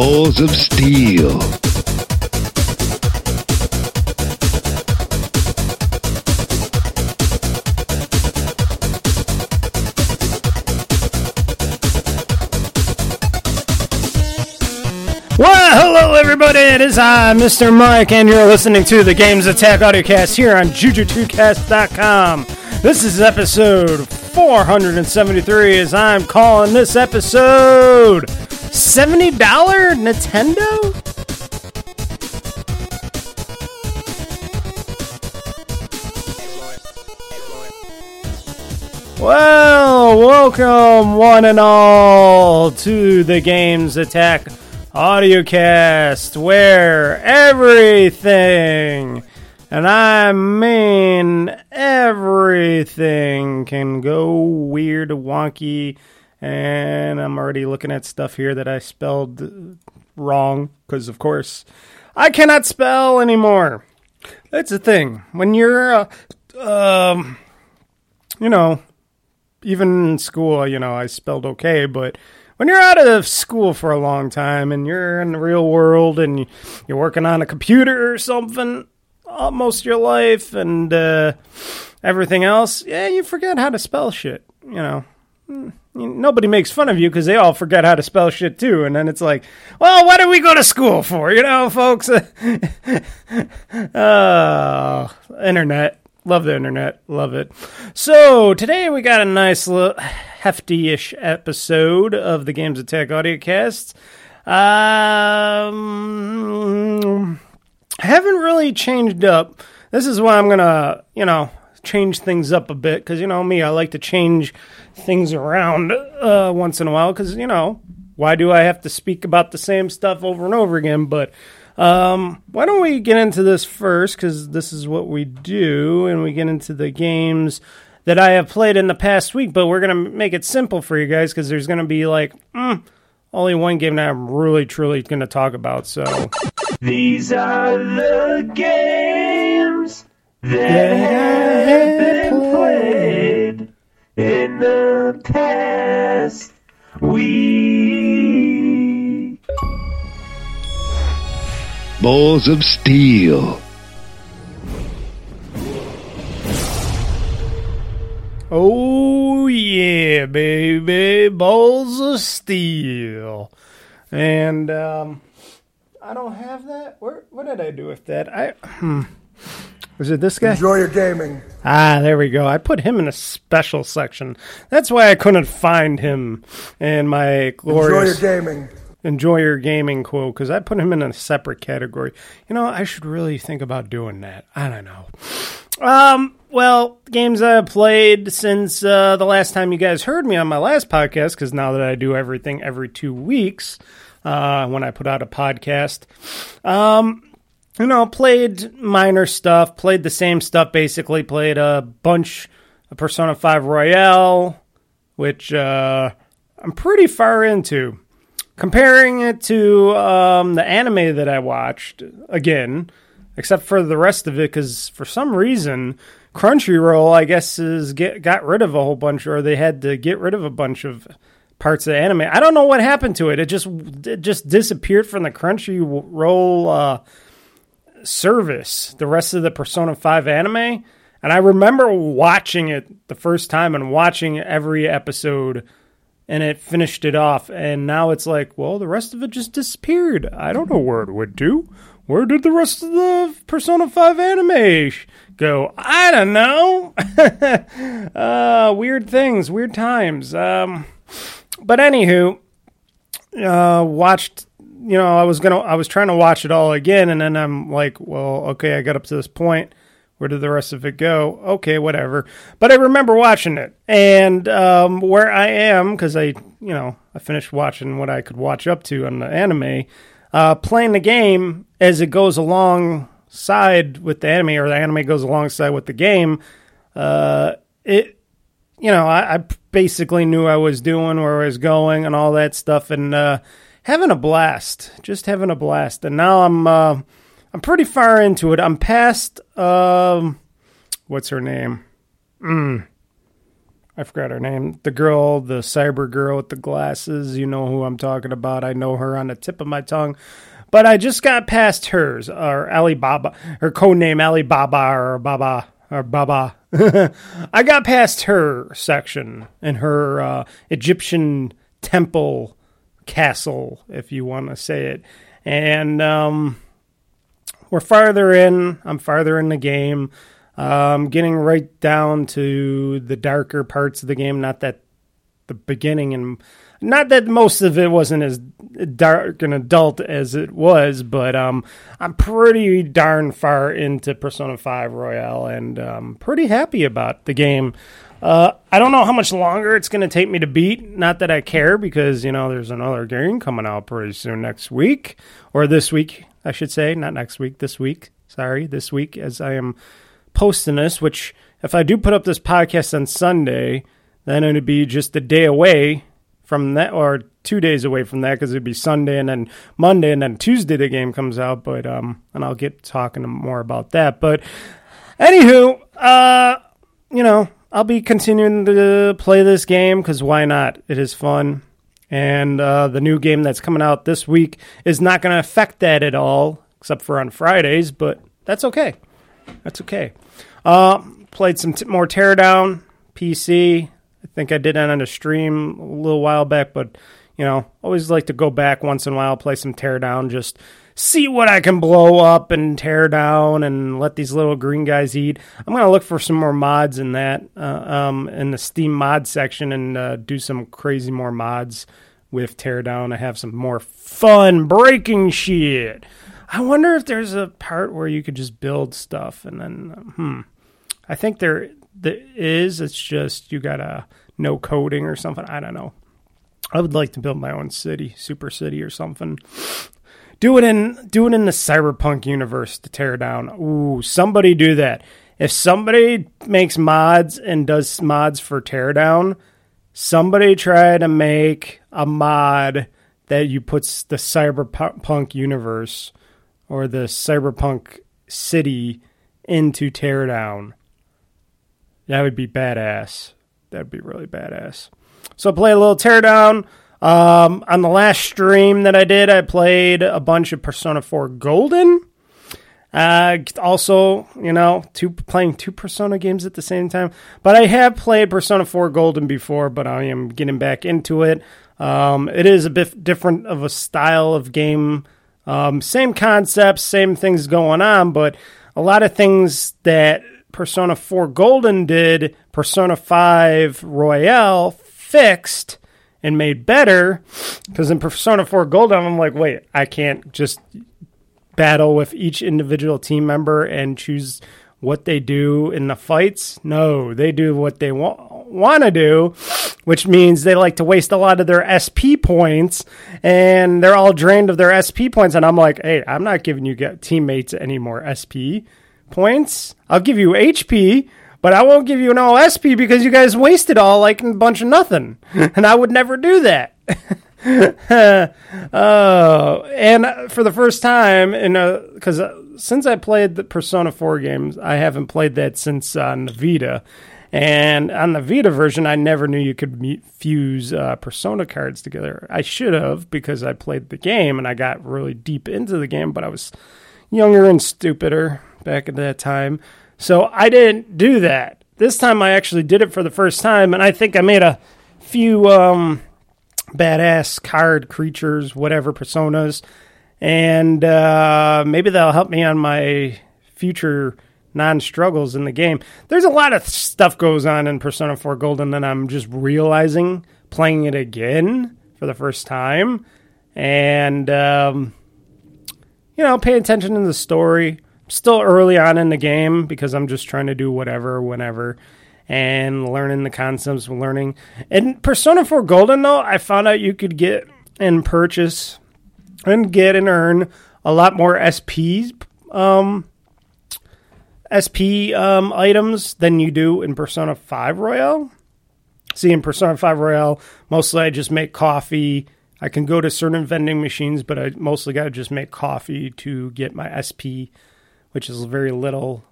Balls of Steel. Well, hello everybody. It is I, Mr. Mike, and you're listening to the Games Attack Audiocast here on JujuTuCast.com. This is episode 473, as I'm calling this episode $70 Nintendo? Well, welcome one and all to the Games Attack Audiocast, where everything, and I mean everything, can go weird, wonky, and I'm already looking at stuff here that I spelled wrong, because of course I cannot spell anymore. That's the thing. When you're, uh, um, you know, even in school, you know, I spelled okay, but when you're out of school for a long time and you're in the real world and you're working on a computer or something most your life and uh, everything else, yeah, you forget how to spell shit. You know, nobody makes fun of you because they all forget how to spell shit too. And then it's like, well, what do we go to school for? You know, folks. oh, internet. Love the internet. Love it. So today we got a nice little hefty-ish episode of the Games Attack Audiocast. Um, haven't really changed up. This is why I'm gonna, you know, change things up a bit because you know me, I like to change things around uh, once in a while because you know why do I have to speak about the same stuff over and over again? But um, why don't we get into this first? Because this is what we do, and we get into the games that I have played in the past week. But we're gonna make it simple for you guys because there's gonna be like mm, only one game that I'm really truly gonna talk about. So These are the games that have been played in the past week. Balls of Steel. Oh yeah, baby, balls of steel, and um, I don't have that. Where? What did I do with that? I hmm. Was it this guy? Enjoy your gaming. Ah, there we go. I put him in a special section. That's why I couldn't find him in my glorious. Enjoy your gaming. enjoy your gaming quote because I put him in a separate category. You know, I should really think about doing that. I don't know. Um, well, games I've played since uh, the last time you guys heard me on my last podcast, because now that I do everything every two weeks uh, when I put out a podcast, um, you know, played minor stuff, played the same stuff basically, played a bunch of Persona 5 Royal, which uh, I'm pretty far into. Comparing it to um, the anime that I watched, again, except for the rest of it, because for some reason, Crunchyroll, I guess, is get, got rid of a whole bunch, or they had to get rid of a bunch of parts of the anime. I don't know what happened to it. It just it just disappeared from the Crunchyroll uh, service. The rest of the Persona Five anime, and I remember watching it the first time and watching every episode and it finished it off. And now it's like, well, the rest of it just disappeared. I don't know where it went to. Where did the rest of the Persona 5 anime go? I don't know. uh, weird things, weird times. Um, but anywho, uh, watched. You know, I was gonna, I was trying to watch it all again, and then I'm like, well, okay, I got up to this point. Where did the rest of it go? Okay, whatever. But I remember watching it, and um, where I am because I, you know, I finished watching what I could watch up to on the anime. uh, playing the game as it goes alongside with the anime, or the anime goes alongside with the game. Uh, it, you know, I, I basically knew I was doing where I was going and all that stuff, and uh, having a blast, just having a blast. And now I'm, uh, I'm pretty far into it. I'm past, um, what's her name? Mm. I forgot her name. The girl, the cyber girl with the glasses. You know who I'm talking about. I know her on the tip of my tongue. But I just got past hers, or Alibaba, her code name Alibaba or Baba or Baba. I got past her section in her uh, Egyptian temple castle, if you want to say it, and um, we're farther in. I'm farther in the game. Um, getting right down to the darker parts of the game. Not that the beginning and not that most of it wasn't as dark and adult as it was, but um, I'm pretty darn far into Persona 5 Royal and um, pretty happy about the game. Uh, I don't know how much longer it's going to take me to beat. Not that I care because, you know, there's another game coming out pretty soon next week, or this week, I should say. Not next week, this week. Sorry, this week, as I am posting this, which if I do put up this podcast on Sunday, then it'd be just a day away from that, or two days away from that, because it'd be Sunday and then Monday and then Tuesday the game comes out. But um, and I'll get talking more about that. But anywho, uh, you know, I'll be continuing to play this game because why not? It is fun. And uh, the new game that's coming out this week is not going to affect that at all, except for on Fridays, but that's okay. That's okay. Uh, played some t- more Teardown PC. I think I did that on a stream a little while back, but you know, always like to go back once in a while, play some Teardown, just see what I can blow up and tear down and let these little green guys eat. I'm gonna look for some more mods in that, uh, um, in the Steam mod section, and uh, do some crazy more mods with Teardown. I have some more fun breaking shit. I wonder if there's a part where you could just build stuff and then, hmm. I think there there is. It's just you gotta no coding or something. I don't know. I would like to build my own city, super city or something. Do it in do it in the cyberpunk universe to tear down. Ooh, somebody do that. If somebody makes mods and does mods for teardown, somebody try to make a mod that you puts the cyberpunk universe or the cyberpunk city into teardown. That would be badass. That'd be really badass. So play a little teardown. Um, on the last stream that I did, I played a bunch of Persona 4 Golden. Uh, also, you know, two playing two Persona games at the same time. But I have played Persona 4 Golden before, but I am getting back into it. Um, it is a bit different of a style of game. Um, same concepts, same things going on, but a lot of things that Persona 4 Golden did, Persona 5 Royal fixed and made better. Because in Persona 4 Golden, I'm like, wait, I can't just battle with each individual team member and choose what they do in the fights. No, they do what they wa- want to do, which means they like to waste a lot of their SP points and they're all drained of their SP points. And I'm like, hey, I'm not giving you teammates any more SP points. I'll give you HP, but I won't give you no SP because you guys wasted all like a bunch of nothing. and I would never do that. oh, and for the first time, in because uh, since I played the Persona 4 games, I haven't played that since the Vita. And on the Vita version, I never knew you could fuse uh, Persona cards together. I should have because I played the game and I got really deep into the game, but I was younger and stupider back at that time. So I didn't do that. This time I actually did it for the first time, and I think I made a few um, badass card creatures, whatever personas, and uh, maybe that'll help me on my future non-struggles in the game. There's a lot of stuff goes on in Persona 4 Golden that I'm just realizing playing it again for the first time, and um, you know, pay attention to the story. Still early on in the game because I'm just trying to do whatever, whenever and learning the concepts, learning. And Persona 4 Golden, though, I found out you could get and purchase and get and earn a lot more SP um, SP um, items than you do in Persona 5 Royal. See, in Persona 5 Royal, mostly I just make coffee. I can go to certain vending machines, but I mostly got to just make coffee to get my SP, which is very little.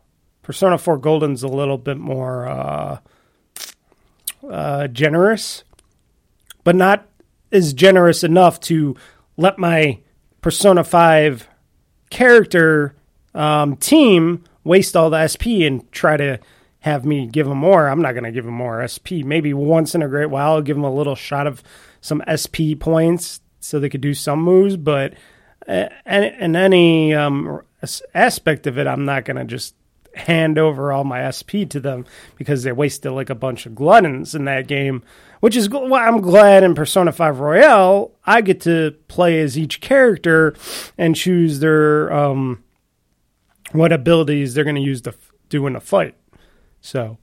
Persona 4 Golden's a little bit more uh, uh, generous, but not as generous enough to let my Persona 5 character um, team waste all the SP and try to have me give them more. I'm not going to give them more SP. Maybe once in a great while, I'll give them a little shot of some SP points so they could do some moves. But uh, in any um, aspect of it, I'm not going to just hand over all my SP to them because they wasted like a bunch of gluttons in that game. Which is why I'm glad in Persona 5 Royal, I get to play as each character and choose their um, what abilities they're going to use to do in a fight. So,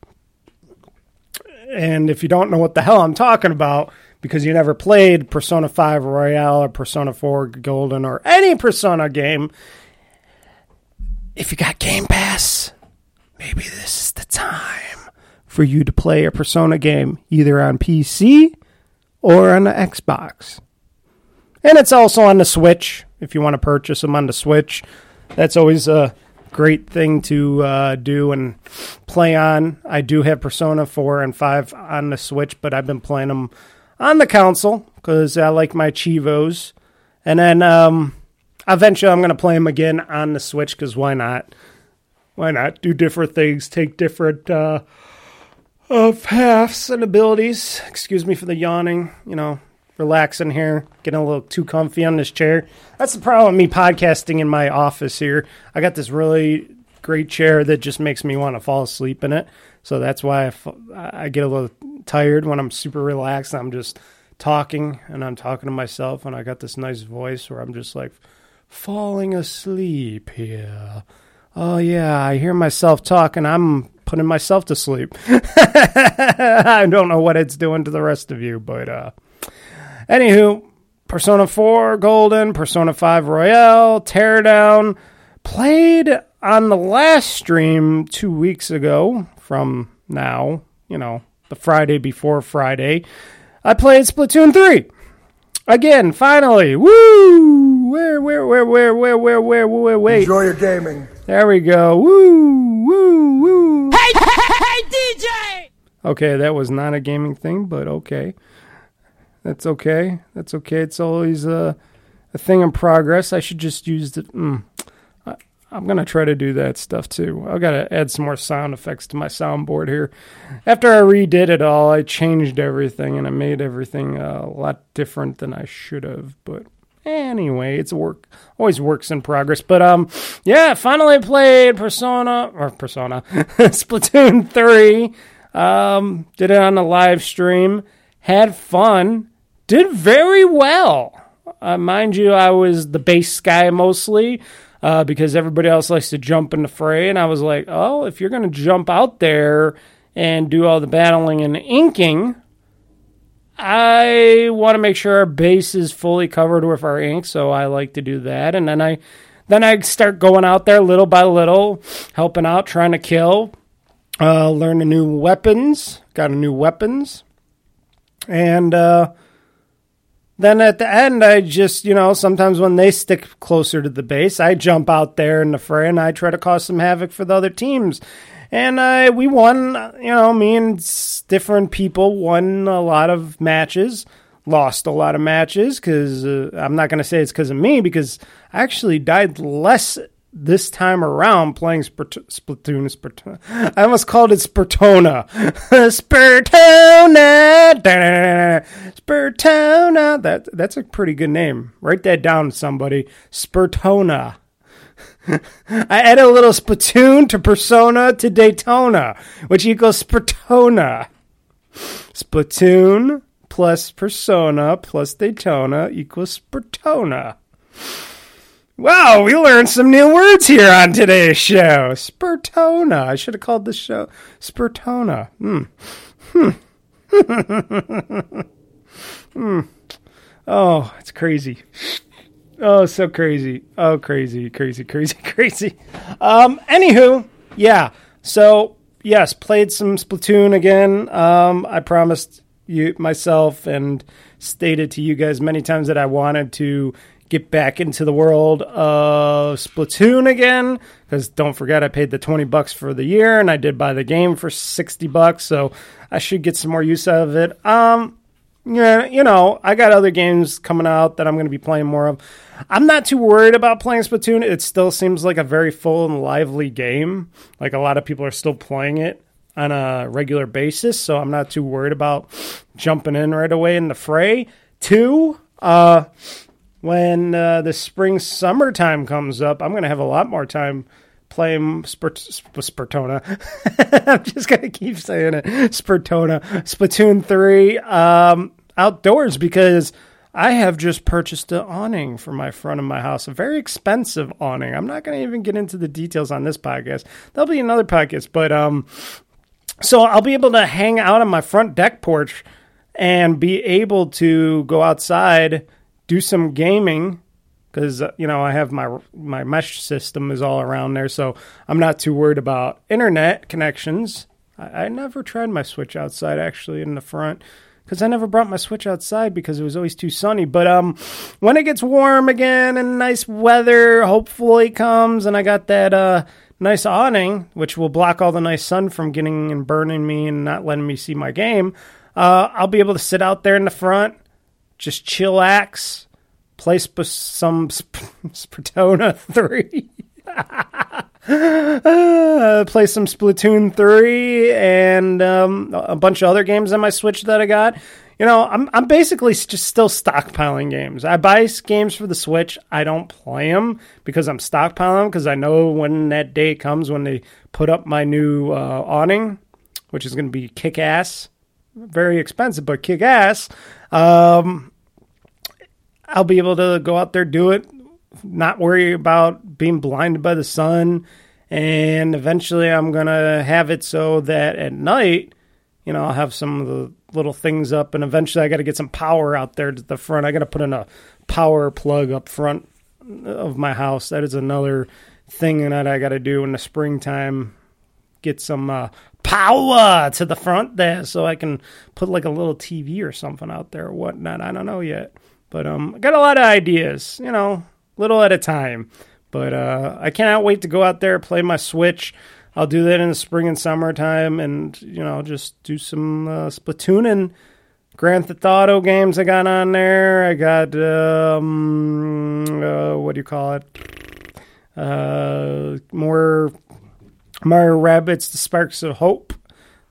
and if you don't know what the hell I'm talking about because you never played Persona 5 Royal or Persona 4 Golden or any Persona game, if you got Game Pass, maybe this is the time for you to play a Persona game either on PC or on the Xbox. And it's also on the Switch if you want to purchase them on the Switch. That's always a great thing to uh, do and play on. I do have Persona 4 and 5 on the Switch, but I've been playing them on the console because I like my Chivos. And then um, eventually I'm going to play them again on the Switch because why not? Why not do different things, take different uh, uh, paths and abilities? Excuse me for the yawning, you know, relaxing here, getting a little too comfy on this chair. That's the problem with me podcasting in my office here. I got this really great chair that just makes me want to fall asleep in it. So that's why I, I get a little tired when I'm super relaxed. I'm just talking and I'm talking to myself, and I got this nice voice where I'm just like falling asleep here. Oh, yeah, I hear myself talking. I'm putting myself to sleep. I don't know what it's doing to the rest of you, but uh, Anywho, Persona 4 Golden, Persona 5 Royal, Teardown, played on the last stream two weeks ago from now, you know, the Friday before Friday. I played Splatoon 3. Again, finally. Woo! Where, where, where, where, where, where, where, where, wait. Enjoy your gaming. There we go. Woo, woo, woo. Hey, hey, DJ! Okay, that was not a gaming thing, but okay. That's okay. That's okay. It's always a, a thing in progress. I should just use the. Mm, I, I'm gonna try to do that stuff too. I've got to add some more sound effects to my soundboard here. After I redid it all, I changed everything and I made everything a lot different than I should have. But anyway, it's work. Always works in progress. But um, yeah, finally played Persona or Persona Splatoon three. Um, did it on a live stream. Had fun did very well. Uh, mind you, I was the base guy mostly uh, because everybody else likes to jump in the fray. And I was like, oh, if you're going to jump out there and do all the battling and inking, I want to make sure our base is fully covered with our ink. So I like to do that. And then I. Then I start going out there little by little, helping out, trying to kill, uh, learn the new weapons. Got a new weapons, and uh, then at the end, I just, you know, sometimes when they stick closer to the base, I jump out there in the fray and I try to cause some havoc for the other teams. And uh, we won, you know, me and different people won a lot of matches, lost a lot of matches because uh, I'm not going to say it's because of me because I actually died less this time around playing Splatoon, Splatoon. I almost called it Spartona. Spartona. Spartona. That that's a pretty good name. Write that down, somebody. Spartona. I add a little Splatoon to Persona to Daytona, which equals Spartona. Splatoon plus Persona plus Daytona equals Spartona. Wow, we learned some new words here on today's show. Spartona. I should have called this show Spartona. Hmm. Hmm. hmm. Oh, it's crazy. Oh, so crazy. Oh, crazy, crazy, crazy, crazy. Um, anywho, yeah. So, yes, played some Splatoon again. Um, I promised you myself and stated to you guys many times that I wanted to get back into the world of Splatoon again because don't forget I paid the 20 bucks for the year and I did buy the game for 60 bucks so I should get some more use out of it. Um yeah, you know, I got other games coming out that I'm going to be playing more of. I'm not too worried about playing Splatoon. It still seems like a very full and lively game. Like a lot of people are still playing it on a regular basis, so I'm not too worried about jumping in right away in the fray. Two, uh, when uh, the spring summertime comes up, I'm going to have a lot more time playing Spurt- Sp- Spartona. I'm just to keep saying it. Spartona. Splatoon 3 um, outdoors because I have just purchased an awning for my front of my house, a very expensive awning. I'm not to even get into the details on this podcast. There'll be another podcast, but um, so I'll be able to hang out on my front deck porch and be able to go outside, do some gaming because uh, you know I have my my mesh system is all around there, so I'm not too worried about internet connections. I, I never tried my Switch outside actually in the front because I never brought my Switch outside because it was always too sunny. But um, when it gets warm again and nice weather hopefully comes, and I got that uh nice awning which will block all the nice sun from getting and burning me and not letting me see my game, uh, I'll be able to sit out there in the front, just chillax, play sp- some sp- Spartona 3. Uh, play some Splatoon 3 and um, a bunch of other games on my Switch that I got. You know, I'm I'm basically just still stockpiling games. I buy games for the Switch. I don't play them because I'm stockpiling because I know when that day comes when they put up my new uh, awning, which is going to be kick ass. Very expensive, but kick ass. Um, I'll be able to go out there, do it, not worry about being blinded by the sun. And eventually, I'm going to have it so that at night, you know, I'll have some of the little things up. And eventually, I got to get some power out there to the front. I got to put in a power plug up front of my house. That is another thing that I got to do in the springtime. Get some uh, power to the front there so I can put like a little TV or something out there or whatnot. I don't know yet. But um, I got a lot of ideas, you know, little at a time. But uh, I cannot wait to go out there play my Switch. I'll do that in the spring and summertime, and you know, just do some uh, Splatoon and Grand Theft Auto games I got on there. I got um, uh, what do you call it? Uh, more Mario Rabbids: The Sparks of Hope.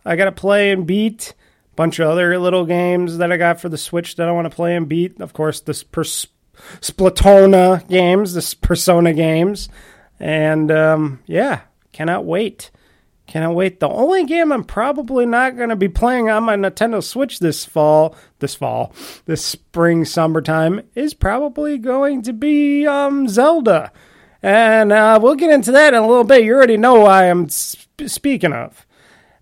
I got to play and beat bunch of other little games that I got for the Switch that I want to play and beat. Of course, this Pers- Splatona games, this Persona games, and um, yeah, cannot wait. Cannot wait. The only game I'm probably not going to be playing on my Nintendo Switch this fall, this fall, this spring, summertime is probably going to be um, Zelda. And uh, we'll get into that in a little bit. You already know why I'm sp- speaking of.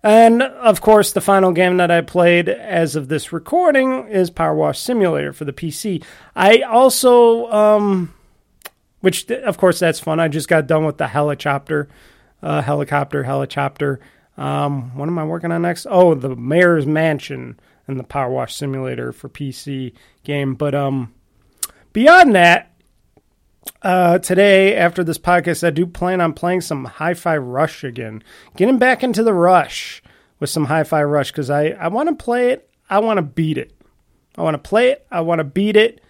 And of course, the final game that I played as of this recording is Power Wash Simulator for the PC. I also, um, which of course that's fun. I just got done with the helicopter, uh, helicopter, helicopter. Um, what am I working on next? Oh, the Mayor's Mansion and the Power Wash Simulator for PC game. But um, beyond that, uh, today, after this podcast, I do plan on playing some Hi Fi Rush again. Getting back into the rush with some Hi Fi Rush because I, I want to play it. I want to beat it. I want to play it. I want to beat it.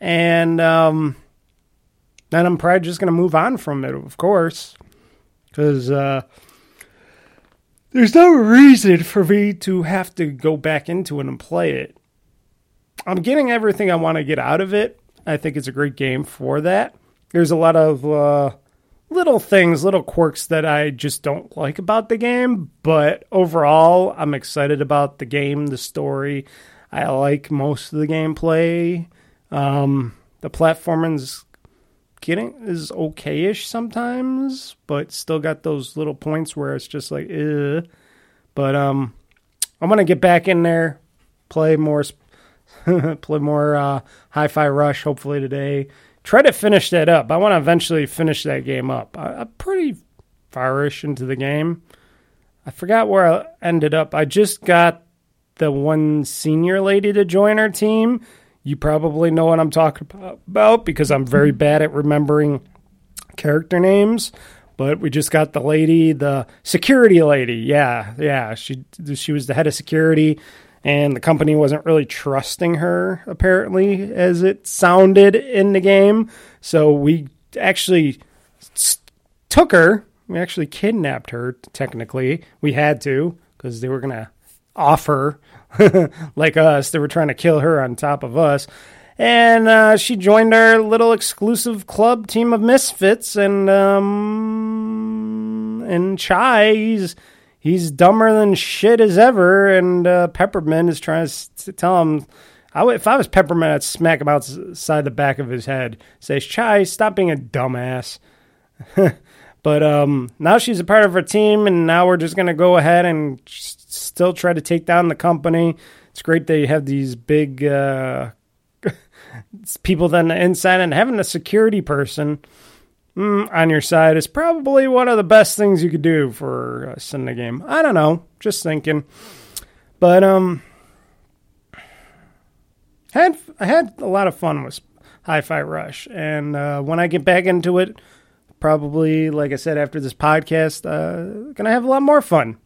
And um, then I'm probably just going to move on from it, of course. Because uh, there's no reason for me to have to go back into it and play it. I'm getting everything I want to get out of it. I think it's a great game for that. There's a lot of uh, little things, little quirks that I just don't like about the game, but overall, I'm excited about the game, the story. I like most of the gameplay. Um, the platforming's getting is okay-ish sometimes, but still got those little points where it's just like, Ugh. but um, I'm gonna get back in there, play more. Play more uh, Hi-Fi Rush hopefully today, try to finish that up. I want to eventually finish that game up. I, I'm pretty farish into the game. I forgot where I ended up. I just got the one senior lady to join our team. You probably know what I'm talking about because I'm very bad at remembering character names. But we just got the lady, the security lady. Yeah, yeah. She she was the head of security, and the company wasn't really trusting her apparently, as it sounded in the game. So we actually took her. We actually kidnapped her. Technically, we had to because they were gonna off her like us. They were trying to kill her on top of us. And uh, she joined our little exclusive club team of misfits. And um, and Chai, he's he's dumber than shit as ever. And uh, Peppermint is trying to tell him. I would, if I was Peppermint, I'd smack him outside the back of his head. Says, Chai, stop being a dumbass. But um, now she's a part of her team, and now we're just to go ahead and still try to take down the company. It's great they have these big uh, people then the inside, and having a security person mm, on your side is probably one of the best things you could do for in the game. I don't know, just thinking. But um, had I had a lot of fun with Hi-Fi Rush, and uh, when I get back into it probably, like I said, after this podcast, uh, gonna have a lot more fun.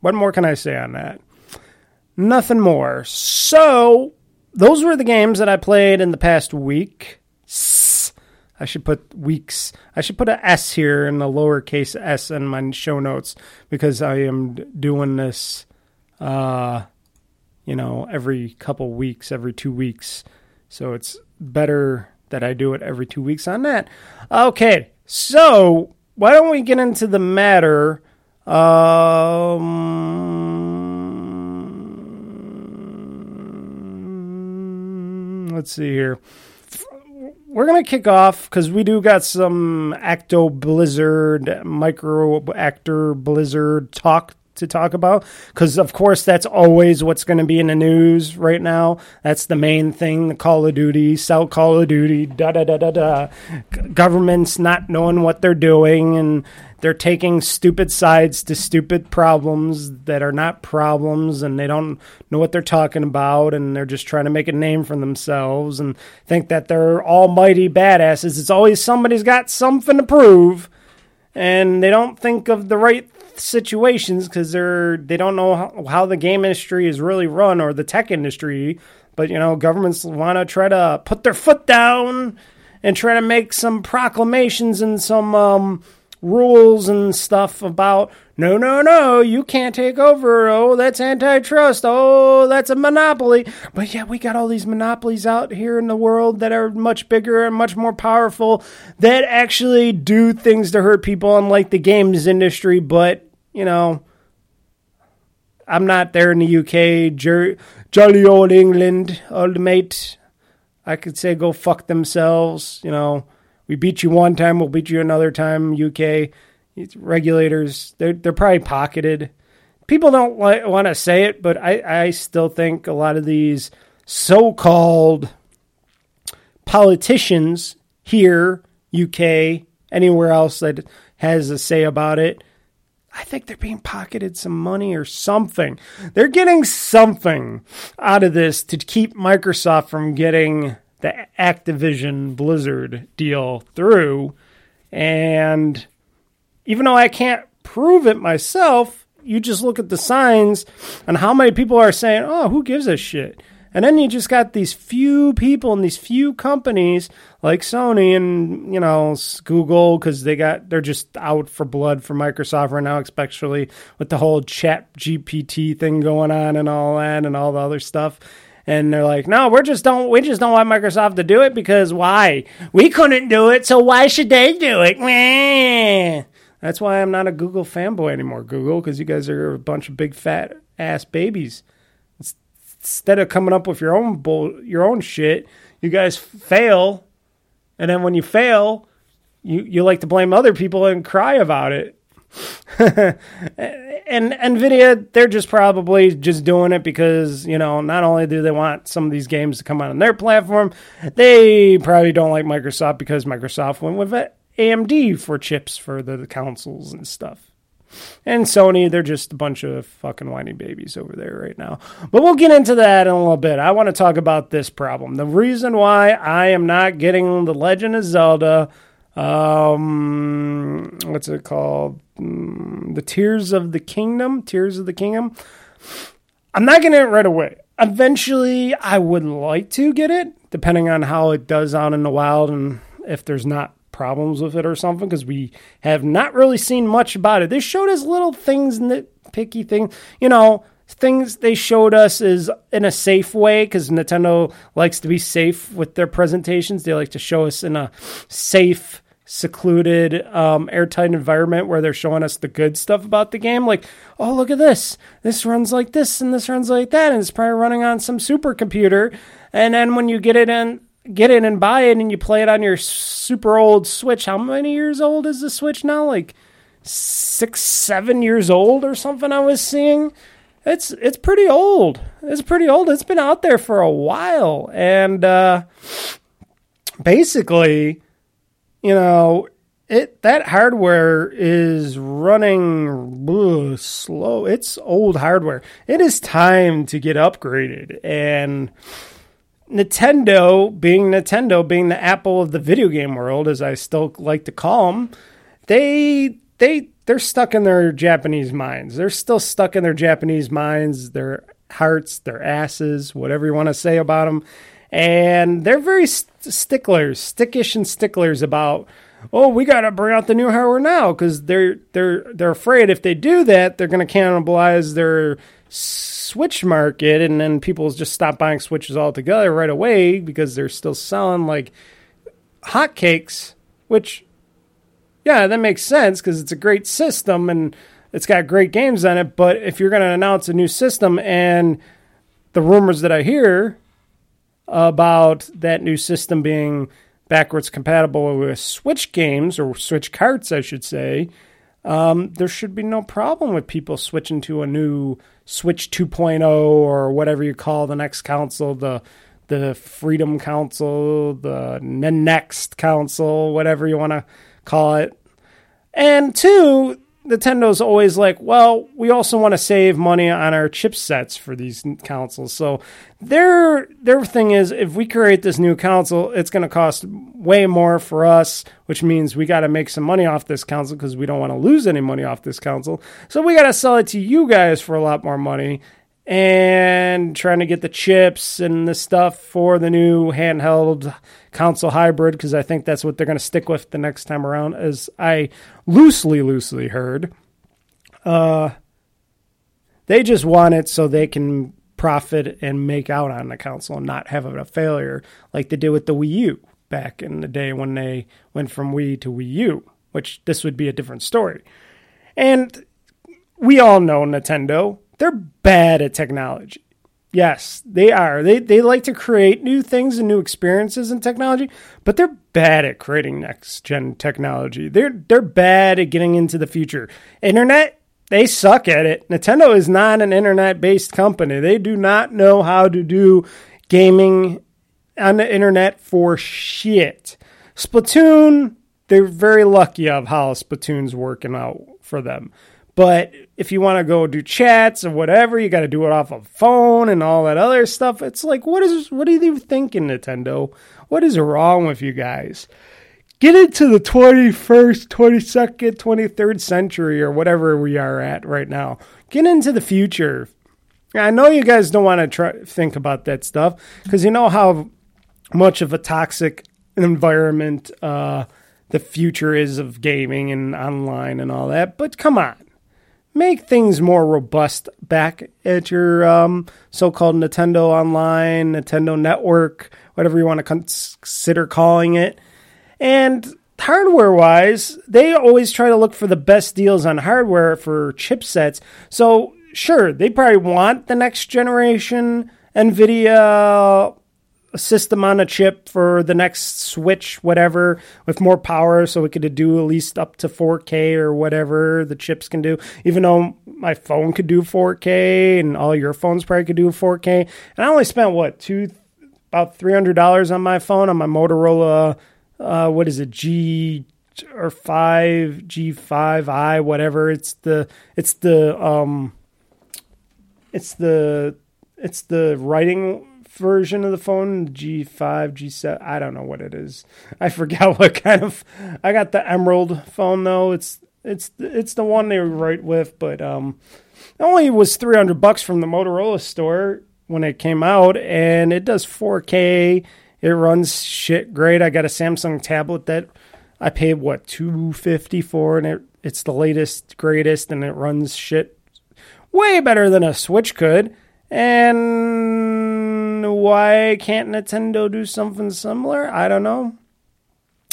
What more can I say on that? Nothing more. So, those were the games that I played in the past week. I should put weeks. I should put a S here in the lowercase s in my show notes because I am doing this, uh, you know, every couple weeks, every two weeks. So it's better that I do it every two weeks on that. Okay, so why don't we get into the matter? Um, let's see here. We're gonna kick off because we do got some Acto Blizzard, Micro Actor Blizzard talk to talk about. Because of course that's always what's going to be in the news right now. That's the main thing the call of duty sell call of duty da da da da da. Governments not knowing what they're doing and they're taking stupid sides to stupid problems that are not problems and they don't know what they're talking about and they're just trying to make a name for themselves and think that they're almighty badasses. It's always somebody's got something to prove and they don't think of the right situations because they're they don't know how, how the game industry is really run or the tech industry but you know governments want to try to put their foot down and try to make some proclamations and some um, rules and stuff about no no no you can't take over. Oh that's antitrust. Oh that's a monopoly. But yeah we got all these monopolies out here in the world that are much bigger and much more powerful that actually do things to hurt people unlike the games industry. But you know i'm not there in the uk jer- jolly old england old mate. I could say go fuck themselves you know we beat you one time, we'll beat you another time. UK regulators, they're they're probably pocketed. People don't li- want to say it, but I I still think a lot of these so-called politicians here, UK, anywhere else that has a say about it, I think they're being pocketed some money or something. They're getting something out of this to keep Microsoft from getting the Activision Blizzard deal through. And even though I can't prove it myself, you just look at the signs and how many people are saying, oh, who gives a shit? And then you just got these few people and these few companies like Sony and you know Google because they got they're just out for blood for Microsoft right now, especially with the whole Chat GPT thing going on and all that and all the other stuff. And they're like, no, we're just don't we just don't want Microsoft to do it because why? We couldn't do it, so why should they do it? That's why I'm not a Google fanboy anymore, Google, because you guys are a bunch of big fat ass babies instead of coming up with your own bull, your own shit, you guys fail, and then when you fail, you you like to blame other people and cry about it. and Nvidia, they're just probably just doing it because you know not only do they want some of these games to come out on their platform, they probably don't like Microsoft because Microsoft went with AMD for chips for the consoles and stuff. And Sony, they're just a bunch of fucking whiny babies over there right now. But we'll get into that in a little bit. I want to talk about this problem. The reason why I am not getting The Legend of Zelda, um, what's it called? Mm, the Tears of the Kingdom? Tears of the Kingdom? I'm not getting it right away. Eventually, I would like to get it, depending on how it does out in the wild and if there's not problems with it or something because we have not really seen much about it. They showed us little things, nitpicky things, you know, things they showed us is in a safe way because Nintendo likes to be safe with their presentations. They like to show us in a safe, secluded, um, airtight environment where they're showing us the good stuff about the game. Like, oh, look at this. This runs like this and this runs like that. And it's probably running on some supercomputer. And then when you get it in get in and buy it and you play it on your super old Switch. How many years old is the Switch now? Like six, seven years old or something. I was seeing. It's it's pretty old. It's pretty old. It's been out there for a while, and uh, basically, you know, it that hardware is running ugh, slow. It's old hardware. It is time to get upgraded, and Nintendo, being Nintendo, being the Apple of the video game world, as I still like to call them, they they they're stuck in their Japanese minds. They're still stuck in their Japanese minds, their hearts, their asses, whatever you want to say about them, and they're very st- sticklers, stickish and sticklers about. Oh, we got to bring out the new hardware now because they're they're they're afraid if they do that, they're going to cannibalize their Switch market, and then people just stop buying Switches altogether right away because they're still selling like hotcakes, which, yeah, that makes sense because it's a great system and it's got great games on it. But if you're going to announce a new system and the rumors that I hear about that new system being backwards compatible with Switch games or Switch carts, I should say, um, there should be no problem with people switching to a new Switch 2.0 or whatever you call the next console, the the Freedom Council, the next Council, whatever you want to call it. And two, Nintendo's always like, well, we also want to save money on our chipsets for these consoles. So their their thing is, if we create this new console, it's going to cost way more for us, which means we got to make some money off this console because we don't want to lose any money off this console. So we got to sell it to you guys for a lot more money and trying to get the chips and the stuff for the new handheld console hybrid because I think that's what they're going to stick with the next time around, as I loosely, loosely heard. Uh, they just want it so they can profit and make out on the console and not have a failure like they did with the Wii U back in the day when they went from Wii to Wii U, which this would be a different story. And we all know Nintendo they're bad at technology. Yes, they are. They they like to create new things and new experiences in technology, but they're bad at creating next gen technology. They're they're bad at getting into the future. Internet, they suck at it. Nintendo is not an internet based company. They do not know how to do gaming on the internet for shit. Splatoon, they're very lucky of how Splatoon's working out for them. But if you want to go do chats or whatever, you got to do it off a phone and all that other stuff. It's like, what is what are you thinking, Nintendo? What is wrong with you guys? Get into the 21st, 22nd, 23rd century or whatever we are at right now. Get into the future. I know you guys don't want to try think about that stuff because you know how much of a toxic environment uh, the future is of gaming and online and all that. But come on, make things more robust back at your um, so-called Nintendo Online, Nintendo Network, whatever you want to consider calling it. And hardware-wise, they always try to look for the best deals on hardware for chipsets. So sure, they probably want the next generation NVIDIA a system on a chip for the next Switch, whatever, with more power, so we could do at least up to 4K or whatever the chips can do. Even though my phone could do 4K and all your phones probably could do 4K, and I only spent what two, about three hundred dollars on my phone on my Motorola. Uh, what is it? G or five G five I whatever. It's the it's the um it's the it's the writing version of the phone G5 G7 I don't know what it is. I forgot what kind of I got the emerald phone though. It's it's it's the one they write with but um it only was 300 bucks from the Motorola store when it came out and it does 4K it runs shit great. I got a Samsung tablet that I paid what 250 for and it it's the latest greatest and it runs shit way better than a Switch could and why can't Nintendo do something similar? I don't know.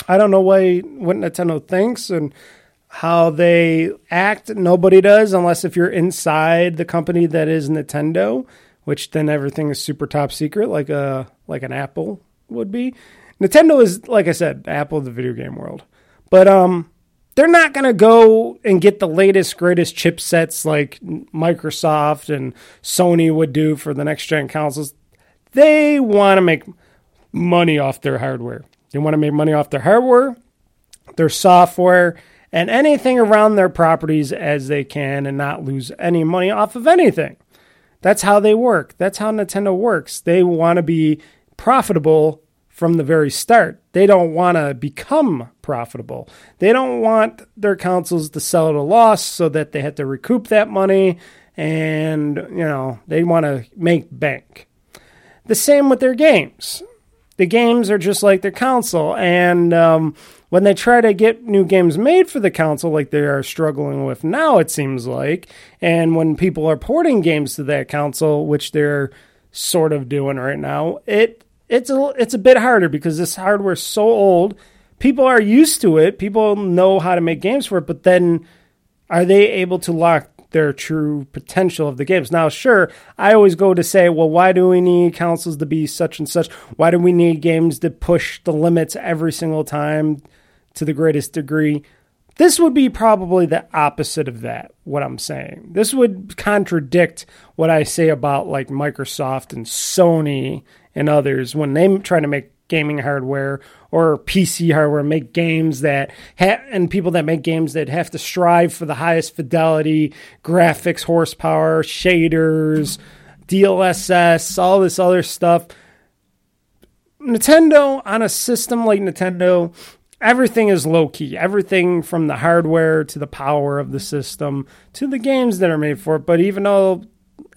I don't know why what Nintendo thinks and how they act. Nobody does unless if you're inside the company that is Nintendo, which then everything is super top secret, like a like an Apple would be. Nintendo is like I said, Apple of the video game world. But um they're not going to go and get the latest, greatest chipsets like Microsoft and Sony would do for the next gen consoles. They want to make money off their hardware. They want to make money off their hardware, their software, and anything around their properties as they can and not lose any money off of anything. That's how they work. That's how Nintendo works. They want to be profitable from the very start. They don't want to become profitable. They don't want their consoles to sell at a loss so that they have to recoup that money and, you know, they want to make bank. The same with their games. The games are just like their console, and um, when they try to get new games made for the console, like they are struggling with now, it seems like, and when people are porting games to that console, which they're sort of doing right now, it it's a it's a bit harder because this hardware is so old. People are used to it. People know how to make games for it, but then are they able to lock their true potential of the games? Now, sure, I always go to say, well, why do we need consoles to be such and such? Why do we need games to push the limits every single time to the greatest degree? This would be probably the opposite of that, what I'm saying. This would contradict what I say about like Microsoft and Sony and others when they try to make gaming hardware or PC hardware, make games that ha- and people that make games that have to strive for the highest fidelity, graphics, horsepower, shaders, DLSS, all this other stuff. Nintendo on a system like Nintendo everything is low key. Everything from the hardware to the power of the system to the games that are made for it. But even though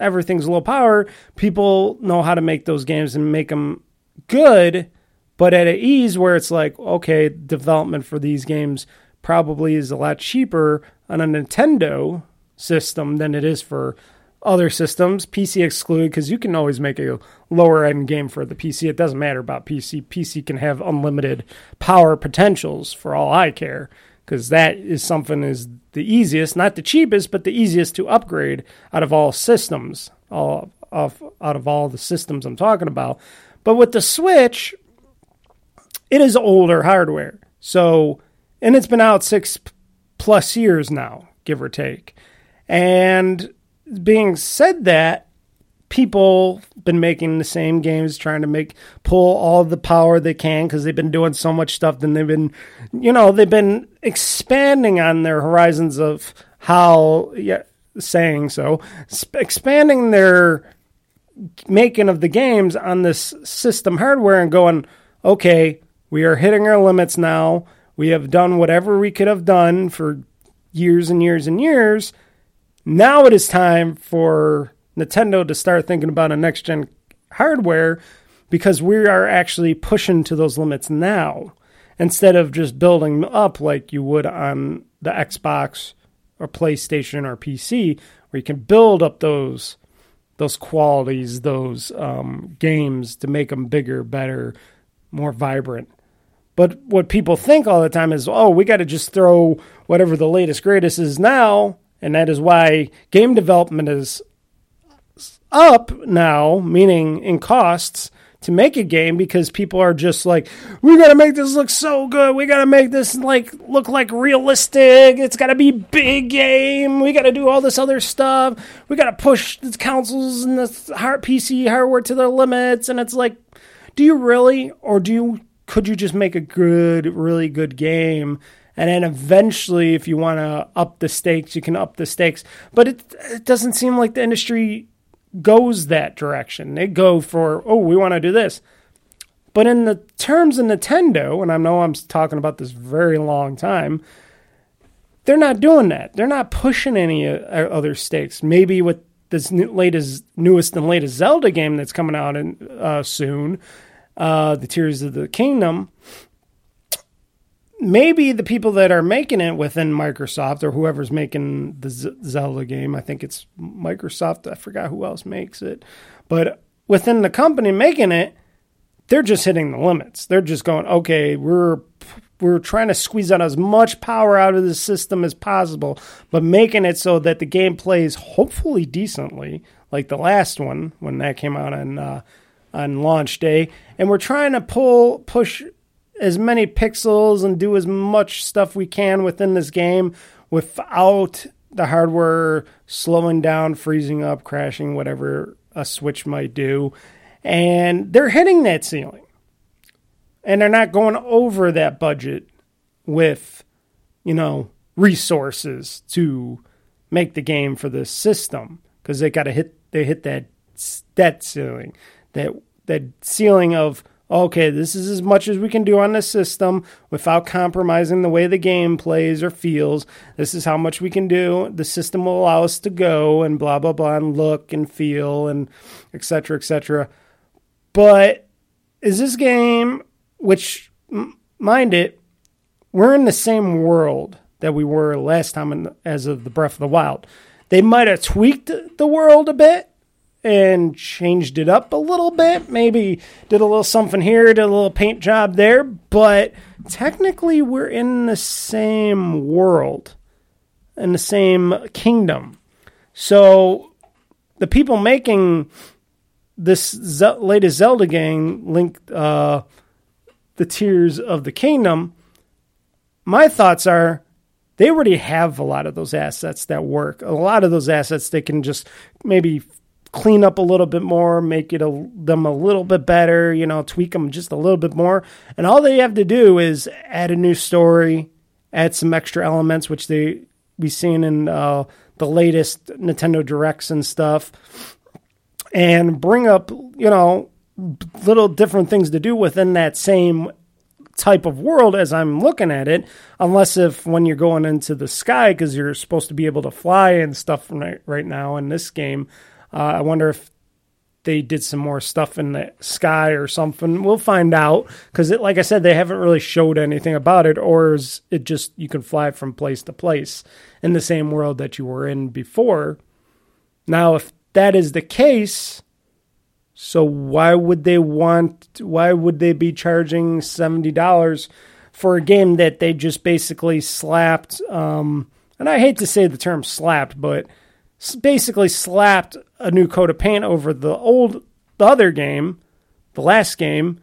everything's low power, people know how to make those games and make them good, but at an ease where it's like, okay, development for these games probably is a lot cheaper on a Nintendo system than it is for other systems, PC excluded, because you can always make a lower end game for the PC. It doesn't matter about PC. PC can have unlimited power potentials for all I care, because that is something is the easiest, not the cheapest, but the easiest to upgrade out of all systems, all of out of all the systems I'm talking about. But with the Switch, it is older hardware. So, and it's been out six plus years now, give or take. And being said that, people been making the same games trying to make pull all the power they can because they've been doing so much stuff then they've been you know they've been expanding on their horizons of how yeah saying so. Expanding their making of the games on this system hardware and going okay we are hitting our limits now. We have done whatever we could have done for years and years and years. Now it is time for Nintendo to start thinking about a next gen hardware because we are actually pushing to those limits now instead of just building up like you would on the Xbox or PlayStation or PC, where you can build up those those qualities, those um, games to make them bigger, better, more vibrant. But what people think all the time is, oh, we got to just throw whatever the latest greatest is now and that is why game development is up now, meaning in costs to make a game because people are just like, we got to make this look so good. We got to make this like look like realistic. It's got to be big game. We got to do all this other stuff. We got to push the consoles and the hard PC hardware to their limits. And it's like, do you really, or do you? Could you just make a good, really good game? And then eventually, if you want to up the stakes, you can up the stakes. But it, it doesn't seem like the industry goes that direction. They go for, oh, we want to do this. But in the terms of Nintendo, and I know I'm talking about this very long time, they're not doing that. They're not pushing any uh, other stakes. Maybe with this new, latest, newest and latest Zelda game that's coming out in, uh, soon, uh, the Tears of the Kingdom, maybe the people that are making it within Microsoft or whoever's making the Z- Zelda game, I think it's Microsoft. I forgot who else makes it, but within the company making it, they're just hitting the limits. They're just going, okay, we're we're trying to squeeze out as much power out of the system as possible, but making it so that the game plays hopefully decently, like the last one when that came out on uh, on launch day. And we're trying to pull push as many pixels and do as much stuff we can within this game without the hardware slowing down, freezing up, crashing, whatever a Switch might do. And they're hitting that ceiling. And they're not going over that budget with, you know, resources to make the game for this system because they got to hit they hit that that ceiling that that ceiling of okay, this is as much as we can do on the system without compromising the way the game plays or feels. This is how much we can do. The system will allow us to go and blah blah blah and look and feel and etc. etc. But is this game, which mind it, we're in the same world that we were last time in, as of the Breath of the Wild. They might have tweaked the world a bit, and changed it up a little bit. Maybe did a little something here, did a little paint job there, but technically we're in the same world, in the same kingdom. So the people making this Ze- latest Zelda game, Link, uh, the Tears of the Kingdom, my thoughts are they already have a lot of those assets that work. A lot of those assets they can just maybe clean up a little bit more, make it a, them a little bit better, you know, tweak them just a little bit more. And all they have to do is add a new story, add some extra elements, which they we seen in uh, the latest Nintendo Directs and stuff, and bring up, you know, little different things to do within that same type of world as I'm looking at it, unless if when you're going into the sky because you're supposed to be able to fly and stuff right, right now in this game. Uh, I wonder if they did some more stuff in the sky or something. We'll find out because, like I said, they haven't really showed anything about it, or is it just you can fly from place to place in the same world that you were in before? Now, if that is the case, so why would they want? Why would they be charging seventy dollars for a game that they just basically slapped? Um, and I hate to say the term slapped, but basically slapped a new coat of paint over the old the other game, the last game,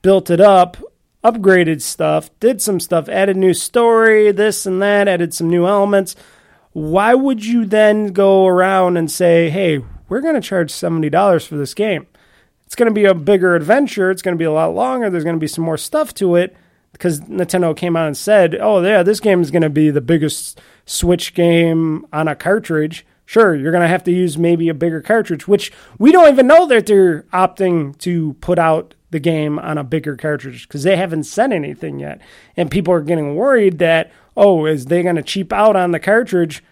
built it up, upgraded stuff, did some stuff, added new story, this and that, added some new elements. Why would you then go around and say, "Hey, we're going to charge $70 for this game." It's going to be a bigger adventure, it's going to be a lot longer, there's going to be some more stuff to it because Nintendo came out and said, "Oh, yeah, this game is going to be the biggest Switch game on a cartridge." Sure, you're going to have to use maybe a bigger cartridge, which we don't even know that they're opting to put out the game on a bigger cartridge because they haven't said anything yet. And people are getting worried that, oh, is they going to cheap out on the cartridge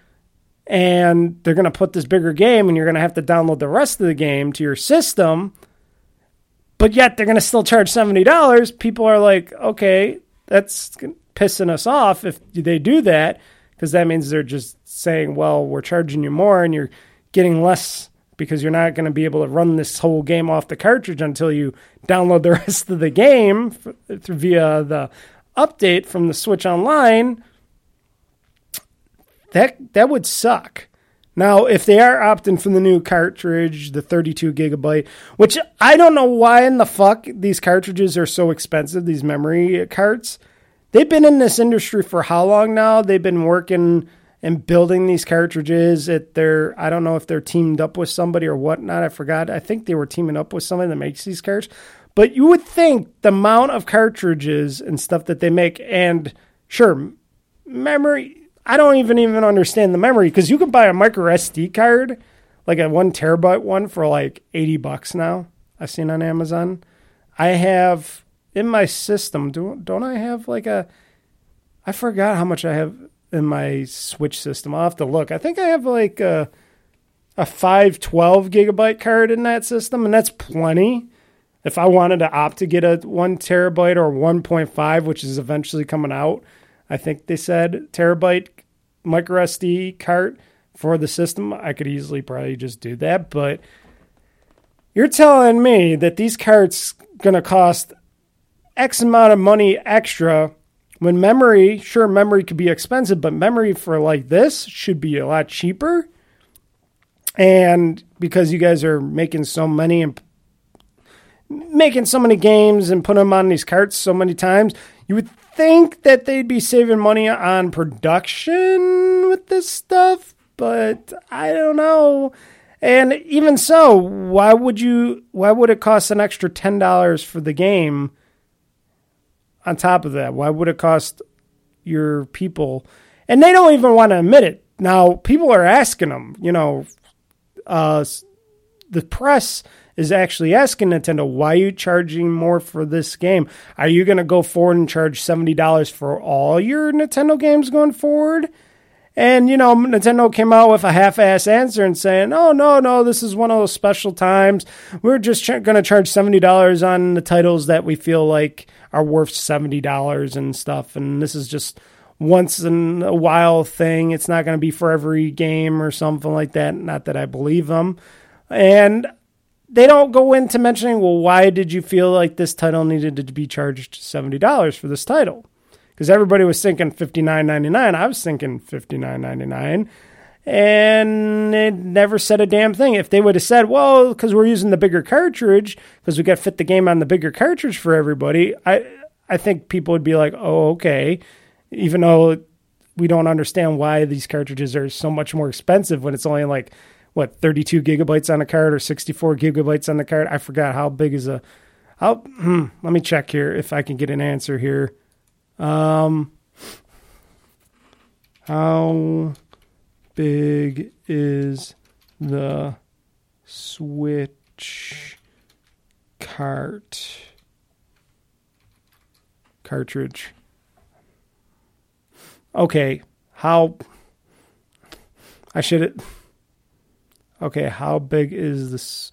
and they're going to put this bigger game and you're going to have to download the rest of the game to your system, but yet they're going to still charge $70. People are like, okay, that's pissing us off if they do that because that means they're just saying, well, we're charging you more and you're getting less because you're not going to be able to run this whole game off the cartridge until you download the rest of the game via the update from the Switch Online. That that would suck Now, if they are opting for the new cartridge, the 32 gigabyte, which I don't know why in the fuck these cartridges are so expensive, these memory carts. They've been in this industry for how long now? They've been working and building these cartridges at their I don't know if they're teamed up with somebody or whatnot. I forgot. I think they were teaming up with somebody that makes these carts. But you would think the amount of cartridges and stuff that they make, and sure, memory. I don't even even understand the memory because you can buy a micro SD card, like a one terabyte one, for like eighty bucks now. I've seen on Amazon. I have in my system. Do don't I have like a? I forgot how much I have in my Switch system. I'll have to look. I think I have like a a five twelve gigabyte card in that system, and that's plenty. If I wanted to opt to get a one terabyte or one point five, which is eventually coming out, I think they said terabyte micro SD cart for the system, I could easily probably just do that. But you're telling me that these carts gonna cost X amount of money extra when memory, sure, memory could be expensive, but memory for like this should be a lot cheaper. And because you guys are making so many and making so many games and putting them on these carts so many times, you would think that they'd be saving money on production with this stuff, but I don't know. And even so, why would you why would it cost an extra $10 for the game on top of that? Why would it cost your people? And they don't even want to admit it. Now, people are asking them, you know, uh, the press is actually asking Nintendo, why are you charging more for this game? Are you going to go forward and charge $70 for all your Nintendo games going forward? And, you know, Nintendo came out with a half ass answer and saying, oh, no, no, this is one of those special times. We're just ch- going to charge $70 on the titles that we feel like are worth $70 and stuff. And this is just once in a while thing. It's not going to be for every game or something like that. Not that I believe them. And they don't go into mentioning, well, why did you feel like this title needed to be charged $70 for this title? Because everybody was thinking $59.99. I was thinking $59.99. And it never said a damn thing. If they would have said, well, because we're using the bigger cartridge, because we got to fit the game on the bigger cartridge for everybody, I, I think people would be like, oh, okay. Even though we don't understand why these cartridges are so much more expensive when it's only like what 32 gigabytes on a card or 64 gigabytes on the card. I forgot how big is a. How hmm, let me check here if I can get an answer here. Um, how big is the Switch cart cartridge? Okay, how I should it. Okay, how big is this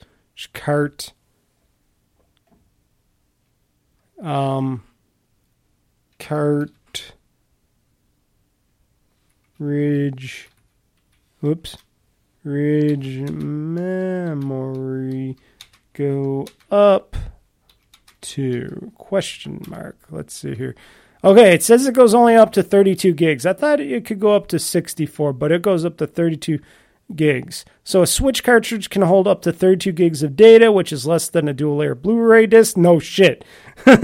cart? Um, cart ridge. Whoops. Ridge memory go up to question mark. Let's see here. Okay, it says it goes only up to 32 gigs. I thought it could go up to 64, but it goes up to 32 gigs. So a Switch cartridge can hold up to 32 gigs of data, which is less than a dual layer Blu-ray disc. No shit. or a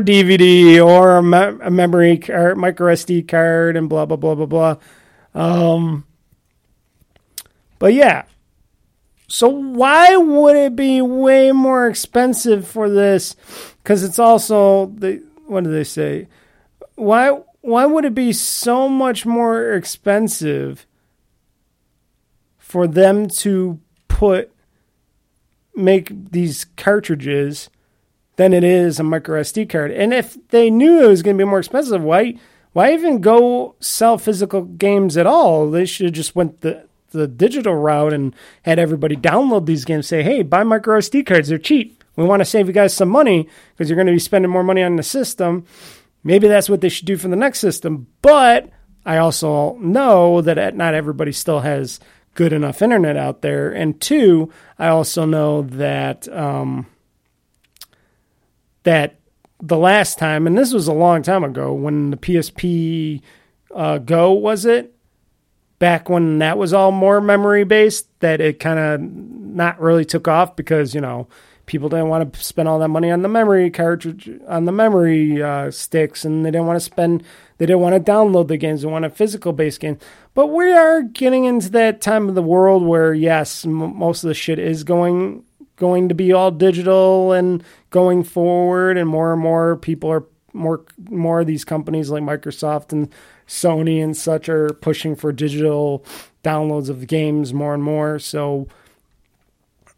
DVD or a, me- a memory card, micro SD card, and blah blah blah blah blah. Um, but yeah. So why would it be way more expensive for this? Because it's also the what do they say? Why why would it be so much more expensive for them to put make these cartridges than it is a micro SD card? And if they knew it was going to be more expensive, why why even go sell physical games at all? They should have just went the the digital route and had everybody download these games. Say, hey, buy micro SD cards; they're cheap. We want to save you guys some money because you're going to be spending more money on the system Maybe that's what they should do for the next system. But I also know that not everybody still has good enough internet out there. And two, I also know that um, that the last time, and this was a long time ago, when the PSP uh, Go was it back when that was all more memory based that it kind of not really took off because you know people didn't want to spend all that money on the memory cartridge on the memory uh, sticks and they didn't want to spend they didn't want to download the games they want a physical based game but we are getting into that time of the world where yes m- most of the shit is going going to be all digital and going forward and more and more people are more more of these companies like Microsoft and Sony and such are pushing for digital downloads of games more and more. So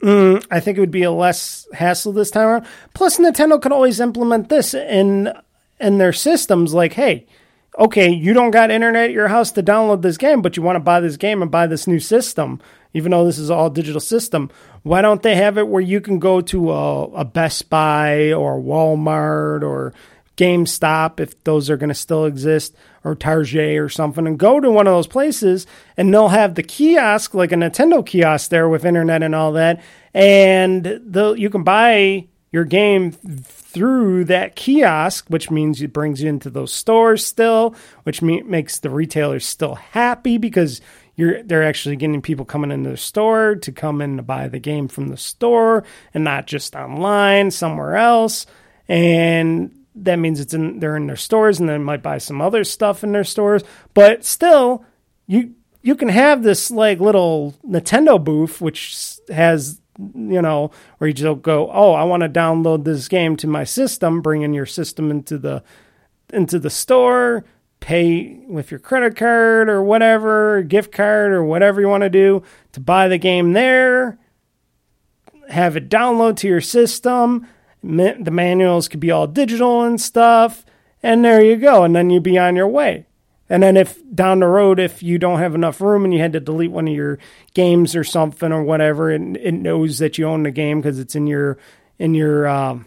mm, I think it would be a less hassle this time around. Plus, Nintendo could always implement this in in their systems. Like, hey, okay, you don't got internet at your house to download this game, but you want to buy this game and buy this new system, even though this is all digital system. Why don't they have it where you can go to a, a Best Buy or Walmart or GameStop, if those are going to still exist, or Target or something, and go to one of those places, and they'll have the kiosk, like a Nintendo kiosk there with internet and all that, and the, you can buy your game through that kiosk, which means it brings you into those stores still, which me- makes the retailers still happy because you're they're actually getting people coming into the store to come in to buy the game from the store and not just online somewhere else. And that means it's in they're in their stores and they might buy some other stuff in their stores but still you you can have this like little Nintendo booth which has you know where you just go oh I want to download this game to my system bring in your system into the into the store pay with your credit card or whatever gift card or whatever you want to do to buy the game there have it download to your system the manuals could be all digital and stuff, and there you go. And then you'd be on your way. And then if down the road, if you don't have enough room and you had to delete one of your games or something or whatever, and it knows that you own the game because it's in your in your um,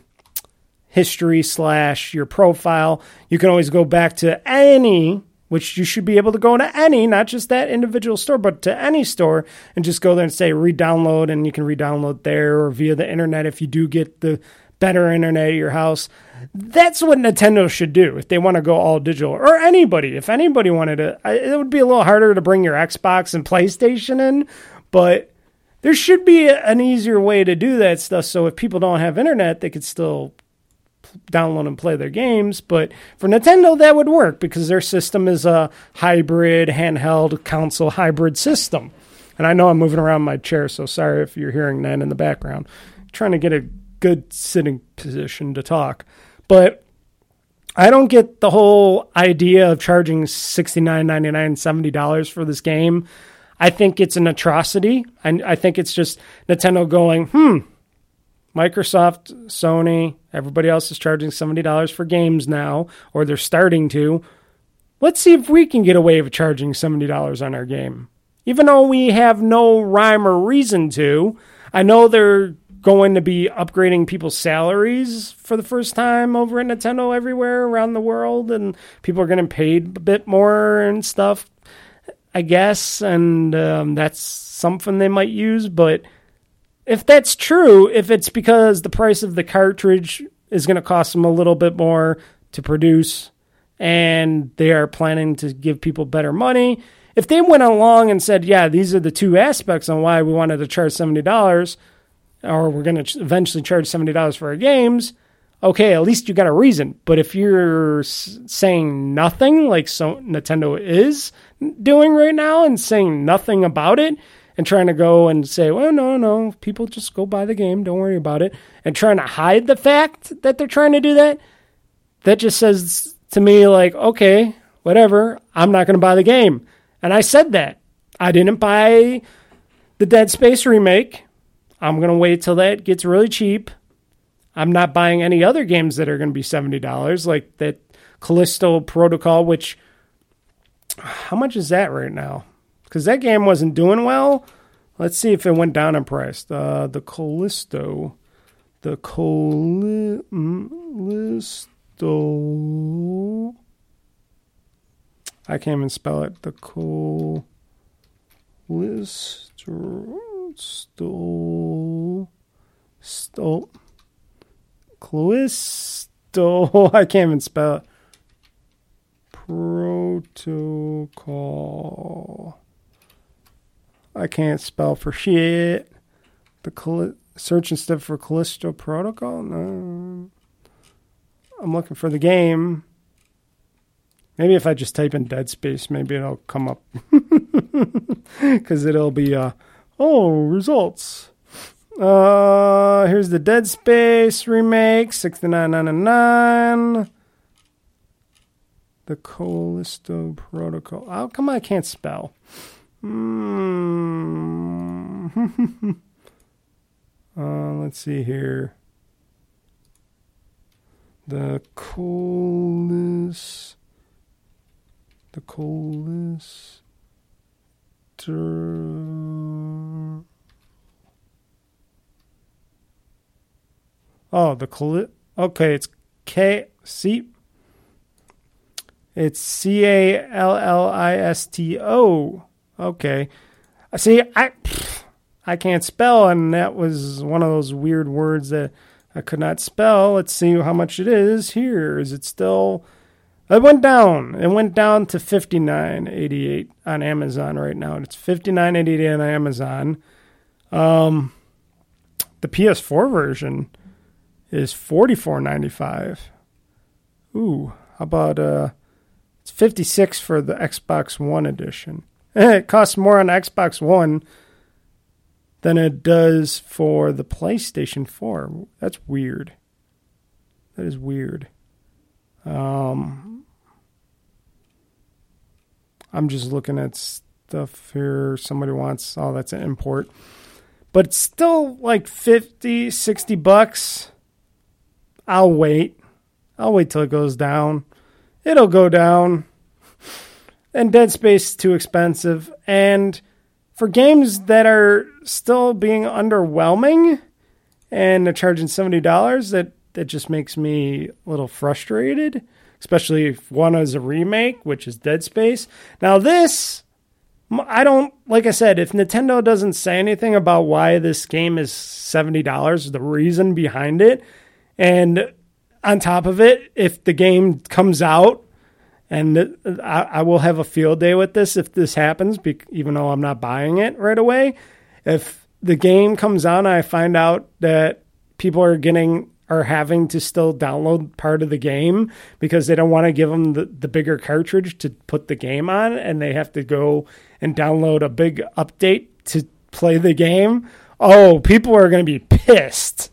history slash your profile, you can always go back to any which you should be able to go to any, not just that individual store, but to any store and just go there and say re-download, and you can re-download there or via the internet if you do get the better internet at your house. That's what Nintendo should do if they want to go all digital, or anybody. If anybody wanted to, it would be a little harder to bring your Xbox and PlayStation in, but there should be an easier way to do that stuff. So if people don't have internet, they could still download and play their games. But for Nintendo, that would work because their system is a hybrid, handheld console hybrid system. And I know I'm moving around my chair, so sorry if you're hearing that in the background. I'm trying to get a good sitting position to talk. But I don't get the whole idea of charging $69, $99, $70 for this game. I think it's an atrocity. I, I think it's just Nintendo going, hmm, Microsoft, Sony, everybody else is charging $70 for games now, or they're starting to. Let's see if we can get away with charging $70 on our game. Even though we have no rhyme or reason to, I know they're going to be upgrading people's salaries for the first time over at Nintendo everywhere around the world, and people are getting paid a bit more and stuff, I guess, and um, that's something they might use. But if that's true, if it's because the price of the cartridge is going to cost them a little bit more to produce, and they are planning to give people better money. If they went along and said, "Yeah, these are the two aspects on why we wanted to charge seventy dollars," or we're going to eventually charge $70 for our games, okay, at least you got a reason. But if you're saying nothing, like so Nintendo is doing right now, and saying nothing about it, and trying to go and say, well, no, no, people just go buy the game, don't worry about it, and trying to hide the fact that they're trying to do that, that just says to me, like, okay, whatever, I'm not going to buy the game. And I said that. I didn't buy the Dead Space remake I'm going to wait till that gets really cheap. I'm not buying any other games that are going to be $70, like that Callisto Protocol, which, how much is that right now? Because that game wasn't doing well. Let's see if it went down in price. Uh, the Callisto. The Callisto. I can't even spell it. The Callisto. Stole. Cluisto. I can't even spell it. Protocol. I can't spell for shit. The search instead for Callisto Protocol. No, I'm looking for the game. Maybe if I just type in Dead Space, maybe it'll come up. Because it'll be, uh, oh, results. Uh, here's the Dead Space remake, sixty nine ninety nine. The Callisto Protocol. How come I can't spell? Hmm. uh, let's see here. The coolest. The coolest. Oh, the coli- okay, it's K C. It's C A L L I S T O. Okay, see. I I can't spell, and that was one of those weird words that I could not spell. Let's see how much it is here. Is it still? It went down. It went down to fifty nine eighty eight on Amazon right now. It's fifty nine eighty eight on Amazon. Um, the PS4 version is forty four ninety five. Ooh, how about uh? It's fifty six for the Xbox One edition. it costs more on Xbox One than it does for the PlayStation 4. That's weird. That is weird. Um, I'm just looking at stuff here. Somebody wants, oh, that's an import. But it's still like 50, 60 bucks. I'll wait. I'll wait till it goes down. It'll go down. And Dead Space is too expensive. And for games that are still being underwhelming and they're charging $70, that, that just makes me a little frustrated, especially if one is a remake, which is Dead Space. Now, this, I don't, like I said, if Nintendo doesn't say anything about why this game is $70, the reason behind it, and on top of it, if the game comes out and I, I, will have a field day with this if this happens, even though I'm not buying it right away. If the game comes out I find out that people are getting are having to still download part of the game because they don't want to give them the, the bigger cartridge to put the game on and they have to go and download a big update to play the game. Oh, people are going to be pissed.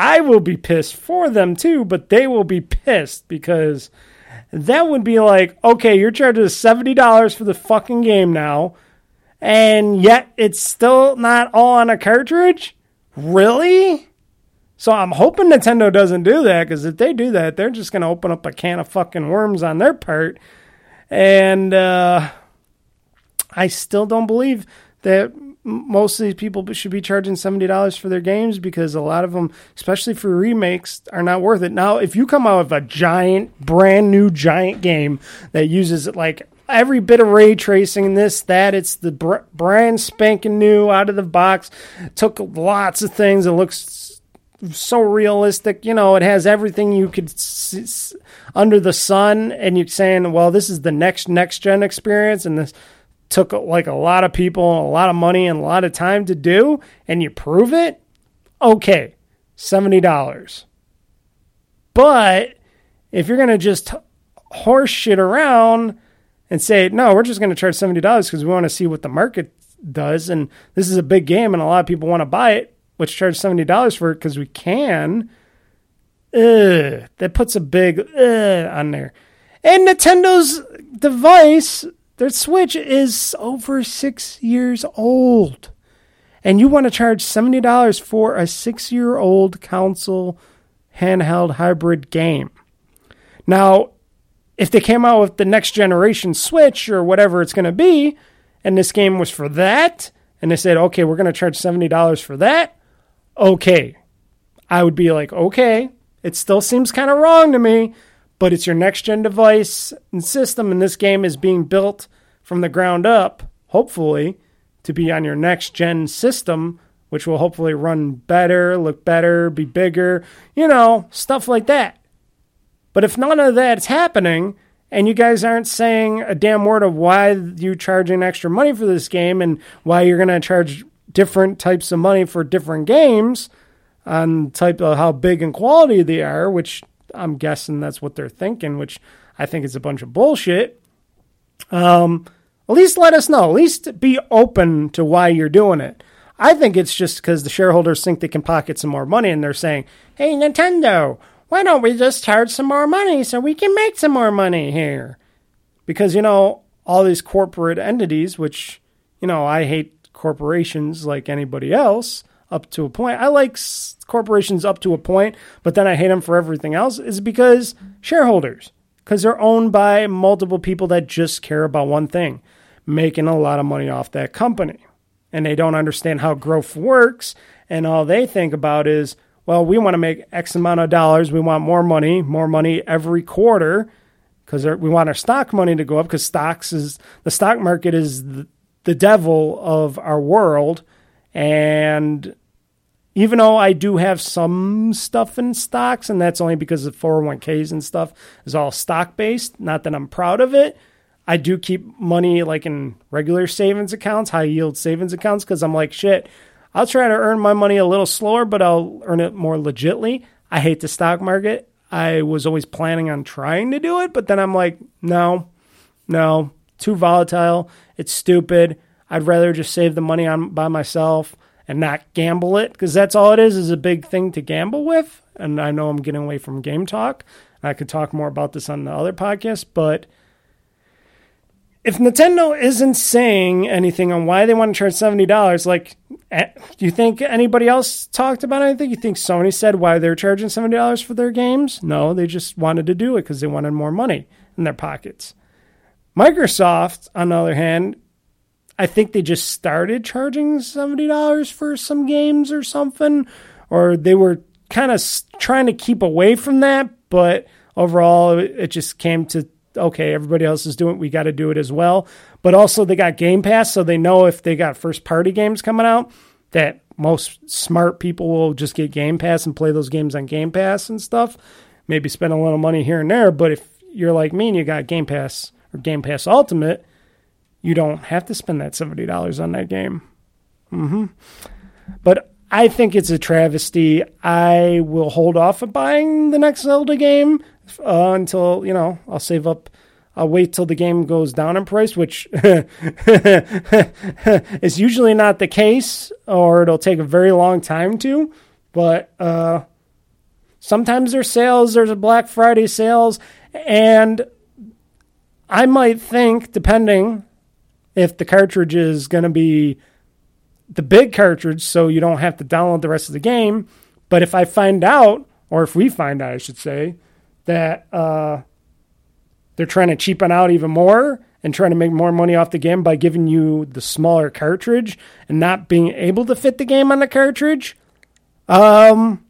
I will be pissed for them too, but they will be pissed because that would be like, okay, you're charging us $70 for the fucking game now, and yet it's still not all on a cartridge? Really? So I'm hoping Nintendo doesn't do that because if they do that, they're just going to open up a can of fucking worms on their part. And uh, I still don't believe that most of these people should be charging $70 for their games because a lot of them, especially for remakes, are not worth it. Now, if you come out with a giant, brand new giant game that uses like every bit of ray tracing, and this, that, it's the br- brand spanking new out of the box, took lots of things, it looks so realistic. You know, it has everything you could s- under the sun, and you're saying, well, this is the next next gen experience, and this took like a lot of people, a lot of money, and a lot of time to do, and you prove it, okay, $70. But if you're going to just horse shit around and say, no, we're just going to charge $70 because we want to see what the market does, and this is a big game and a lot of people want to buy it, let's charge $70 for it because we can. Ugh, that puts a big on there. And Nintendo's device their Switch is over six years old. And you want to charge $70 for a six year old console handheld hybrid game. Now, if they came out with the next generation Switch or whatever it's going to be, and this game was for that, and they said, okay, we're going to charge $70 for that, okay. I would be like, okay, it still seems kind of wrong to me but it's your next gen device and system, and this game is being built from the ground up, hopefully, to be on your next gen system, which will hopefully run better, look better, be bigger, you know, stuff like that. But if none of that's happening, and you guys aren't saying a damn word of why you're charging extra money for this game and why you're going to charge different types of money for different games on type of how big and quality they are, which I'm guessing that's what they're thinking, which I think is a bunch of bullshit. Um, at least let us know. At least be open to why you're doing it. I think it's just because the shareholders think they can pocket some more money and they're saying, hey, Nintendo, why don't we just charge some more money so we can make some more money here? Because, you know, all these corporate entities, which, you know, I hate corporations like anybody else up to a point. I like corporations up to a point, but then I hate them for everything else, is because shareholders, because they're owned by multiple people that just care about one thing making a lot of money off that company. And they don't understand how growth works. And all they think about is, well, we want to make X amount of dollars. We want more money, more money every quarter because we want our stock money to go up because stocks is the stock market is the, the devil of our world. And even though I do have some stuff in stocks, and that's only because the 401ks and stuff is all stock based, not that I'm proud of it. I do keep money like in regular savings accounts, high yield savings accounts, because I'm like, shit, I'll try to earn my money a little slower, but I'll earn it more legitly. I hate the stock market. I was always planning on trying to do it, but then I'm like, no, no, too volatile. It's stupid. I'd rather just save the money on by myself and not gamble it because that's all it is is a big thing to gamble with. And I know I'm getting away from game talk. I could talk more about this on the other podcast, but if Nintendo isn't saying anything on why they want to charge seventy dollars, like, eh, do you think anybody else talked about anything? You think Sony said why they're charging seventy dollars for their games? No, they just wanted to do it because they wanted more money in their pockets. Microsoft, on the other hand, I think they just started charging seventy dollars for some games or something, or they were kind of trying to keep away from that. But overall, it just came to okay, everybody else is doing it, we got to do it as well. But also, they got Game Pass, so they know if they got first party games coming out, that most smart people will just get Game Pass and play those games on Game Pass and stuff. Maybe spend a little money here and there. But if you're like me and you got Game Pass or Game Pass Ultimate, you don't have to spend that seventy dollars on that game. hmm But I think it's a travesty. I will hold off of buying the next Zelda game uh, until you know I'll save up. I'll wait till the game goes down in price, which is usually not the case, or it'll take a very long time to. But uh, sometimes there's sales. There's a Black Friday sales, and I might think, depending if the cartridge is going to be the big cartridge, so you don't have to download the rest of the game. But if I find out, or if we find out, I should say, that uh, they're trying to cheapen out even more and trying to make more money off the game by giving you the smaller cartridge and not being able to fit the game on the cartridge, um,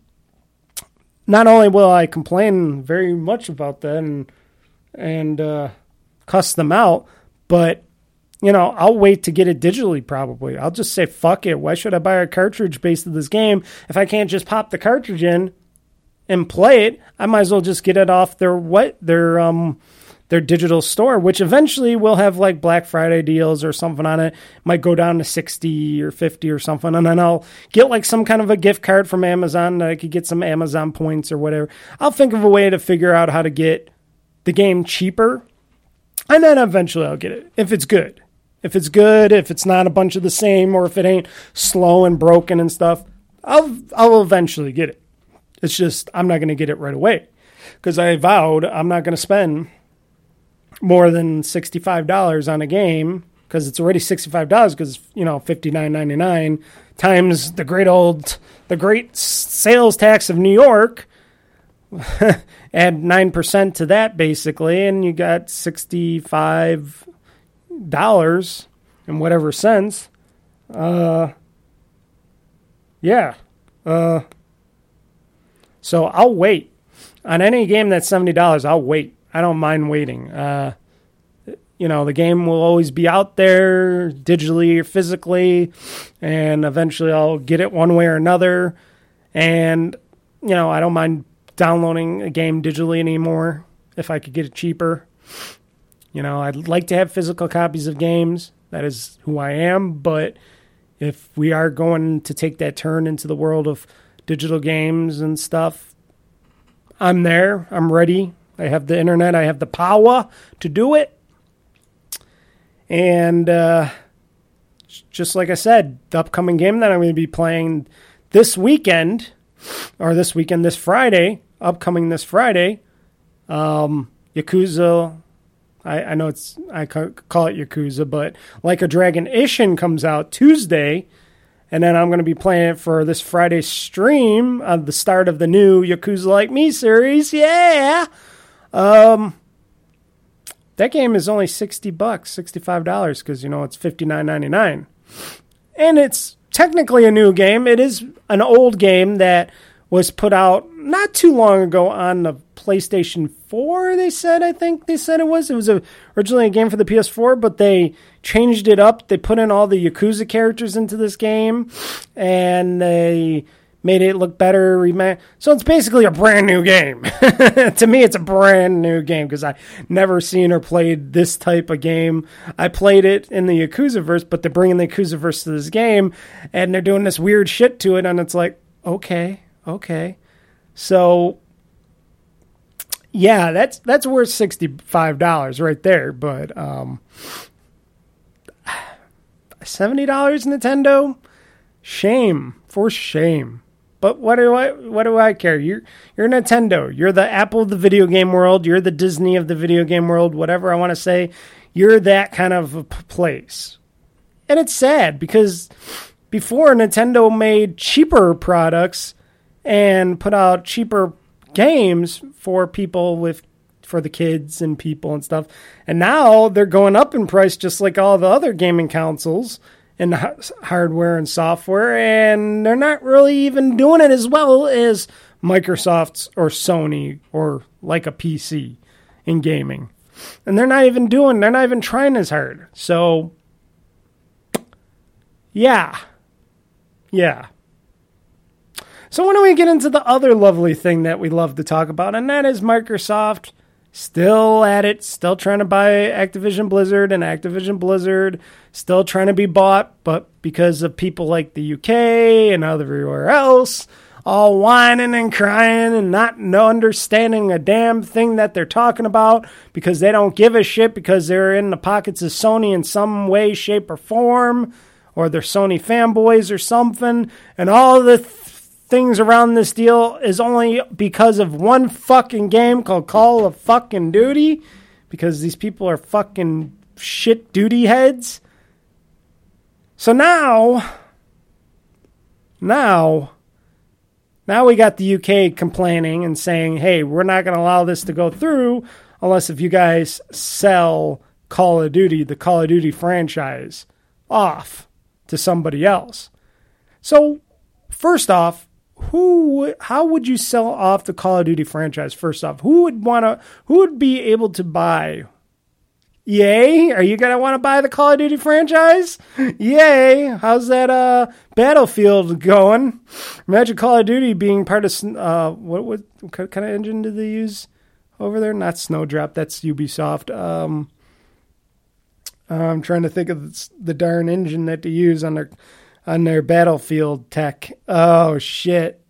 not only will I complain very much about that and and uh, cuss them out, but you know, I'll wait to get it digitally probably. I'll just say, fuck it. Why should I buy a cartridge based on this game if I can't just pop the cartridge in and play it? I might as well just get it off their what their um their digital store, which eventually will have like Black Friday deals or something on it. Might go down to 60 or 50 or something. And then I'll get like some kind of a gift card from Amazon. That I could get some Amazon points or whatever. I'll think of a way to figure out how to get the game cheaper. And then eventually I'll get it if it's good. If it's good, if it's not a bunch of the same, or if it ain't slow and broken and stuff, I'll I'll eventually get it. It's just I'm not going to get it right away because I vowed I'm not going to spend more than sixty five dollars on a game because it's already sixty five dollars because you know fifty nine ninety nine times the great old the great sales tax of New York. Add nine percent to that basically, and you got sixty five dollars and whatever cents. Uh, yeah. Uh, so I'll wait on any game that's seventy dollars. I'll wait. I don't mind waiting. Uh, you know, the game will always be out there digitally or physically, and eventually I'll get it one way or another. And you know, I don't mind downloading a game digitally anymore if I could get it cheaper. You know, I'd like to have physical copies of games. That is who I am. But if we are going to take that turn into the world of digital games and stuff, I'm there. I'm ready. I have the internet. I have the power to do it. And uh, just like I said, the upcoming game that I'm going to be playing this weekend, or this weekend, this Friday, upcoming this Friday, um, Yakuza. I, I know it's I call it Yakuza, but like a Dragon Ishin comes out Tuesday, and then I'm going to be playing it for this Friday stream of the start of the new Yakuza Like Me series. Yeah. Um, that game is only sixty bucks, sixty five dollars, because you know it's fifty nine ninety nine, and it's technically a new game. It is an old game that was put out not too long ago on the PlayStation 4, they said, I think they said it was. It was a, originally a game for the PS4, but they changed it up. They put in all the Yakuza characters into this game, and they made it look better. So it's basically a brand new game. to me, it's a brand new game because I never seen or played this type of game. I played it in the Yakuza verse, but they're bringing the Yakuza verse to this game, and they're doing this weird shit to it, and it's like, okay, okay. So yeah, that's that's worth sixty five dollars right there. But um, seventy dollars Nintendo, shame for shame. But what do I what do I care? You're you're Nintendo. You're the Apple of the video game world. You're the Disney of the video game world. Whatever I want to say, you're that kind of a p- place. And it's sad because before Nintendo made cheaper products and put out cheaper games for people with for the kids and people and stuff. And now they're going up in price just like all the other gaming consoles and hardware and software and they're not really even doing it as well as Microsoft's or Sony or like a PC in gaming. And they're not even doing they're not even trying as hard. So yeah. Yeah. So when do we get into the other lovely thing that we love to talk about, and that is Microsoft still at it, still trying to buy Activision Blizzard, and Activision Blizzard still trying to be bought, but because of people like the UK and everywhere else, all whining and crying and not no understanding a damn thing that they're talking about because they don't give a shit because they're in the pockets of Sony in some way, shape, or form, or they're Sony fanboys or something, and all the th- things around this deal is only because of one fucking game called Call of fucking Duty because these people are fucking shit duty heads. So now now now we got the UK complaining and saying, "Hey, we're not going to allow this to go through unless if you guys sell Call of Duty, the Call of Duty franchise off to somebody else." So, first off, who how would you sell off the Call of Duty franchise first off? Who would want to who would be able to buy EA, are you going to want to buy the Call of Duty franchise? EA, how's that uh Battlefield going? Imagine Call of Duty being part of uh what what, kind of engine did they use over there? Not Snowdrop, that's Ubisoft. Um I'm trying to think of the darn engine that they use on their on their battlefield tech. Oh shit.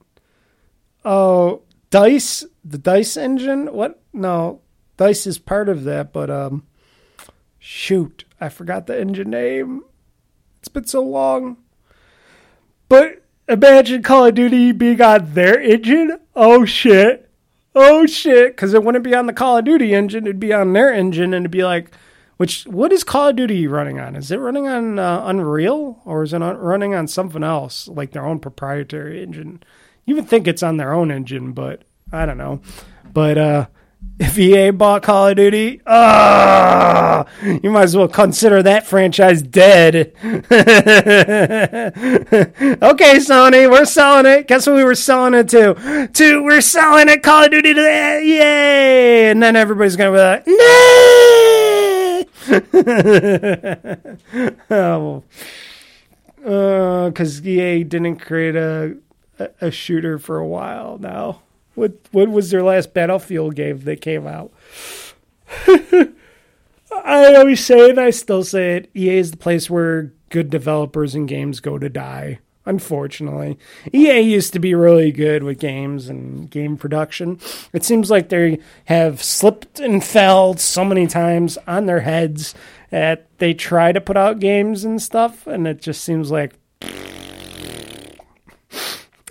Oh, Dice, the Dice engine? What? No, Dice is part of that, but um shoot, I forgot the engine name. It's been so long. But imagine Call of Duty being on their engine. Oh shit. Oh shit, cuz it wouldn't be on the Call of Duty engine, it'd be on their engine and it'd be like which what is Call of Duty running on? Is it running on uh, Unreal or is it running on something else like their own proprietary engine? You would think it's on their own engine, but I don't know. But uh, if EA bought Call of Duty, ah, you might as well consider that franchise dead. okay, Sony, we're selling it. Guess what we were selling it to? To we're selling it Call of Duty to. EA! And then everybody's gonna be like, no. oh, uh, because EA didn't create a, a shooter for a while now. What what was their last Battlefield game that came out? I always say it, I still say it. EA is the place where good developers and games go to die. Unfortunately, EA used to be really good with games and game production. It seems like they have slipped and fell so many times on their heads that they try to put out games and stuff, and it just seems like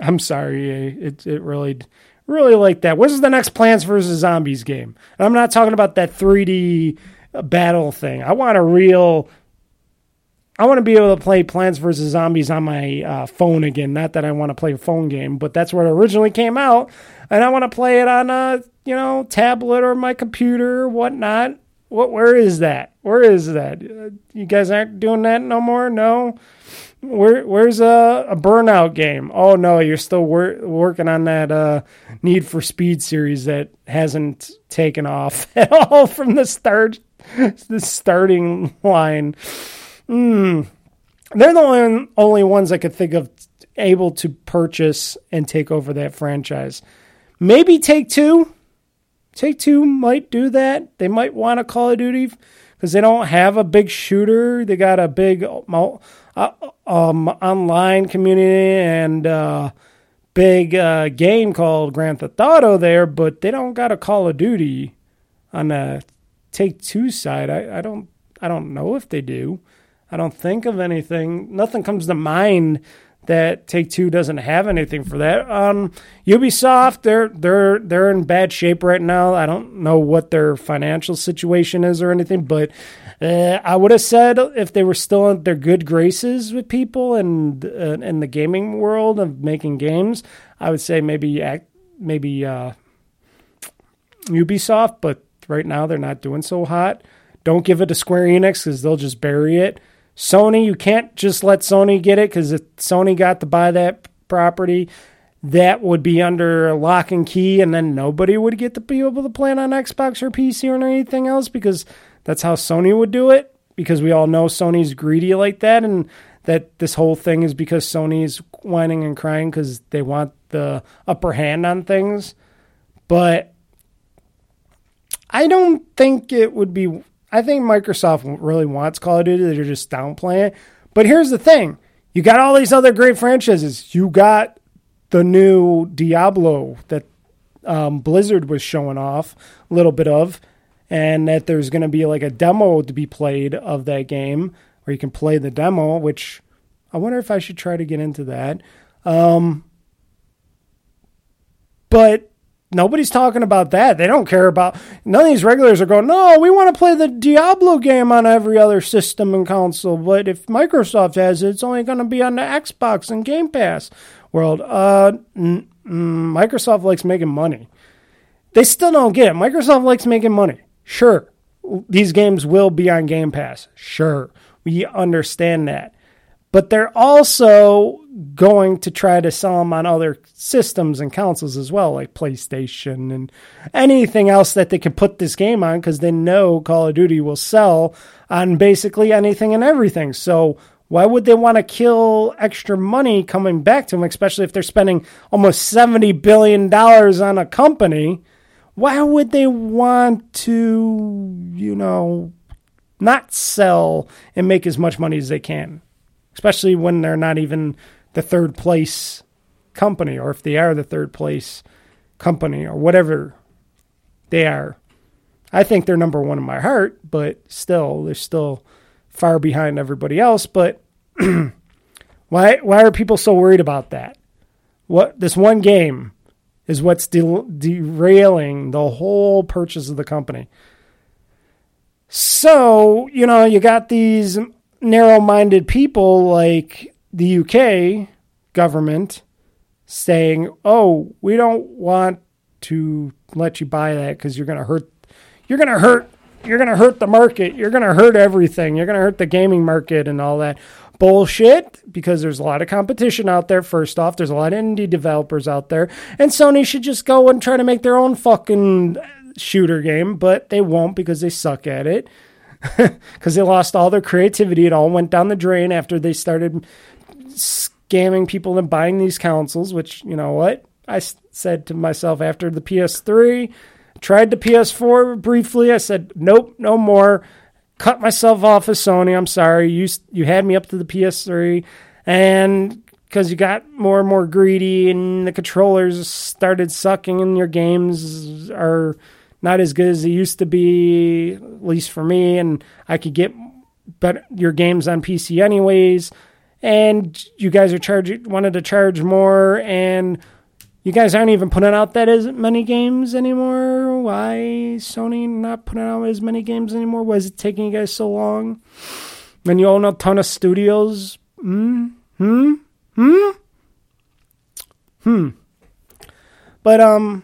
I'm sorry, EA. It it really really like that. What's the next Plants vs Zombies game? And I'm not talking about that 3D battle thing. I want a real. I want to be able to play Plants vs Zombies on my uh, phone again. Not that I want to play a phone game, but that's where it originally came out, and I want to play it on a you know tablet or my computer or whatnot. What? Where is that? Where is that? Uh, you guys aren't doing that no more. No. Where where's a, a burnout game? Oh no, you're still wor- working on that uh, Need for Speed series that hasn't taken off at all from the start, the starting line. Mm. They're the only, only ones I could think of able to purchase and take over that franchise. Maybe Take Two. Take Two might do that. They might want a Call of Duty because they don't have a big shooter. They got a big uh, um, online community and uh, big uh, game called Grand Theft Auto there, but they don't got a Call of Duty on the Take Two side. I, I don't I don't know if they do. I don't think of anything. Nothing comes to mind that Take Two doesn't have anything for that. Um, Ubisoft, they're they're they're in bad shape right now. I don't know what their financial situation is or anything, but uh, I would have said if they were still in their good graces with people and uh, in the gaming world of making games, I would say maybe act, maybe uh, Ubisoft. But right now they're not doing so hot. Don't give it to Square Enix because they'll just bury it. Sony, you can't just let Sony get it because if Sony got to buy that property, that would be under lock and key, and then nobody would get to be able to play it on Xbox or PC or anything else because that's how Sony would do it because we all know Sony's greedy like that and that this whole thing is because Sony's whining and crying because they want the upper hand on things. But I don't think it would be. I think Microsoft really wants Call of Duty. They're just downplaying it. But here's the thing you got all these other great franchises. You got the new Diablo that um, Blizzard was showing off a little bit of and that there's going to be like a demo to be played of that game where you can play the demo, which I wonder if I should try to get into that. Um, but nobody's talking about that. They don't care about none of these regulars are going, no, we want to play the Diablo game on every other system and console. But if Microsoft has it, it's only going to be on the Xbox and Game Pass world. Uh, n- Microsoft likes making money. They still don't get it. Microsoft likes making money. Sure, these games will be on Game Pass. Sure, we understand that. But they're also going to try to sell them on other systems and consoles as well, like PlayStation and anything else that they can put this game on because they know Call of Duty will sell on basically anything and everything. So why would they want to kill extra money coming back to them, especially if they're spending almost $70 billion on a company? why would they want to, you know, not sell and make as much money as they can? Especially when they're not even the third place company, or if they are the third place company, or whatever they are. I think they're number one in my heart, but still, they're still far behind everybody else. But why why are people so worried about that? What this one game is what's de- derailing the whole purchase of the company. So, you know, you got these narrow minded people like the UK government saying, oh, we don't want to let you buy that because you're going to hurt, you're going to hurt, you're going to hurt the market. You're going to hurt everything. You're going to hurt the gaming market and all that bullshit because there's a lot of competition out there. First off, there's a lot of indie developers out there, and Sony should just go and try to make their own fucking shooter game, but they won't because they suck at it. Because they lost all their creativity. It all went down the drain after they started scamming people and buying these consoles, which, you know what? I said to myself after the PS3, Tried the PS4 briefly. I said, nope, no more. Cut myself off of Sony. I'm sorry. You you had me up to the PS3, and because you got more and more greedy, and the controllers started sucking, and your games are not as good as they used to be, at least for me. And I could get better your games on PC anyways. And you guys are charging wanted to charge more, and you guys aren't even putting out that as many games anymore. Why Sony not putting out as many games anymore? Why is it taking you guys so long? When you own a ton of studios? Hmm? Hmm? Hmm? Hmm. But um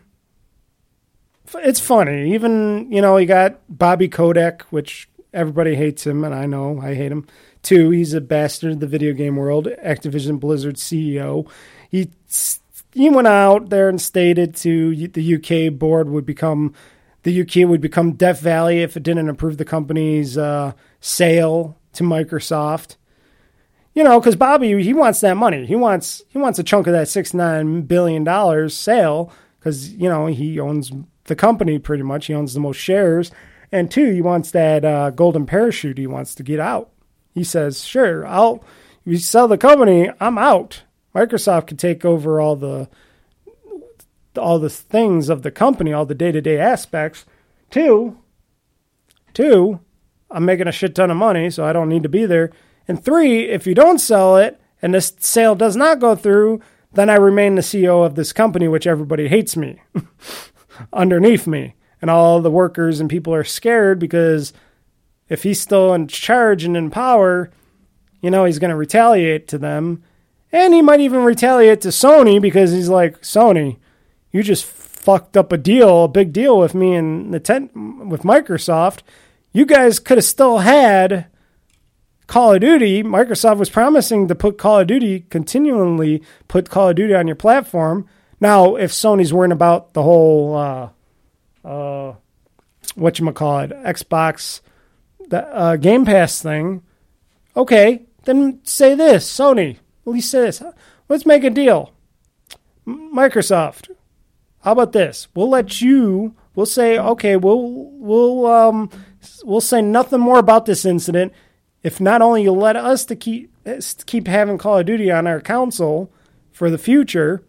it's funny. Even, you know, you got Bobby Kotick, which everybody hates him, and I know I hate him too. He's a bastard in the video game world, Activision Blizzard CEO. He he went out there and stated to the UK board would become the UK would become Death Valley if it didn't approve the company's uh, sale to Microsoft. You know, because Bobby he wants that money. He wants he wants a chunk of that six nine billion dollars sale because you know he owns the company pretty much. He owns the most shares, and two, he wants that uh, golden parachute. He wants to get out. He says, "Sure, I'll you sell the company. I'm out." Microsoft could take over all the all the things of the company, all the day to day aspects. Two, two, I'm making a shit ton of money, so I don't need to be there. And three, if you don't sell it and this sale does not go through, then I remain the CEO of this company, which everybody hates me underneath me. And all the workers and people are scared because if he's still in charge and in power, you know, he's going to retaliate to them and he might even retaliate to Sony because he's like, Sony, you just fucked up a deal, a big deal with me and the tent with Microsoft. You guys could have still had Call of Duty. Microsoft was promising to put Call of Duty continually put Call of Duty on your platform. Now, if Sony's worrying about the whole uh, uh, what you call it, Xbox, the uh, Game Pass thing, okay, then say this, Sony at least say this. Let's make a deal. Microsoft, how about this? We'll let you. We'll say okay. We'll we'll um we'll say nothing more about this incident. If not only you let us to keep keep having Call of Duty on our console for the future,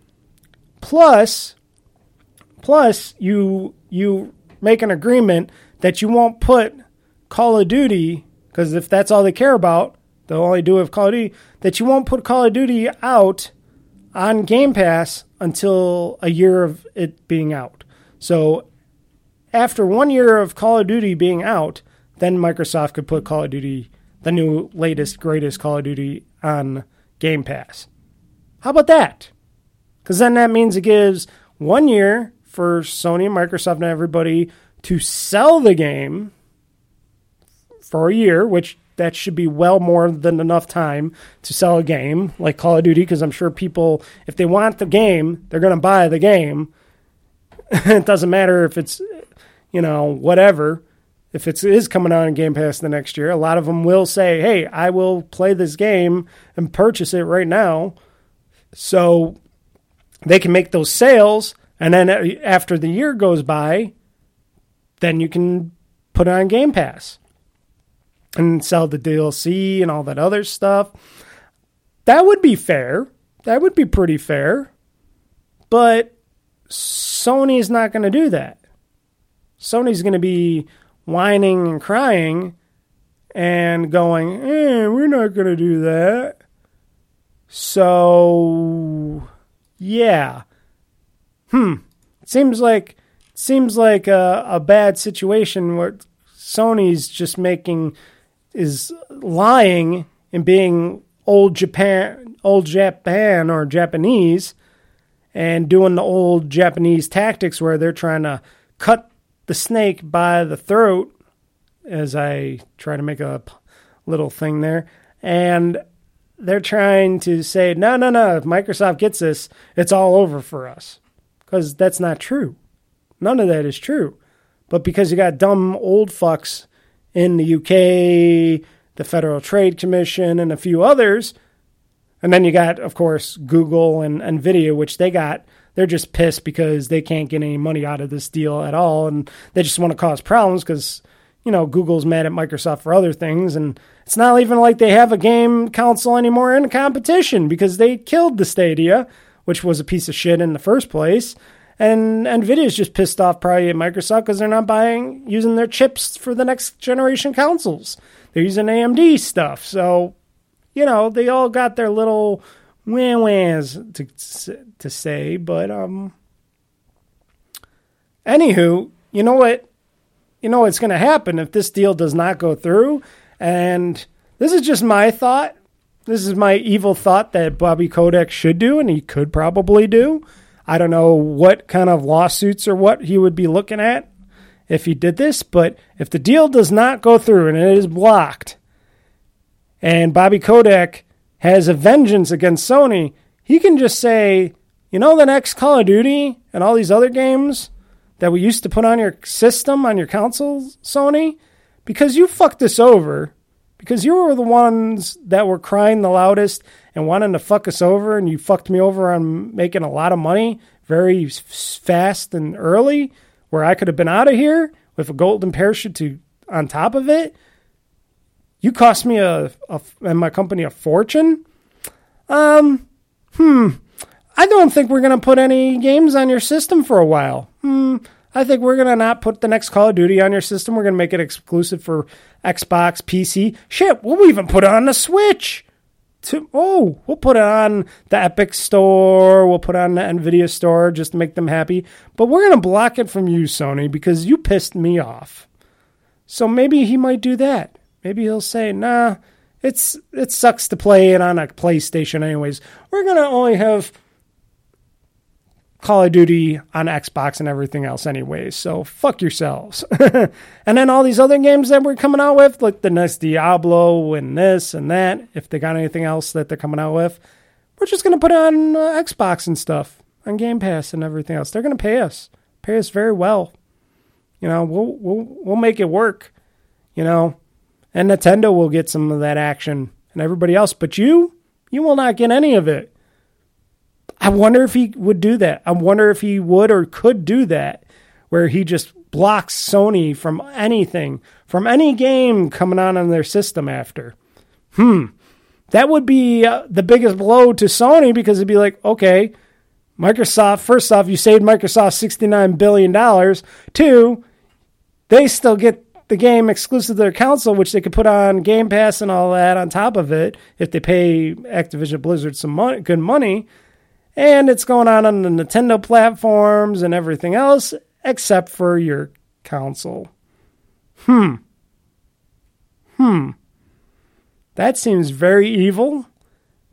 plus plus you you make an agreement that you won't put Call of Duty because if that's all they care about, they'll only do it with Call of Duty, that you won't put Call of Duty out on Game Pass until a year of it being out. So after one year of Call of Duty being out, then Microsoft could put Call of Duty, the new, latest, greatest Call of Duty, on Game Pass. How about that? Because then that means it gives one year for Sony and Microsoft and everybody to sell the game for a year, which that should be well more than enough time to sell a game like Call of Duty because I'm sure people, if they want the game, they're going to buy the game. it doesn't matter if it's, you know, whatever. If it is coming out in Game Pass the next year, a lot of them will say, hey, I will play this game and purchase it right now. So they can make those sales. And then after the year goes by, then you can put on Game Pass and sell the DLC and all that other stuff. That would be fair. That would be pretty fair. But Sony's not going to do that. Sony's going to be whining and crying and going, eh, we're not going to do that. So, yeah. Hmm. Seems like seems like a, a bad situation where Sony's just making is lying and being old Japan, old Japan or Japanese, and doing the old Japanese tactics where they're trying to cut the snake by the throat, as I try to make a little thing there, and they're trying to say, no, no, no, if Microsoft gets this, it's all over for us. Because that's not true. None of that is true. But because you got dumb old fucks in the UK, the Federal Trade Commission, and a few others. And then you got, of course, Google and NVIDIA, which they got they're just pissed because they can't get any money out of this deal at all, and they just want to cause problems because you know Google's mad at Microsoft for other things, and it's not even like they have a game console anymore in competition because they killed the Stadia, which was a piece of shit in the first place. And Nvidia's just pissed off probably at Microsoft because they're not buying using their chips for the next generation consoles. They're using AMD stuff. So, you know, they all got their little wah wahs to to say, but um anywho, you know what? You know what's going to happen if this deal does not go through and this is just my thought. This is my evil thought that Bobby Kotick should do and he could probably do. I don't know what kind of lawsuits or what he would be looking at if he did this, but if the deal does not go through and it is blocked, and Bobby Kotick has a vengeance against Sony, he can just say, you know, the next Call of Duty and all these other games that we used to put on your system, on your console, Sony, because you fucked this over, because you were the ones that were crying the loudest and wanting to fuck us over, and you fucked me over on making a lot of money very fast and early, where I could have been out of here with a golden parachute to on top of it. You cost me a, a and my company a fortune. Um, hmm. I don't think we're gonna put any games on your system for a while. Hmm. I think we're gonna not put the next Call of Duty on your system. We're gonna make it exclusive for Xbox, PC. Shit, we'll even put it on the Switch. To, oh, we'll put it on the Epic Store. We'll put it on the Nvidia Store just to make them happy. But we're gonna block it from you, Sony, because you pissed me off. So maybe he might do that. Maybe he'll say, "Nah, it's it sucks to play it on a PlayStation anyways. We're gonna only have." Call of Duty on Xbox and everything else anyways. So fuck yourselves. and then all these other games that we're coming out with, like the next Diablo and this and that, if they got anything else that they're coming out with, we're just going to put on uh, Xbox and stuff, on Game Pass and everything else. They're going to pay us. Pay us very well. You know, we'll we'll we'll make it work. You know, and Nintendo will get some of that action and everybody else, but you, you will not get any of it. I wonder if he would do that. I wonder if he would or could do that, where he just blocks Sony from anything, from any game coming on on their system after. Hmm. That would be uh, the biggest blow to Sony because it'd be like, okay, Microsoft, first off, you saved Microsoft $69 billion. Two, they still get the game exclusive to their console, which they could put on Game Pass and all that on top of it if they pay Activision Blizzard some money, good money and it's going on on the Nintendo platforms and everything else except for your console. Hmm. Hmm. That seems very evil,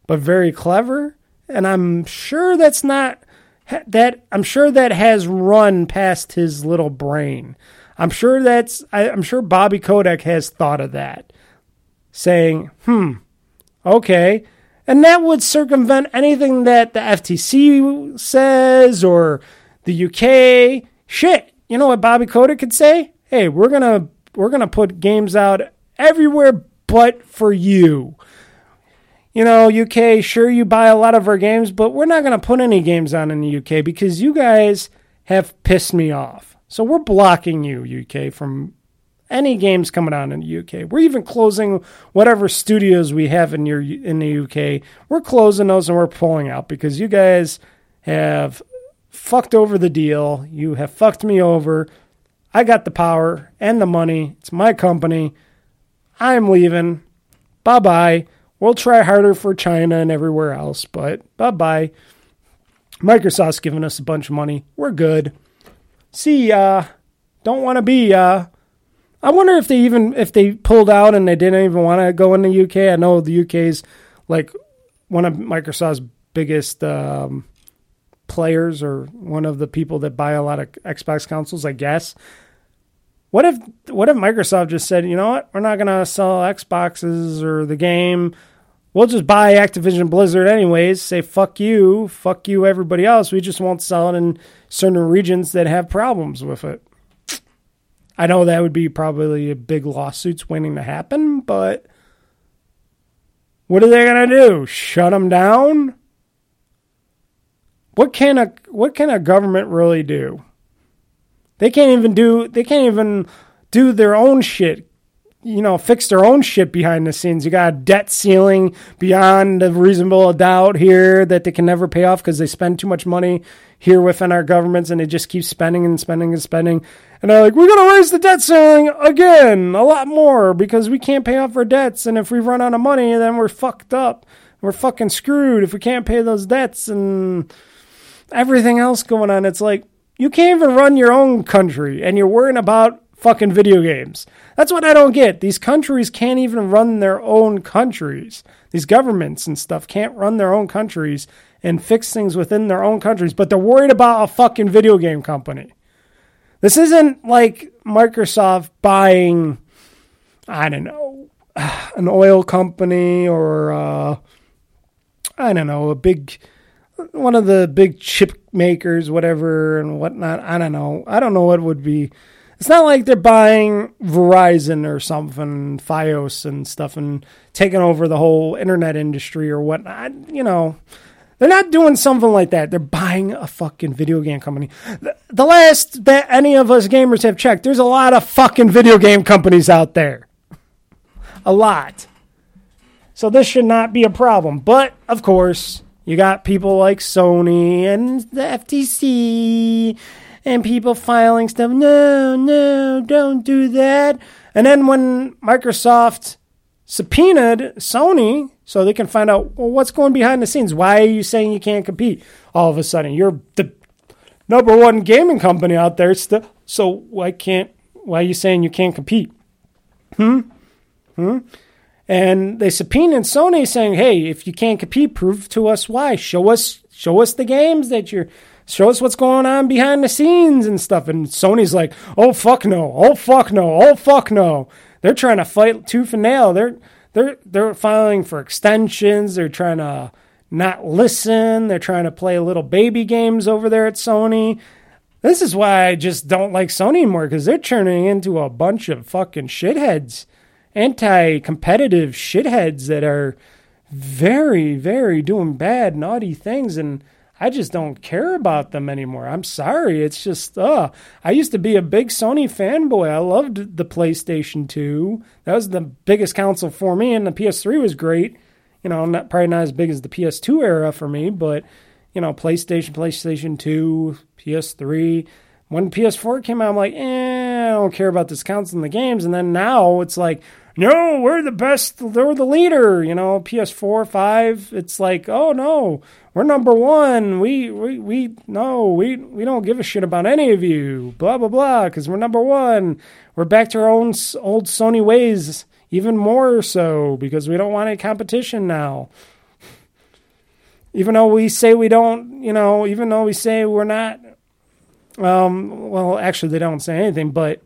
but very clever, and I'm sure that's not that I'm sure that has run past his little brain. I'm sure that's I, I'm sure Bobby Kotick has thought of that, saying, "Hmm, okay, and that would circumvent anything that the FTC says or the UK. Shit, you know what Bobby Kotick could say? Hey, we're gonna we're gonna put games out everywhere but for you. You know, UK, sure you buy a lot of our games, but we're not gonna put any games on in the UK because you guys have pissed me off. So we're blocking you, UK, from any games coming out in the UK. We're even closing whatever studios we have in your in the UK. We're closing those and we're pulling out because you guys have fucked over the deal. You have fucked me over. I got the power and the money. It's my company. I'm leaving. Bye bye. We'll try harder for China and everywhere else, but bye bye. Microsoft's giving us a bunch of money. We're good. See ya. Don't want to be ya. I wonder if they even if they pulled out and they didn't even want to go in the UK. I know the UK is like one of Microsoft's biggest um, players or one of the people that buy a lot of Xbox consoles. I guess. What if what if Microsoft just said, you know what, we're not gonna sell Xboxes or the game. We'll just buy Activision Blizzard anyways. Say fuck you, fuck you, everybody else. We just won't sell it in certain regions that have problems with it. I know that would be probably a big lawsuits waiting to happen, but what are they going to do? Shut them down? what can a what can a government really do? They can't even do they can't even do their own shit. You know, fix their own shit behind the scenes. You got a debt ceiling beyond a reasonable doubt here that they can never pay off because they spend too much money here within our governments and they just keep spending and spending and spending. And they're like, we're going to raise the debt ceiling again, a lot more because we can't pay off our debts. And if we run out of money, then we're fucked up. We're fucking screwed if we can't pay those debts and everything else going on. It's like, you can't even run your own country and you're worrying about fucking video games. That's what I don't get. These countries can't even run their own countries. These governments and stuff can't run their own countries and fix things within their own countries, but they're worried about a fucking video game company. This isn't like Microsoft buying, I don't know, an oil company or, uh, I don't know, a big, one of the big chip makers, whatever, and whatnot. I don't know. I don't know what would be. It's not like they're buying Verizon or something, Fios and stuff, and taking over the whole internet industry or whatnot. You know, they're not doing something like that. They're buying a fucking video game company. The, last that any of us gamers have checked, there's a lot of fucking video game companies out there. A lot. So this should not be a problem. But, of course, you got people like Sony and the FTC and people filing stuff. No, no, don't do that. And then when Microsoft subpoenaed Sony so they can find out well, what's going behind the scenes. Why are you saying you can't compete? All of a sudden, you're the number one gaming company out there. Still, so why can't? Why are you saying you can't compete? Hmm. Hmm. And they subpoenaed Sony, saying, "Hey, if you can't compete, prove to us why. Show us, show us the games that you're." Show us what's going on behind the scenes and stuff. And Sony's like, oh, fuck no. Oh, fuck no. Oh, fuck no. They're trying to fight tooth and nail. They're they're they're filing for extensions. They're trying to not listen. They're trying to play little baby games over there at Sony. This is why I just don't like Sony anymore because they're turning into a bunch of fucking shitheads, anti-competitive shitheads that are very, very doing bad, naughty things, and I just don't care about them anymore. I'm sorry. It's just, uh, I used to be a big Sony fanboy. I loved the PlayStation 2. That was the biggest console for me, and the PS3 was great. You know, not probably not as big as the PS2 era for me, but you know, PlayStation, PlayStation 2, PS3. When PS4 came out, I'm like, eh, I don't care about this console and the games. And then now it's like, no, we're the best. We're the leader. You know, PS4, 5. It's like, oh no, we're number one. We we we no, we we don't give a shit about any of you. Blah blah blah. Because we're number one. We're back to our own old Sony ways, even more so because we don't want any competition now. Even though we say we don't, you know, even though we say we're not. Um. Well, actually, they don't say anything, but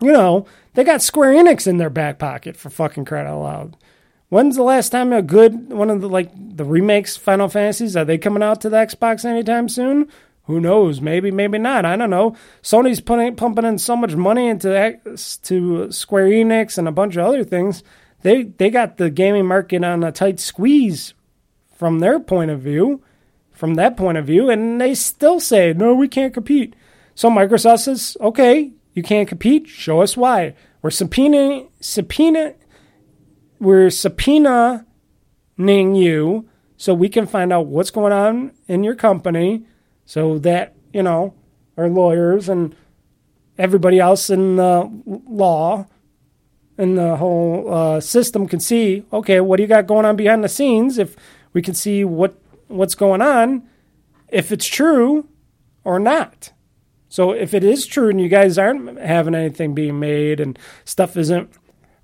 you know, they got Square Enix in their back pocket for fucking crying out loud. When's the last time a good one of the like the remakes Final Fantasies are they coming out to the Xbox anytime soon? Who knows? Maybe, maybe not. I don't know. Sony's putting pumping in so much money into to Square Enix and a bunch of other things. They they got the gaming market on a tight squeeze from their point of view, from that point of view, and they still say no, we can't compete. So Microsoft says, okay, you can't compete. Show us why. We're subpoenaing subpoena we're subpoenaing you so we can find out what's going on in your company so that, you know, our lawyers and everybody else in the law and the whole uh, system can see, okay, what do you got going on behind the scenes? If we can see what what's going on, if it's true or not. So if it is true and you guys aren't having anything being made and stuff isn't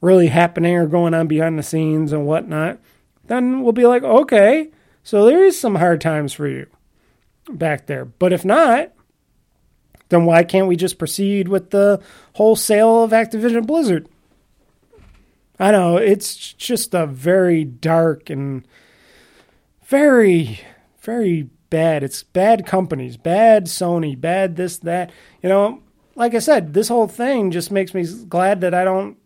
really happening or going on behind the scenes and whatnot, then we'll be like, okay, so there is some hard times for you back there. But if not, then why can't we just proceed with the whole sale of Activision Blizzard? I know it's just a very dark and very, very bad. It's bad companies, bad Sony, bad this, that. You know, like I said, this whole thing just makes me glad that I don't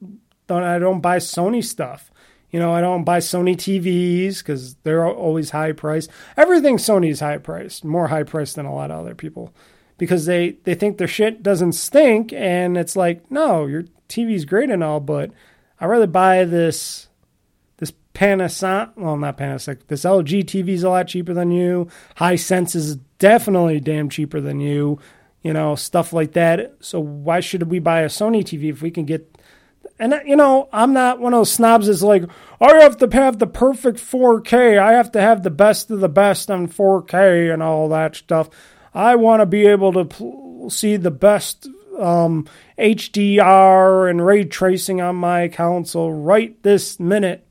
don't I don't buy Sony stuff. You know, I don't buy Sony TVs because they're always high priced. Everything Sony's high priced, more high priced than a lot of other people, because they they think their shit doesn't stink, and it's like, no, your TV's great and all, but I'd rather buy this this Panasonic, well, not Panasonic, this LG TV's a lot cheaper than you. Hisense is definitely damn cheaper than you. You know, stuff like that. So why should we buy a Sony TV if we can get and you know, I'm not one of those snobs that's like, I have to have the perfect 4K. I have to have the best of the best on 4K and all that stuff. I want to be able to pl- see the best um, HDR and ray tracing on my console right this minute.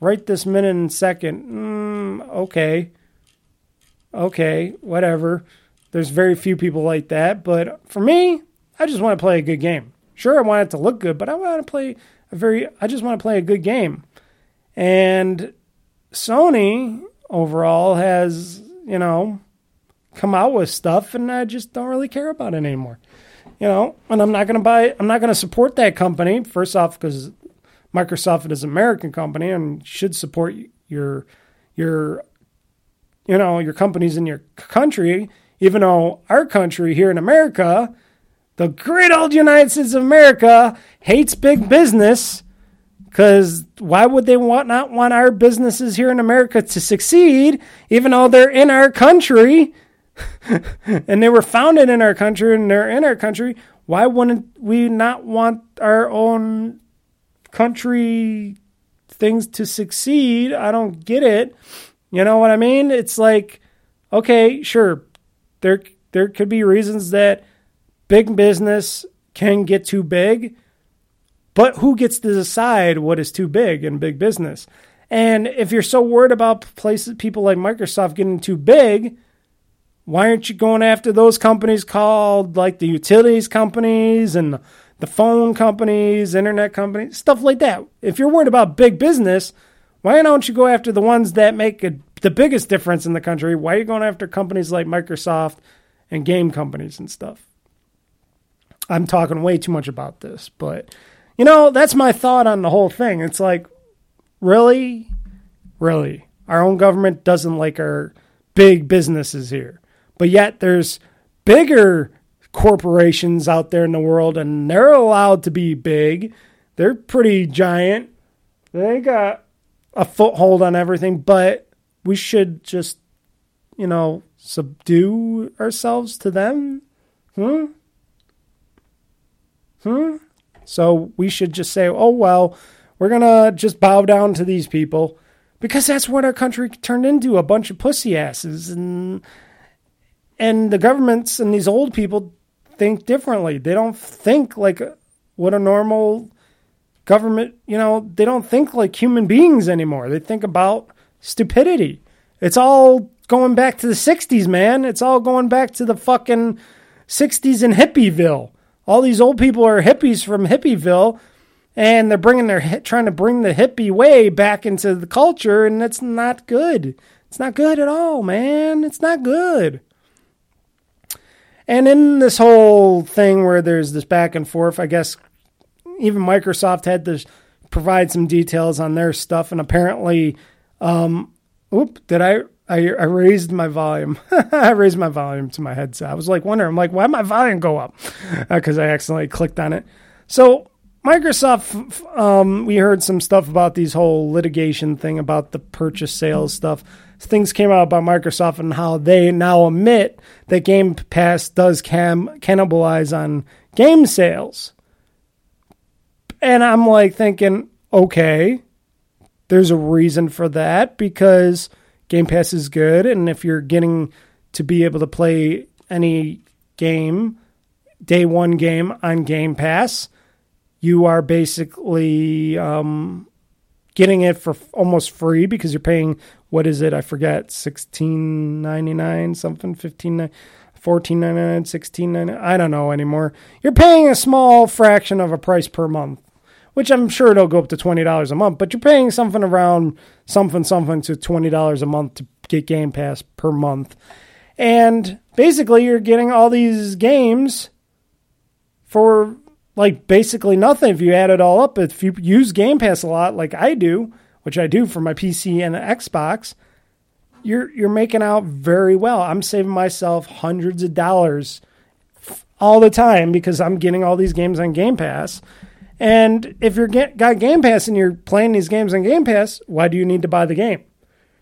Right this minute and second. Mm, okay. Okay, whatever. There's very few people like that. But for me, I just want to play a good game. Sure, I want it to look good, but I want to play a very, I just want to play a good game. And Sony overall has, you know, come out with stuff, and I just don't really care about it anymore. You know, and I'm not going to buy, I'm not going to support that company, first off, because Microsoft is an American company and should support your, your, you know, your companies in your country, even though our country here in America, the great old United States of America hates big business because why would they want not want our businesses here in America to succeed, even though they're in our country and they were founded in our country and they're in our country? Why wouldn't we not want our own country things to succeed? I don't get it. You know what I mean? It's like, okay, sure, there there could be reasons that big business can get too big, but who gets to decide what is too big in big business? And if you're so worried about places, people like Microsoft getting too big, why aren't you going after those companies called like the utilities companies and the phone companies, internet companies, stuff like that? If you're worried about big business, why don't you go after the ones that make a, the biggest difference in the country? Why are you going after companies like Microsoft and game companies and stuff? I'm talking way too much about this, but you know, that's my thought on the whole thing. It's like, really? Really? Our own government doesn't like our big businesses here. But yet there's bigger corporations out there in the world and they're allowed to be big. They're pretty giant. They got a foothold on everything, but we should just, you know, subdue ourselves to them. Hmm? Hmm? So we should just say, oh, well, we're going to just bow down to these people because that's what our country turned into a bunch of pussy asses. And, and the governments and these old people think differently. They don't think like what a normal government, you know, they don't think like human beings anymore. They think about stupidity. It's all going back to the 60s, man. It's all going back to the fucking 60s in Hippieville all these old people are hippies from Hippieville, and they're bringing their trying to bring the hippie way back into the culture, and that's not good. It's not good at all, man. It's not good. And in this whole thing where there's this back and forth, I guess even Microsoft had to provide some details on their stuff, and apparently, um, oop, did I I, I raised my volume. I raised my volume to my headset. I was like wondering, I'm like, why my volume go up? Because uh, I accidentally clicked on it. So Microsoft, um, we heard some stuff about these whole litigation thing about the purchase sales stuff. Things came out about Microsoft and how they now admit that Game Pass does cam- cannibalize on game sales. And I'm like thinking, okay, there's a reason for that because – Game Pass is good, and if you're getting to be able to play any game, day one game on Game Pass, you are basically um, getting it for almost free because you're paying what is it? I forget, sixteen ninety nine something, fifteen. 14.99 16.99 I don't know anymore. You're paying a small fraction of a price per month which I'm sure it'll go up to twenty dollars a month. But you're paying something around something something to twenty dollars a month to get Game Pass per month, and basically you're getting all these games for like basically nothing if you add it all up. If you use Game Pass a lot, like I do, which I do for my PC and Xbox, you're you're making out very well. I'm saving myself hundreds of dollars all the time because I'm getting all these games on Game Pass. And if you're get, got Game Pass and you're playing these games on Game Pass, why do you need to buy the game?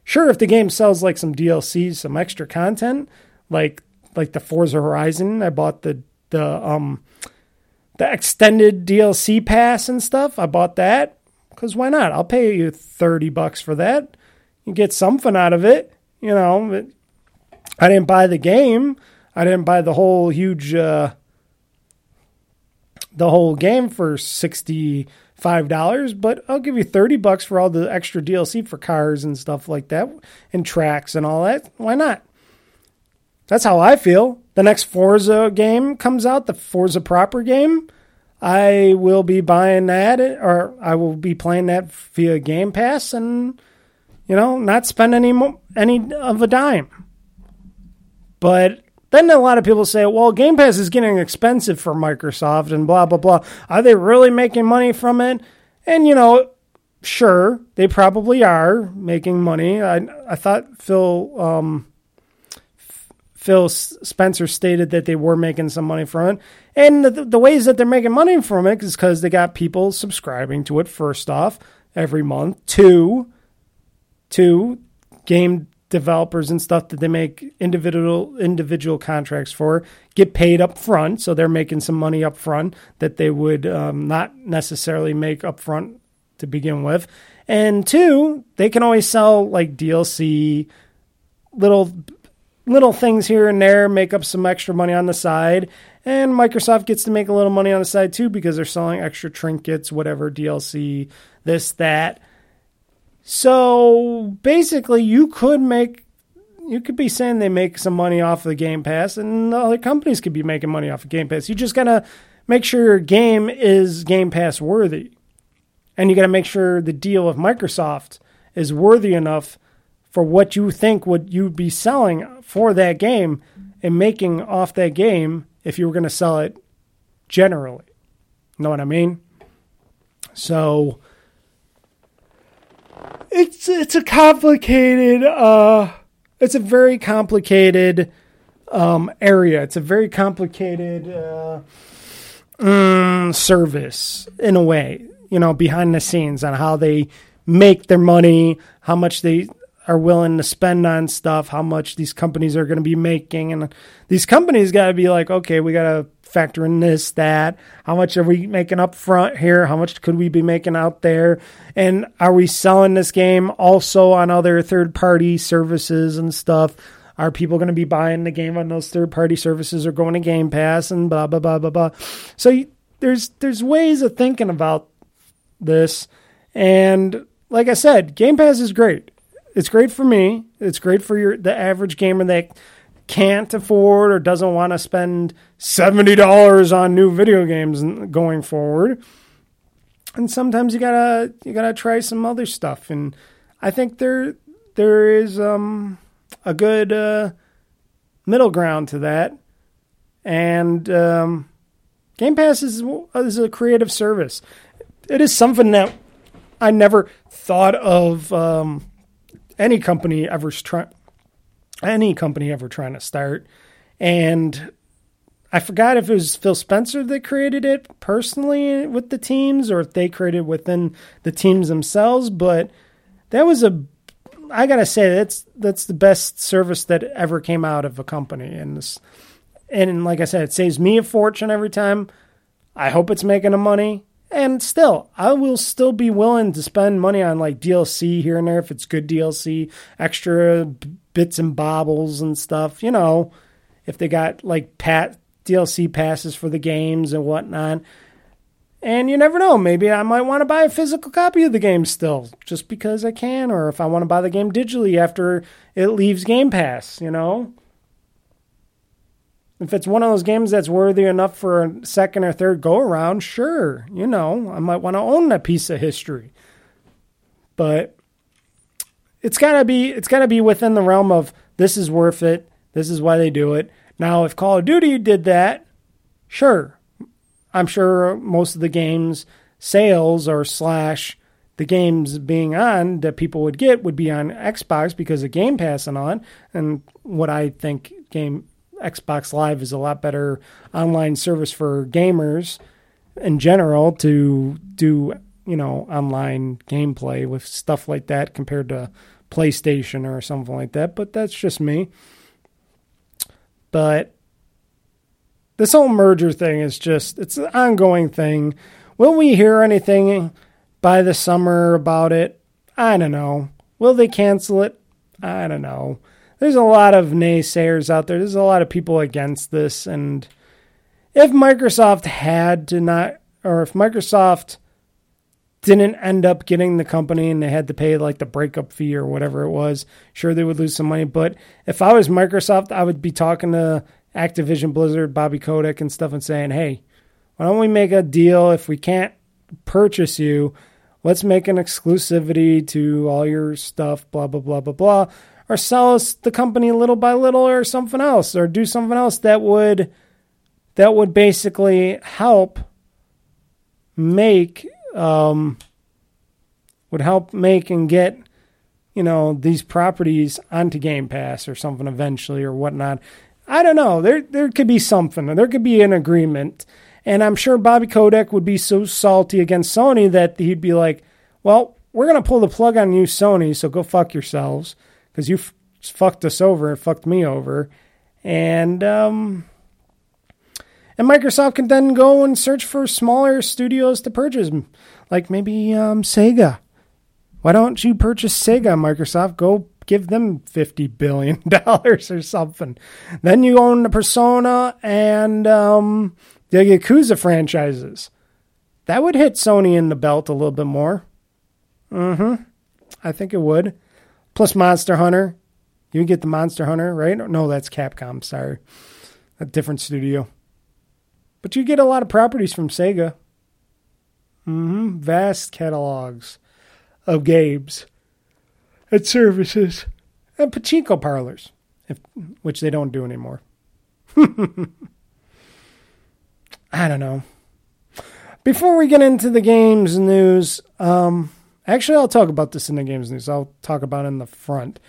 Sure, if the game sells like some DLC, some extra content, like like the Forza Horizon, I bought the the um the extended DLC pass and stuff. I bought that because why not? I'll pay you thirty bucks for that. You get something out of it, you know. I didn't buy the game. I didn't buy the whole huge uh, the whole game for sixty five dollars, but I'll give you thirty bucks for all the extra DLC for cars and stuff like that, and tracks and all that. Why not? That's how I feel. The next Forza game comes out, the Forza proper game. I will be buying that, or I will be playing that via Game Pass, and you know, not spend any mo- any of a dime. But then a lot of people say, well, Game Pass is getting expensive for Microsoft and blah, blah, blah. Are they really making money from it? And, you know, sure, they probably are making money. I, I thought Phil, um, Phil Spencer stated that they were making some money from it. And the, the ways that they're making money from it is because they got people subscribing to it, first off, every month. Two, two, game developers and stuff that they make individual individual contracts for get paid up front so they're making some money up front that they would um, not necessarily make up front to begin with. And two they can always sell like dlc little little things here and there make up some extra money on the side. And microsoft gets to make a little money on the side too because they're selling extra trinkets whatever dlc this that so basically, you could make, you could be saying they make some money off of the Game Pass, and other companies could be making money off of Game Pass. You just gotta make sure your game is Game Pass worthy, and you gotta make sure the deal with Microsoft is worthy enough for what you think would you be selling for that game and making off that game if you were going to sell it generally. Know what I mean? So it's it's a complicated uh it's a very complicated um area. It's a very complicated uh um, service in a way, you know, behind the scenes on how they make their money, how much they are willing to spend on stuff, how much these companies are going to be making and these companies got to be like, okay, we got to factor in this, that. How much are we making up front here? How much could we be making out there? And are we selling this game also on other third party services and stuff? Are people going to be buying the game on those third party services or going to Game Pass and blah blah blah blah blah? So there's there's ways of thinking about this, and like I said, Game Pass is great. It's great for me. It's great for your the average gamer that can't afford or doesn't want to spend $70 on new video games going forward. And sometimes you gotta you gotta try some other stuff. And I think there there is um, a good uh, middle ground to that. And um, Game Pass is is a creative service. It is something that I never thought of um, any company ever trying any company ever trying to start. And I forgot if it was Phil Spencer that created it personally with the teams or if they created within the teams themselves, but that was a I gotta say that's that's the best service that ever came out of a company, and this, and like I said, it saves me a fortune every time. I hope it's making a money, and still, I will still be willing to spend money on like DLC here and there if it's good DLC, extra bits and bobbles and stuff. You know, if they got like pat DLC passes for the games and whatnot. And you never know, maybe I might want to buy a physical copy of the game still, just because I can, or if I want to buy the game digitally after it leaves Game Pass, you know? If it's one of those games that's worthy enough for a second or third go around, sure, you know, I might want to own that piece of history. But it's gotta be it's gotta be within the realm of this is worth it. This is why they do it. Now, if Call of Duty did that, sure, I'm sure most of the games sales or slash the games being on that people would get would be on Xbox because of Game Pass and on. And what I think game Xbox Live is a lot better online service for gamers in general to do you know online gameplay with stuff like that compared to PlayStation or something like that. But that's just me. But this whole merger thing is just it's an ongoing thing. Will we hear anything by the summer about it? I don't know. Will they cancel it? I don't know. There's a lot of naysayers out there. There's a lot of people against this and if Microsoft had to not or if Microsoft didn't end up getting the company and they had to pay like the breakup fee or whatever it was, sure they would lose some money. But if I was Microsoft, I would be talking to Activision Blizzard, Bobby Kotick, and stuff and saying, hey, why don't we make a deal if we can't purchase you? Let's make an exclusivity to all your stuff, blah, blah, blah, blah, blah. Or sell us the company little by little or something else, or do something else that would that would basically help make um, would help make and get you know these properties onto Game Pass or something eventually or whatnot. I don't know. There there could be something. There could be an agreement, and I'm sure Bobby Kotick would be so salty against Sony that he'd be like, "Well, we're gonna pull the plug on you, Sony. So go fuck yourselves because you f- fucked us over and fucked me over." And um, and Microsoft can then go and search for smaller studios to purchase, like maybe um, Sega. Why don't you purchase Sega, Microsoft? Go give them fifty billion dollars or something. Then you own the Persona and um, the Yakuza franchises. That would hit Sony in the belt a little bit more. Mm-hmm. I think it would. Plus Monster Hunter. You get the Monster Hunter, right? No, that's Capcom. Sorry, a different studio. But you get a lot of properties from Sega. Mm-hmm. Vast catalogs of games and services and pachinko parlors, if, which they don't do anymore. I don't know. Before we get into the games news, um, actually, I'll talk about this in the games news. I'll talk about it in the front.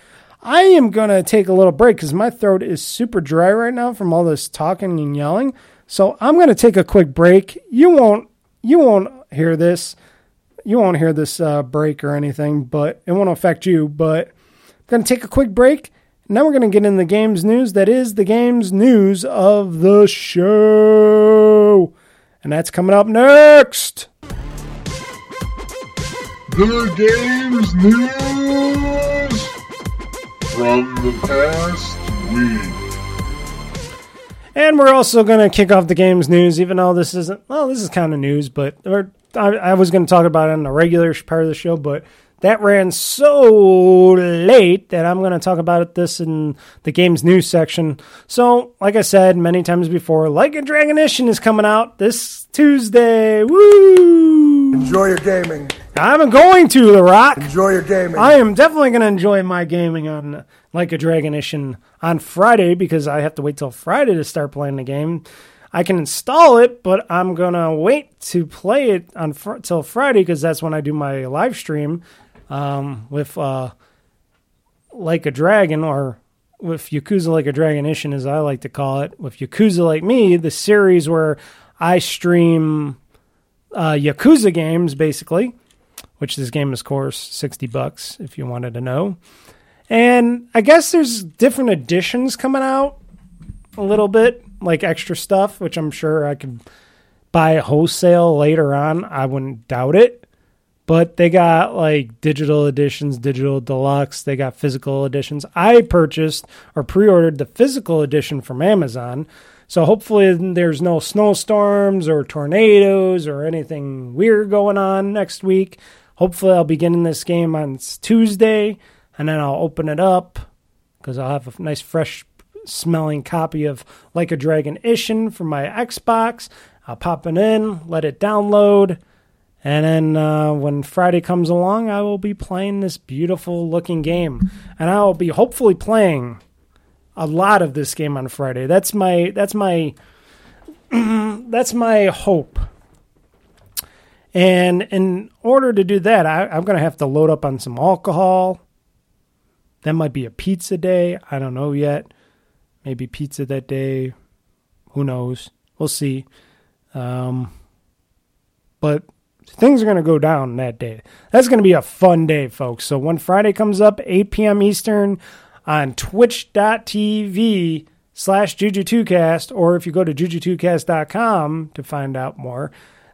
I am going to take a little break because my throat is super dry right now from all this talking and yelling. So I'm going to take a quick break. You won't you won't hear this. You won't hear this uh, break or anything, but it won't affect you. But I'm going to take a quick break. Now we're going to get in the games news. That is the games news of the show, and that's coming up next. The games news from the past week. And we're also going to kick off the games news, even though this isn't, well, this is kind of news, but or, I, I was going to talk about it in the regular part of the show, but that ran so late that I'm going to talk about this in the games news section. So, like I said many times before, Like a Dragonition is coming out this Tuesday. Woo! Enjoy your gaming. I'm going to, The Rock. Enjoy your gaming. I am definitely going to enjoy my gaming on Like a Dragonition on Friday because I have to wait till Friday to start playing the game. I can install it, but I'm going to wait to play it on fr- till Friday because that's when I do my live stream um, with uh, Like a Dragon or with Yakuza Like a Dragonition, as I like to call it. With Yakuza Like Me, the series where I stream uh, Yakuza games, basically, which this game is, of course, 60 bucks if you wanted to know. And I guess there's different editions coming out a little bit, like extra stuff, which I'm sure I could buy wholesale later on. I wouldn't doubt it. But they got like digital editions, digital deluxe. They got physical editions. I purchased or pre ordered the physical edition from Amazon. So hopefully there's no snowstorms or tornadoes or anything weird going on next week. Hopefully I'll be getting this game on Tuesday and then I'll open it up because I'll have a nice fresh smelling copy of Like a Dragon Ishin for my Xbox. I'll pop it in, let it download, and then uh, when Friday comes along, I will be playing this beautiful looking game, and I will be hopefully playing a lot of this game on Friday. That's my that's my that's my hope. And in order to do that, I, I'm going to have to load up on some alcohol. That might be a pizza day. I don't know yet. Maybe pizza that day. Who knows? We'll see. Um, but things are going to go down that day. That's going to be a fun day, folks. So when Friday comes up, 8 p.m. Eastern on twitch.tv slash Juju2cast, or if you go to Juju2cast.com to find out more,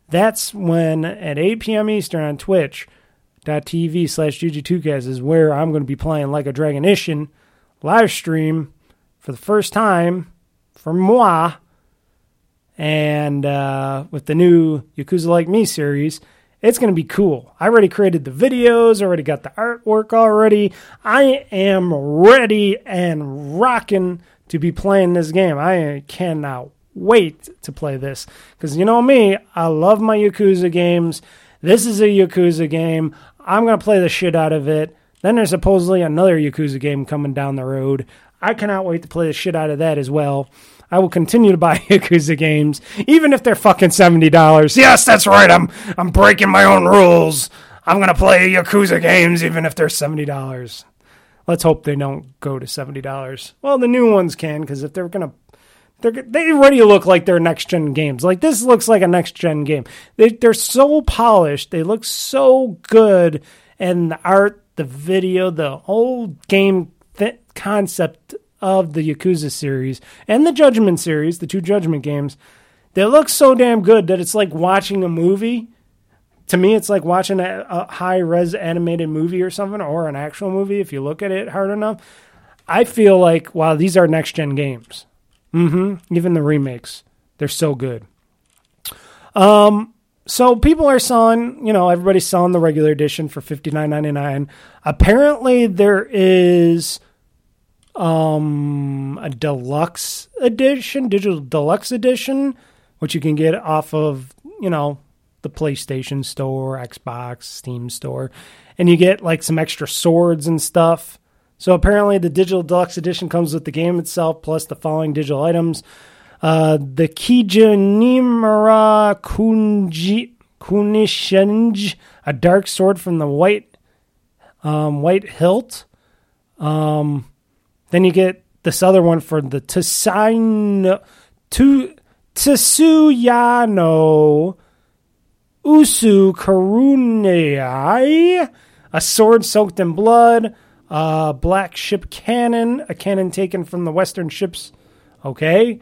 that's when at 8 p.m. Eastern on twitch.tv slash Juju2cast is where I'm going to be playing Like a Dragon Ishin live stream for the first time for moi and uh, with the new Yakuza Like Me series, it's going to be cool. I already created the videos, already got the artwork already. I am ready and rocking to be playing this game. I cannot wait to play this because you know me, I love my Yakuza games. This is a Yakuza game. I'm going to play the shit out of it. Then there's supposedly another Yakuza game coming down the road. I cannot wait to play the shit out of that as well. I will continue to buy Yakuza games, even if they're fucking seventy dollars. Yes, that's right. I'm I'm breaking my own rules. I'm gonna play Yakuza games even if they're seventy dollars. Let's hope they don't go to seventy dollars. Well, the new ones can because if they're gonna, they already look like they're next gen games. Like this looks like a next gen game. They they're so polished. They look so good, and the art, the video, the whole game th- concept of the Yakuza series and the Judgment series, the two Judgment games, they look so damn good that it's like watching a movie. To me, it's like watching a, a high res animated movie or something, or an actual movie if you look at it hard enough. I feel like, wow, these are next gen games. Mm-hmm. Even the remakes, they're so good. Um, so people are selling, you know, everybody's selling the regular edition for fifty nine ninety nine. Apparently, there is um, a deluxe edition, digital deluxe edition, which you can get off of, you know, the PlayStation Store, Xbox, Steam Store, and you get like some extra swords and stuff. So apparently, the digital deluxe edition comes with the game itself plus the following digital items: uh, the Kijanimura Kunji Kunishinj, a dark sword from the white um, white hilt. Um, then you get this other one for the Tsuino, to, Tsuyano Usu Karunei, a sword soaked in blood, a black ship cannon, a cannon taken from the western ships. Okay.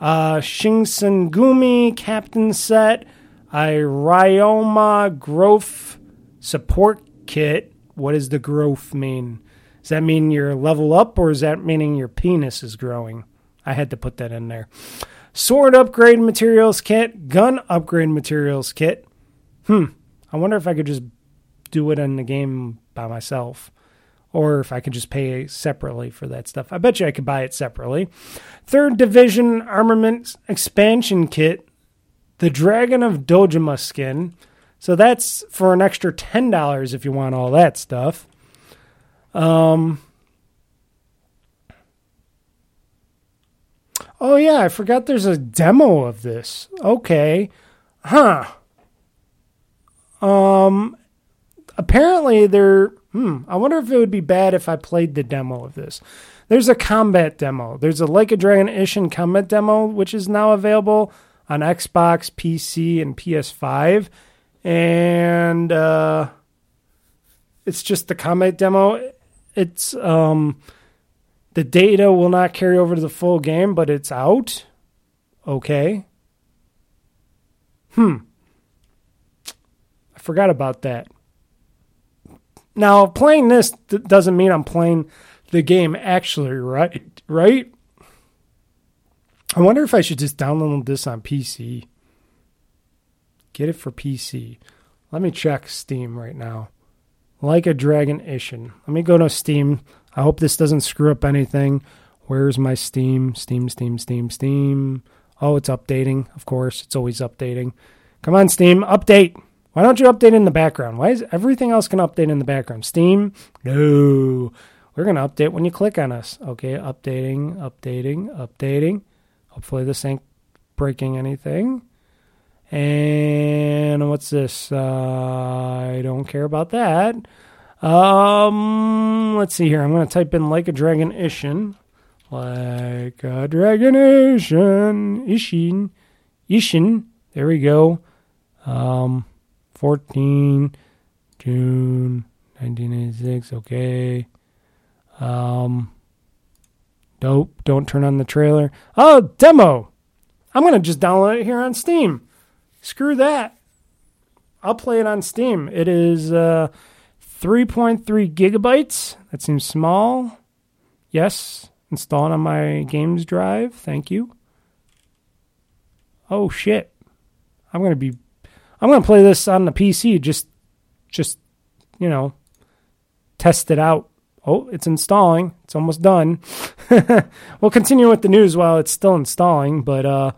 Uh, Shinsengumi captain set, a Ryoma growth support kit. What does the growth mean? Does that mean you're level up or is that meaning your penis is growing? I had to put that in there. Sword upgrade materials kit, gun upgrade materials kit. Hmm. I wonder if I could just do it in the game by myself or if I could just pay separately for that stuff. I bet you I could buy it separately. Third division armament expansion kit, the Dragon of Dojima skin. So that's for an extra $10 if you want all that stuff. Um. Oh yeah, I forgot there's a demo of this. Okay. Huh. Um apparently there hmm, I wonder if it would be bad if I played the demo of this. There's a combat demo. There's a Like a Dragon Ishin combat demo which is now available on Xbox, PC and PS5 and uh it's just the combat demo it's um the data will not carry over to the full game, but it's out. Okay. Hmm. I forgot about that. Now, playing this doesn't mean I'm playing the game actually, right? Right? I wonder if I should just download this on PC. Get it for PC. Let me check Steam right now. Like a Dragon Ishin. Let me go to Steam. I hope this doesn't screw up anything. Where's my Steam? Steam, Steam, Steam, Steam. Oh, it's updating. Of course, it's always updating. Come on, Steam, update. Why don't you update in the background? Why is everything else to update in the background? Steam? No. We're going to update when you click on us. Okay, updating, updating, updating. Hopefully this ain't breaking anything. And what's this? Uh, I don't care about that. Um, let's see here. I'm going to type in like a dragon Ishin. Like a dragon Ishin. Ishin. Ishin. There we go. Um, 14 June 1986. Okay. Um, dope. Don't turn on the trailer. Oh, demo. I'm going to just download it here on Steam. Screw that. I'll play it on Steam. It is uh, 3.3 gigabytes. That seems small. Yes. Install it on my games drive. Thank you. Oh shit. I'm going to be I'm going to play this on the PC just just you know test it out. Oh, it's installing. It's almost done. we'll continue with the news while it's still installing, but uh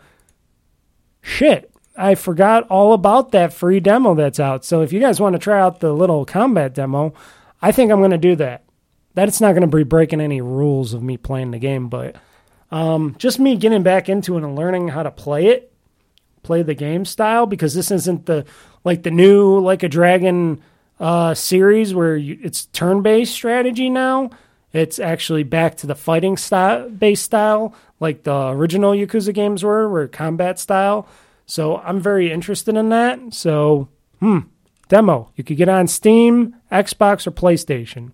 shit. I forgot all about that free demo that's out. So if you guys want to try out the little combat demo, I think I'm going to do that. That's not going to be breaking any rules of me playing the game, but um, just me getting back into it and learning how to play it, play the game style, because this isn't the like the new like a dragon uh, series where you, it's turn-based strategy now. It's actually back to the fighting style based style, like the original Yakuza games were, where combat style. So I'm very interested in that. So, hmm, demo. You could get on Steam, Xbox, or PlayStation.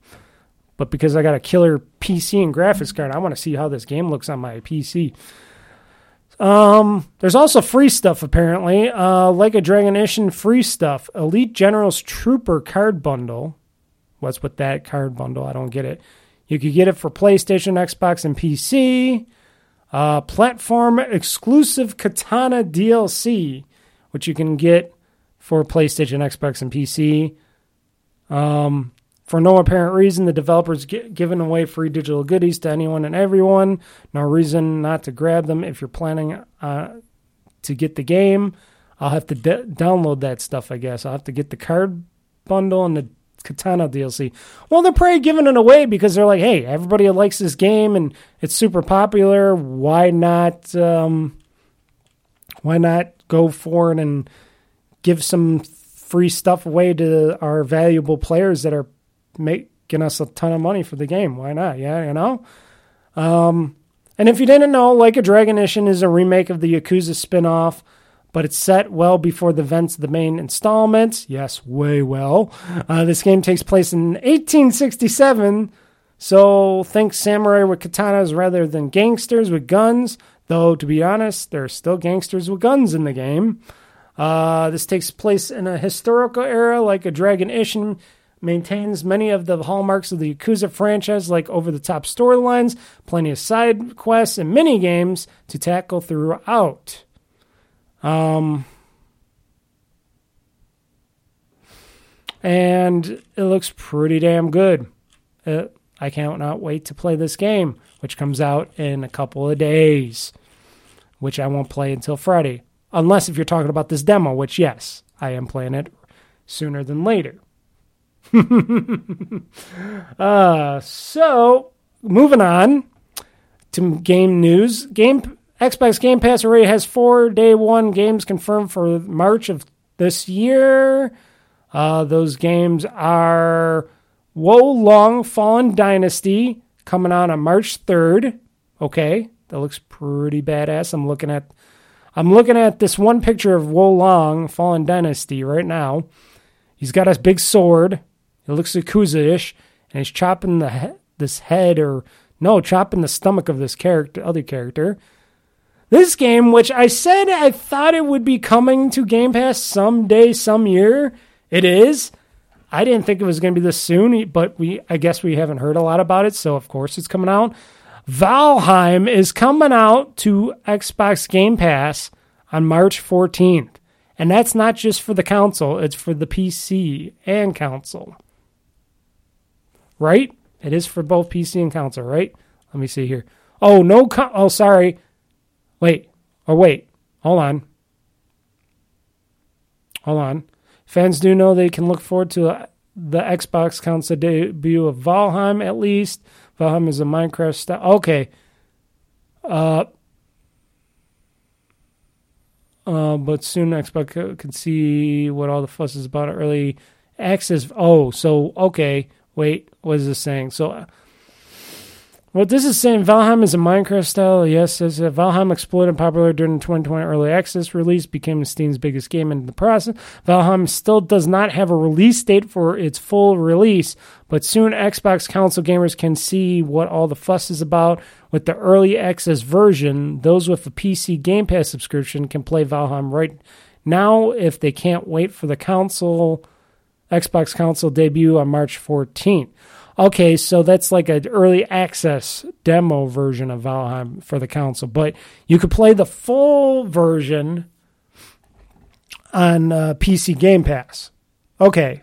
But because I got a killer PC and graphics card, I want to see how this game looks on my PC. Um, there's also free stuff apparently. Uh, like a Dragon Ishin free stuff. Elite General's Trooper card bundle. What's with that card bundle? I don't get it. You could get it for PlayStation, Xbox, and PC. Uh, platform exclusive Katana DLC, which you can get for PlayStation, Xbox, and PC. Um, for no apparent reason, the developers gi- giving away free digital goodies to anyone and everyone. No reason not to grab them if you're planning uh, to get the game. I'll have to download that stuff, I guess. I'll have to get the card bundle and the Katana DLC. Well, they're probably giving it away because they're like, hey, everybody likes this game and it's super popular. Why not? Um, why not go for it and give some free stuff away to our valuable players that are making us a ton of money for the game? Why not? Yeah, you know. Um, and if you didn't know, Like a Dragon Ishin is a remake of the Yakuza spin-off but it's set well before the events of the main installment. Yes, way well. Uh, this game takes place in 1867, so think samurai with katanas rather than gangsters with guns. Though, to be honest, there are still gangsters with guns in the game. Uh, this takes place in a historical era, like a Dragon Ishin maintains many of the hallmarks of the Yakuza franchise, like over the top storylines, plenty of side quests, and mini games to tackle throughout. Um, and it looks pretty damn good. Uh, I cannot wait to play this game, which comes out in a couple of days, which I won't play until Friday. Unless if you're talking about this demo, which, yes, I am playing it sooner than later. uh, so, moving on to game news. Game Xbox Game Pass already has four day one games confirmed for March of this year. Uh, those games are Wo Long Fallen Dynasty coming out on March 3rd. Okay, that looks pretty badass. I'm looking at I'm looking at this one picture of Wo Long Fallen Dynasty right now. He's got a big sword. It looks Yakuza-ish, and he's chopping the he- this head or no, chopping the stomach of this character, other character. This game, which I said I thought it would be coming to Game Pass someday, some year, it is. I didn't think it was going to be this soon, but we I guess we haven't heard a lot about it, so of course it's coming out. Valheim is coming out to Xbox Game Pass on March 14th. And that's not just for the console, it's for the PC and console. Right? It is for both PC and console, right? Let me see here. Oh, no oh sorry. Wait, or wait, hold on. Hold on. Fans do know they can look forward to uh, the Xbox console debut of Valheim at least. Valheim is a Minecraft style. Okay. Uh, uh, but soon Xbox could see what all the fuss is about. Early access. Oh, so okay. Wait, what is this saying? So, uh, what this is saying, Valheim is a Minecraft style. Yes, says uh, Valheim exploded popular during the 2020 early access release, became Steam's biggest game in the process. Valheim still does not have a release date for its full release, but soon Xbox console gamers can see what all the fuss is about. With the early access version, those with a PC Game Pass subscription can play Valheim right now if they can't wait for the console Xbox console debut on March 14th. Okay, so that's like an early access demo version of Valheim for the console, but you could play the full version on uh, PC Game Pass. Okay,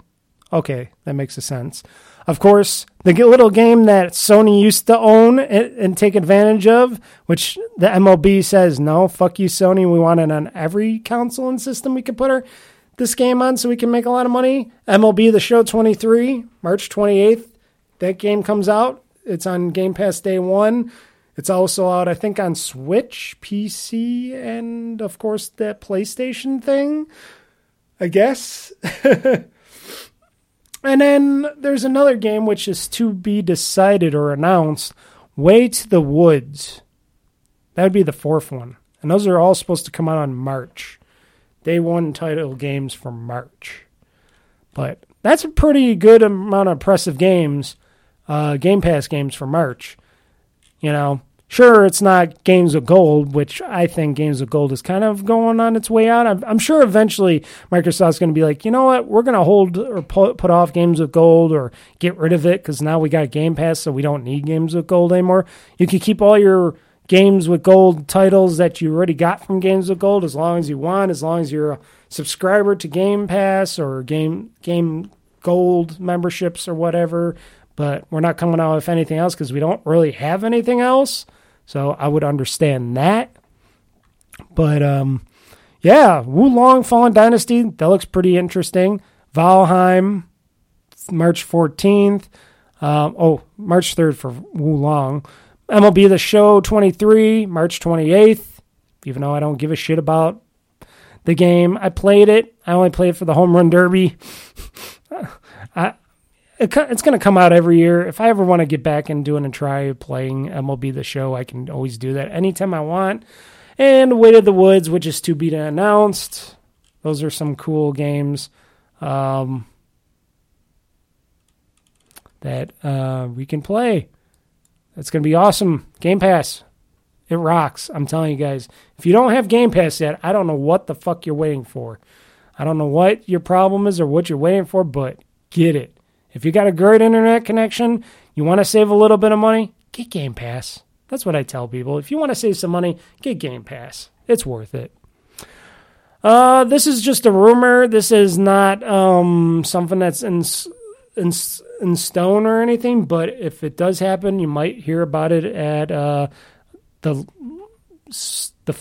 okay, that makes a sense. Of course, the little game that Sony used to own and, and take advantage of, which the MLB says no, fuck you, Sony. We want it on every console and system we could put our this game on, so we can make a lot of money. MLB The Show 23, March 28th. That game comes out. It's on Game Pass day one. It's also out, I think, on Switch, PC, and of course that PlayStation thing. I guess. and then there's another game which is to be decided or announced Way to the Woods. That would be the fourth one. And those are all supposed to come out on March. Day one title games for March. But that's a pretty good amount of impressive games, uh, Game Pass games for March. You know, sure, it's not Games of Gold, which I think Games of Gold is kind of going on its way out. I'm, I'm sure eventually Microsoft's going to be like, you know what, we're going to hold or put, put off Games of Gold or get rid of it because now we got Game Pass, so we don't need Games of Gold anymore. You can keep all your games with gold titles that you already got from Games with Gold as long as you want, as long as you're a subscriber to Game Pass or Game Game Gold memberships or whatever. But we're not coming out with anything else because we don't really have anything else. So I would understand that. But um, yeah, Wo Long Fallen Dynasty that looks pretty interesting. Valheim, March 14th. Um, oh, March 3rd for Wo Long. MLB The Show 23, March 28th. Even though I don't give a shit about the game, I played it. I only played it for the home run derby. I, it, it's going to come out every year. If I ever want to get back and doing a try playing MLB The Show, I can always do that anytime I want. And Way to the Woods, which is to be announced. Those are some cool games um, that uh, we can play. It's going to be awesome. Game Pass. It rocks. I'm telling you guys. If you don't have Game Pass yet, I don't know what the fuck you're waiting for. I don't know what your problem is or what you're waiting for, but get it. If you got a great internet connection, you want to save a little bit of money, get Game Pass. That's what I tell people. If you want to save some money, get Game Pass. It's worth it. Uh, this is just a rumor. This is not um, something that's in, in in stone or anything. But if it does happen, you might hear about it at uh, the the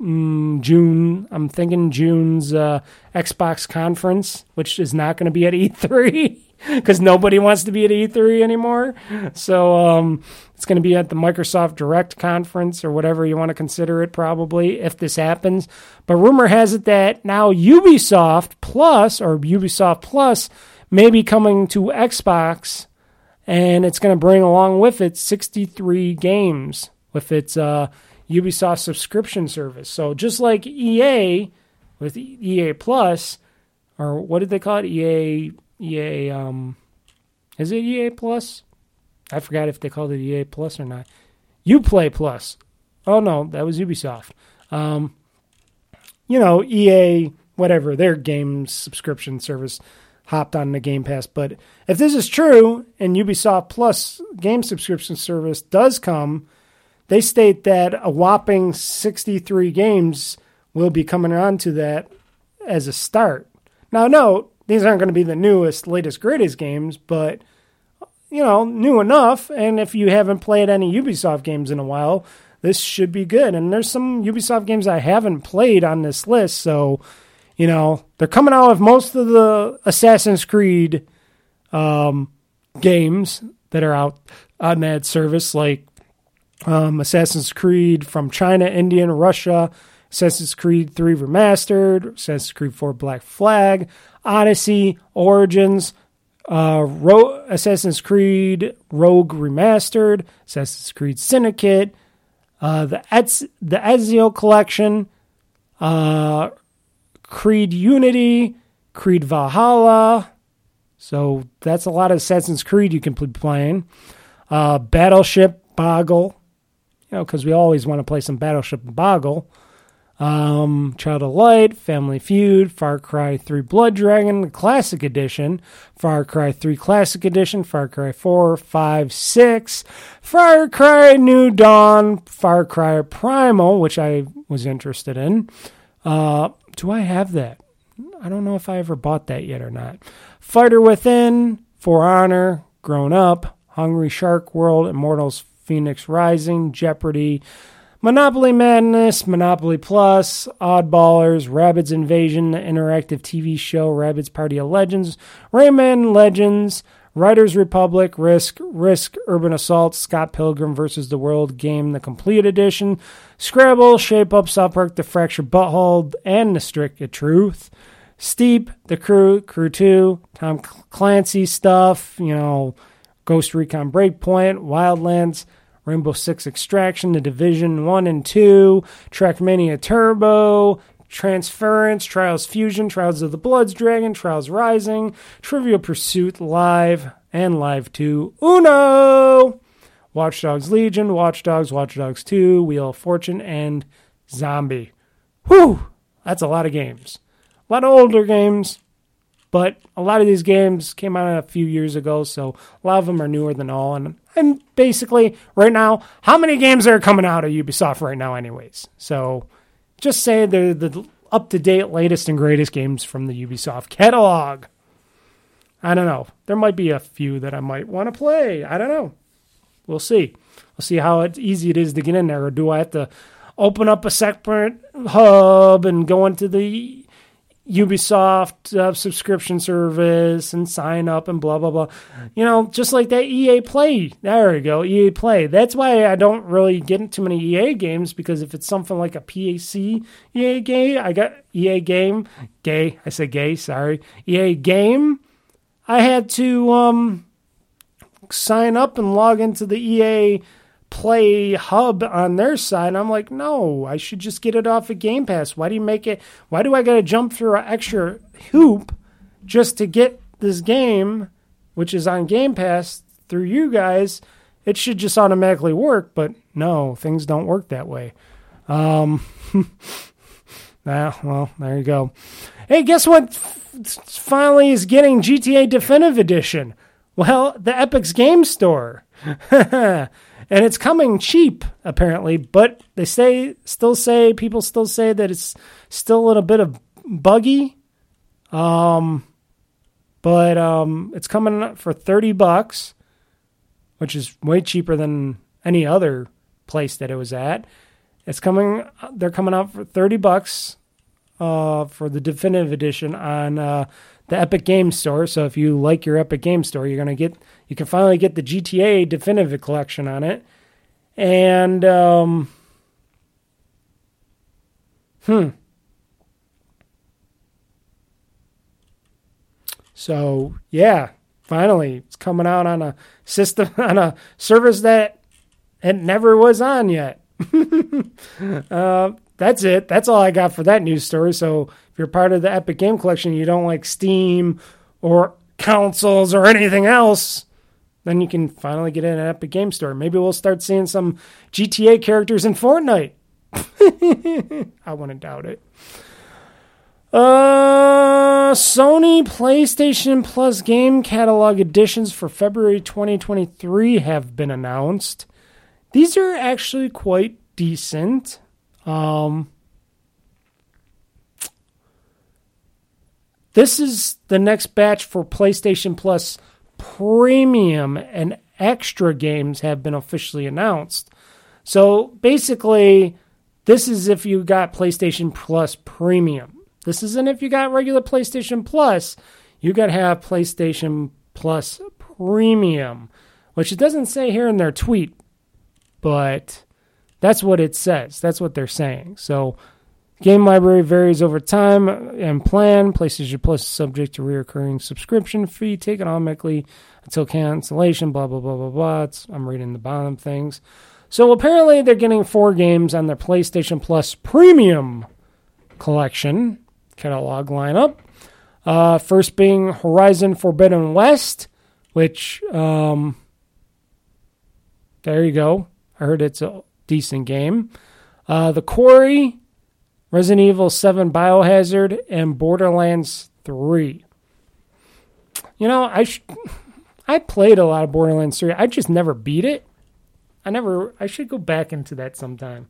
mm, June. I'm thinking June's uh, Xbox conference, which is not going to be at E3 because nobody wants to be at E3 anymore. So um, it's going to be at the Microsoft Direct conference or whatever you want to consider it, probably if this happens. But rumor has it that now Ubisoft Plus or Ubisoft Plus may be coming to Xbox, and it's going to bring along with it 63 games with its uh, Ubisoft subscription service. So just like EA with EA Plus, or what did they call it? EA EA um is it EA Plus? I forgot if they called it EA Plus or not. Uplay Plus. Oh no, that was Ubisoft. Um you know, EA whatever, their game subscription service hopped on the Game Pass. But if this is true and Ubisoft Plus game subscription service does come, they state that a whopping 63 games will be coming onto that as a start. Now, note, these aren't going to be the newest, latest, greatest games, but you know, new enough. And if you haven't played any Ubisoft games in a while, this should be good. And there's some Ubisoft games I haven't played on this list, so you know they're coming out with most of the Assassin's Creed um, games that are out on that service, like um, Assassin's Creed from China, India, and Russia, Assassin's Creed 3 Remastered, Assassin's Creed 4 Black Flag, Odyssey, Origins, uh, Ro- Assassin's Creed Rogue Remastered, Assassin's Creed Syndicate, uh, the Ez- the Ezio Collection, uh, Creed Unity, Creed Valhalla. So that's a lot of Assassin's Creed you can be playing. Uh, Battleship Boggle, you know, because we always want to play some Battleship Boggle. Um, Child of Light, Family Feud, Far Cry 3 Blood Dragon Classic Edition, Far Cry 3 Classic Edition, Far Cry 4, 5, 6, Far Cry New Dawn, Far Cry Primal, which I was interested in. Uh, do I have that? I don't know if I ever bought that yet or not. Fighter Within, For Honor, Grown Up, Hungry Shark World, Immortals Fenyx Rising, Jeopardy, Monopoly Madness, Monopoly Plus, Oddballers, Rabbids Invasion, the interactive TV show, Rabbids Party of Legends, Rayman Legends, Riders Republic, Risk, Risk, Urban Assault, Scott Pilgrim vs. the World game, the complete edition, Scrabble, Shape Up, South Park, The Fractured But Whole, and The Strict Truth. Steep, The Crew, Crew 2, Tom Clancy stuff, you know, Ghost Recon Breakpoint, Wildlands, Rainbow Six Extraction, The Division 1 and 2, Trackmania Turbo, Transference, Trials Fusion, Trials of the Bloods Dragon, Trials Rising, Trivial Pursuit Live, and Live 2 Uno! Watch Dogs Legion, Watch Dogs, Watch Dogs 2, Wheel of Fortune, and Zombie. Whew! That's a lot of games. A lot of older games, but a lot of these games came out a few years ago, so a lot of them are newer than all. And and basically, right now, how many games are coming out of Ubisoft right now, anyways? So just say they're the up to date, latest, and greatest games from the Ubisoft catalog. I don't know. There might be a few that I might want to play. I don't know. We'll see. We'll see how easy it is to get in there, or do I have to open up a separate hub and go into the Ubisoft uh, subscription service and sign up and blah blah blah. You know, just like that EA Play. There we go, EA Play. That's why I don't really get into many EA games because if it's something like a PAC EA game, I got EA game, gay. I said gay. Sorry, EA game. I had to um, sign up and log into the EA Play Hub on their side. I'm like, no, I should just get it off of Game Pass. Why do you make it? Why do I got to jump through an extra hoop just to get this game, which is on Game Pass through you guys? It should just automatically work, but no, things don't work that way. Um, ah, well, there you go. Hey, guess what? Finally, is getting GTA Definitive Edition. Well, the Epic's Game Store. and it's coming cheap apparently but they say still say people still say that it's still a little bit of buggy um but um it's coming for 30 bucks which is way cheaper than any other place that it was at it's coming they're coming out for 30 bucks uh for the definitive edition on uh the Epic Game Store. So if you like your Epic Game Store, you're gonna get you can finally get the GTA Definitive Collection on it. And um, hmm. So yeah, finally it's coming out on a system on a service that it never was on yet. uh, that's it. That's all I got for that news story. So if you're part of the Epic Game Collection, you don't like Steam or consoles or anything else, then you can finally get in an Epic Game Store. Maybe we'll start seeing some GTA characters in Fortnite. I wouldn't doubt it. Uh, Sony PlayStation Plus game catalog editions for February 2023 have been announced. These are actually quite decent. Um, this is the next batch for PlayStation Plus Premium and extra games have been officially announced. So basically, this is if you got PlayStation Plus Premium. This isn't if you got regular PlayStation Plus. You got to have PlayStation Plus Premium, which it doesn't say here in their tweet, but that's what it says. That's what they're saying. So Game library varies over time and plan. PlayStation Plus is subject to reoccurring subscription fee taken automatically until cancellation. Blah blah blah blah blah. It's, I'm reading the bottom things. So apparently they're getting four games on their PlayStation Plus Premium collection catalog lineup. Uh, first being Horizon Forbidden West, which um, there you go. I heard it's a decent game. Uh, the Quarry, Resident Evil 7 Biohazard, and Borderlands 3. You know, I sh- I played a lot of Borderlands 3. I just never beat it. I never I should go back into that sometime.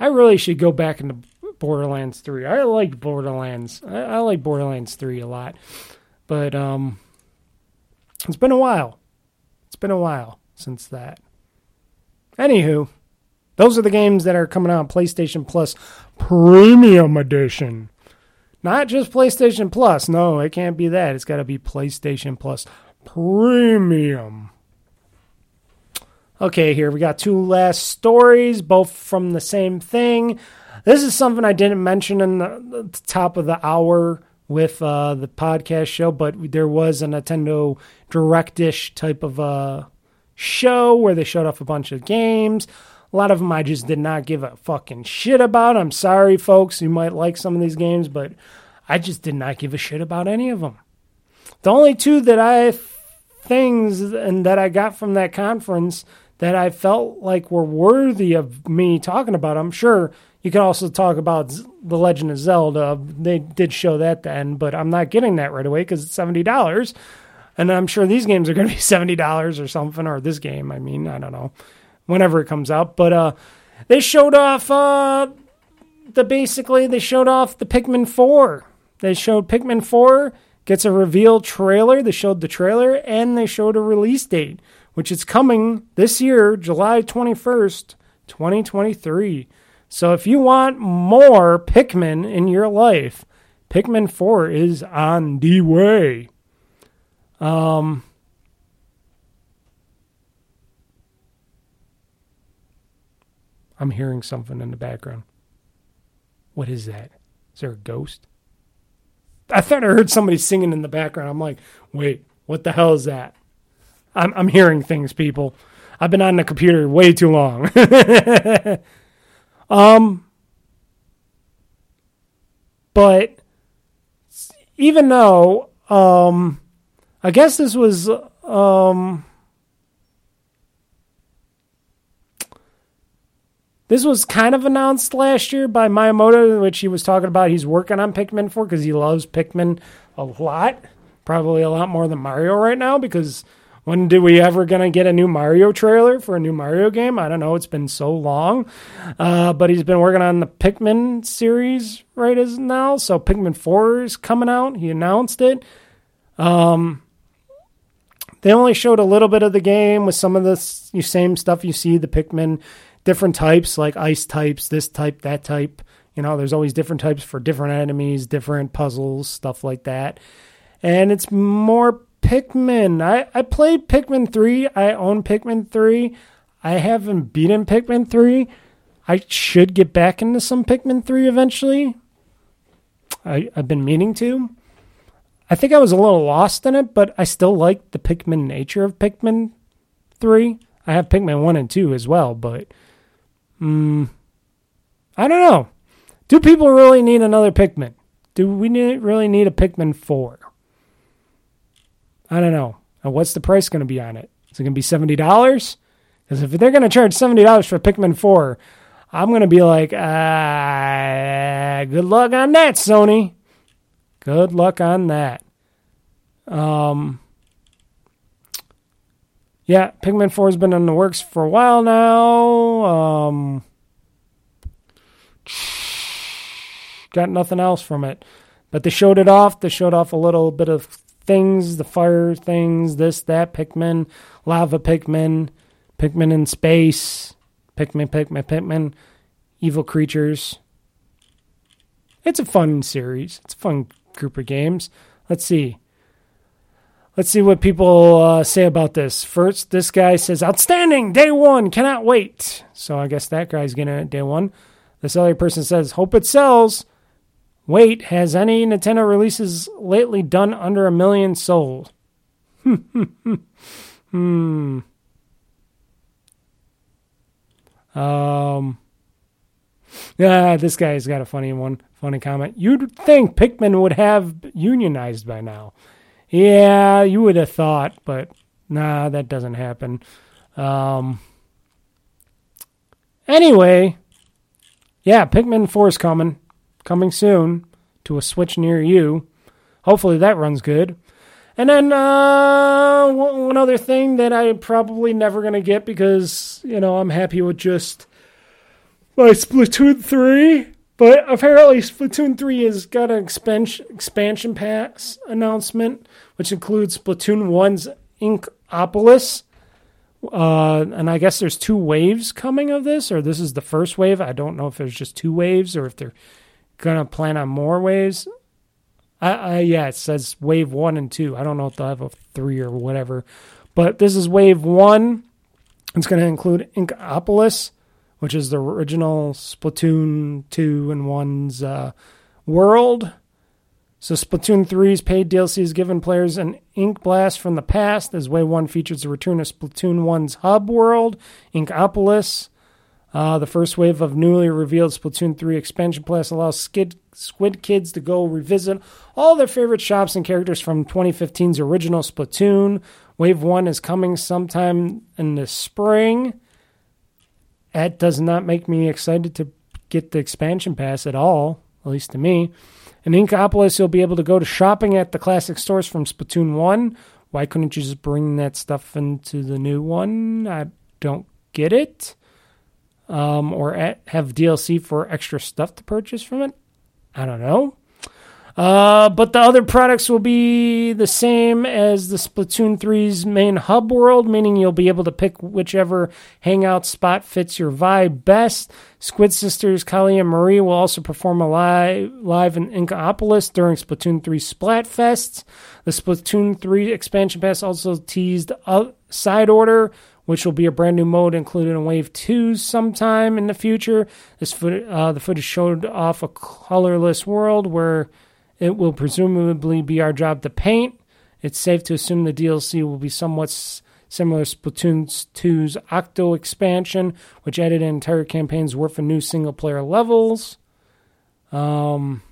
I really should go back into Borderlands 3. I like Borderlands. I, I like Borderlands 3 a lot. But um it's been a while. It's been a while since that. Anywho, those are the games that are coming out on PlayStation Plus Premium Edition. Not just PlayStation Plus. No, it can't be that. It's got to be PlayStation Plus Premium. Okay, here we got two last stories, both from the same thing. This is something I didn't mention in the, the top of the hour with uh, the podcast show, but there was a Nintendo Directish type of uh, show where they showed off a bunch of games. A lot of them I just did not give a fucking shit about. I'm sorry, folks. You might like some of these games, but I just did not give a shit about any of them. The only two that I things and that I got from that conference that I felt like were worthy of me talking about. I'm sure you can also talk about The Legend of Zelda. They did show that then, but I'm not getting that right away because it's $70. And I'm sure these games are going to be $70 or something, or this game, I mean, I don't know, whenever it comes out. But uh, they showed off uh, the basically, they showed off the Pikmin 4. They showed Pikmin 4 gets a reveal trailer. They showed the trailer and they showed a release date which is coming this year, July 21st, 2023. So if you want more Pikmin in your life, Pikmin 4 is on the way. Um, I'm hearing something in the background. What is that? Is there a ghost? I thought I heard somebody singing in the background. I'm like, wait, what the hell is that? I'm I'm hearing things, people. I've been on the computer way too long. um, but even though um, I guess this was um. This was kind of announced last year by Miyamoto, which he was talking about he's working on Pikmin 4 because he loves Pikmin a lot. Probably a lot more than Mario right now because when did we ever gonna get a new Mario trailer for a new Mario game? I don't know. It's been so long, uh, but he's been working on the Pikmin series right as now. So Pikmin Four is coming out. He announced it. Um, they only showed a little bit of the game with some of the same stuff you see the Pikmin, different types like ice types, this type, that type. You know, there's always different types for different enemies, different puzzles, stuff like that. And it's more Pikmin. I, I played Pikmin 3. I own Pikmin 3. I haven't beaten Pikmin 3. I should get back into some Pikmin 3 eventually. I, I've been meaning to. I think I was a little lost in it, but I still like the Pikmin nature of Pikmin 3. I have Pikmin 1 and 2 as well, but um, I don't know. Do people really need another Pikmin? Do we need, really need a Pikmin 4? I don't know. what's the price going to be on it? Is it going to be seventy dollars? Because if they're going to charge seventy dollars for Pikmin Four, I'm going to be like, ah, good luck on that, Sony. Good luck on that. Um, yeah, Pikmin Four has been in the works for a while now. Um, got nothing else from it, but they showed it off. They showed off a little bit of things, the fire things, this, that, Pikmin, lava Pikmin, Pikmin in space, Pikmin, Pikmin, Pikmin, evil creatures. It's a fun series. It's a fun group of games. Let's see. Let's see what people uh, say about this. First, this guy says, Outstanding! Day one! Cannot wait! So I guess that guy's getting it day one. This other person says, Hope it sells. Wait, has any Nintendo releases lately done under a million sold? hmm. Um. Yeah, this guy's got a funny one, funny comment. You'd think Pikmin would have unionized by now. Yeah, you would have thought, but nah, that doesn't happen. Um. Anyway, yeah, Pikmin 4 is coming, coming soon to a Switch near you. Hopefully that runs good. And then uh, one other thing that I'm probably never going to get because, you know, I'm happy with just my Splatoon 3. But apparently Splatoon 3 has got an expansion, expansion pass announcement, which includes Splatoon 1's Inkopolis. Uh, and I guess there's two waves coming of this, or this is the first wave. I don't know if there's just two waves or if they're gonna plan on more waves. I, I yeah, it says wave one and two. I don't know if they'll have a three or whatever, but this is wave one. It's to include Inkopolis, which is the original Splatoon two and one's uh, world. So Splatoon 3's paid DLC has given players an ink blast from the past, as Wave 1 features the return of Splatoon 1's hub world, Inkopolis. Uh, the first wave of newly revealed Splatoon 3 expansion pass allows Skid, Squid Kids to go revisit all their favorite shops and characters from 2015's original Splatoon. Wave 1 is coming sometime in the spring. That does not make me excited to get the expansion pass at all, at least to me. In Inkopolis, you'll be able to go to shopping at the classic stores from Splatoon 1. Why couldn't you just bring that stuff into the new one? I don't get it. Um, or at, have DLC for extra stuff to purchase from it? I don't know. Uh, but the other products will be the same as the Splatoon 3's main hub world, meaning you'll be able to pick whichever hangout spot fits your vibe best. Squid Sisters, Callie and Marie will also perform a live, live in Inkopolis during Splatoon 3 Splatfests. The Splatoon 3 expansion pass also teased side order, which will be a brand new mode included in Wave 2 sometime in the future. This foot, uh, the footage showed off a colorless world where it will presumably be our job to paint. It's safe to assume the DLC will be somewhat s- similar to Splatoon 2's Octo expansion, which added an entire campaign's worth of new single player levels. Um,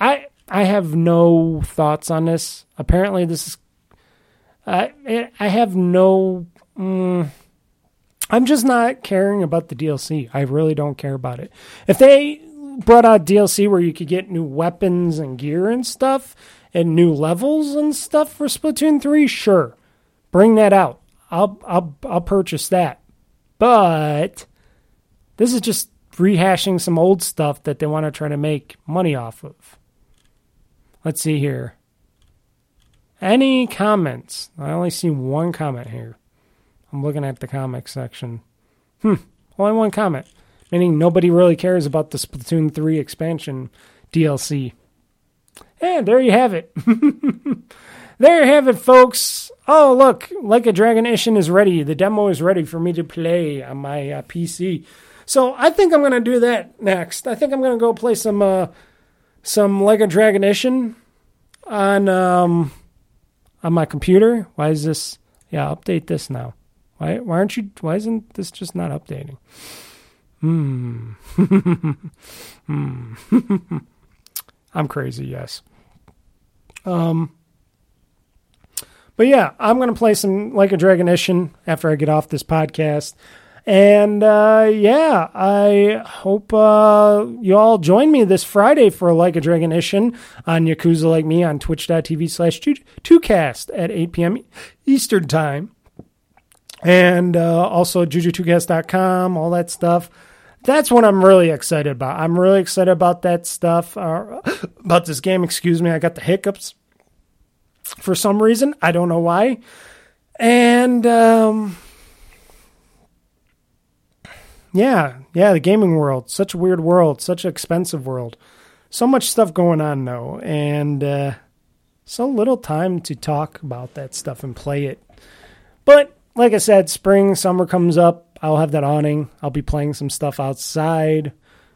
I I have no thoughts on this. Apparently, this is. I I have no. Mm, I'm just not caring about the DLC. I really don't care about it. If they brought out DLC where you could get new weapons and gear and stuff and new levels and stuff for Splatoon 3, sure. Bring that out. I'll I'll I'll purchase that. But this is just rehashing some old stuff that they want to try to make money off of. Let's see here. Any comments? I only see one comment here. I'm looking at the comic section. Hmm, only one comment meaning nobody really cares about the Splatoon 3 expansion DLC. And there you have it. there you have it, folks. Oh, look, Like a Dragon Ishin is ready. The demo is ready for me to play on my uh, PC. So I think I'm going to do that next. I think I'm going to go play some uh, some Like a Dragon Ishin on um, on my computer. Why is this? Yeah, update this now. Why why aren't you? Why isn't this just not updating? Hmm. hmm. I'm crazy, yes. Um. But yeah, I'm gonna play some Like a Dragon Ishin after I get off this podcast. And uh, yeah, I hope uh, you all join me this Friday for Like a Dragon Ishin on Yakuza Like Me on twitch.tv slash 2cast at 8 p.m. Eastern Time. And uh, also juju2cast.com, all that stuff. That's what I'm really excited about. I'm really excited about that stuff, uh, about this game. Excuse me, I got the hiccups for some reason. I don't know why. And um, yeah, yeah, the gaming world, such a weird world, such an expensive world. So much stuff going on though, and uh, so little time to talk about that stuff and play it. But like I said, spring, summer comes up. I'll have that awning. I'll be playing some stuff outside,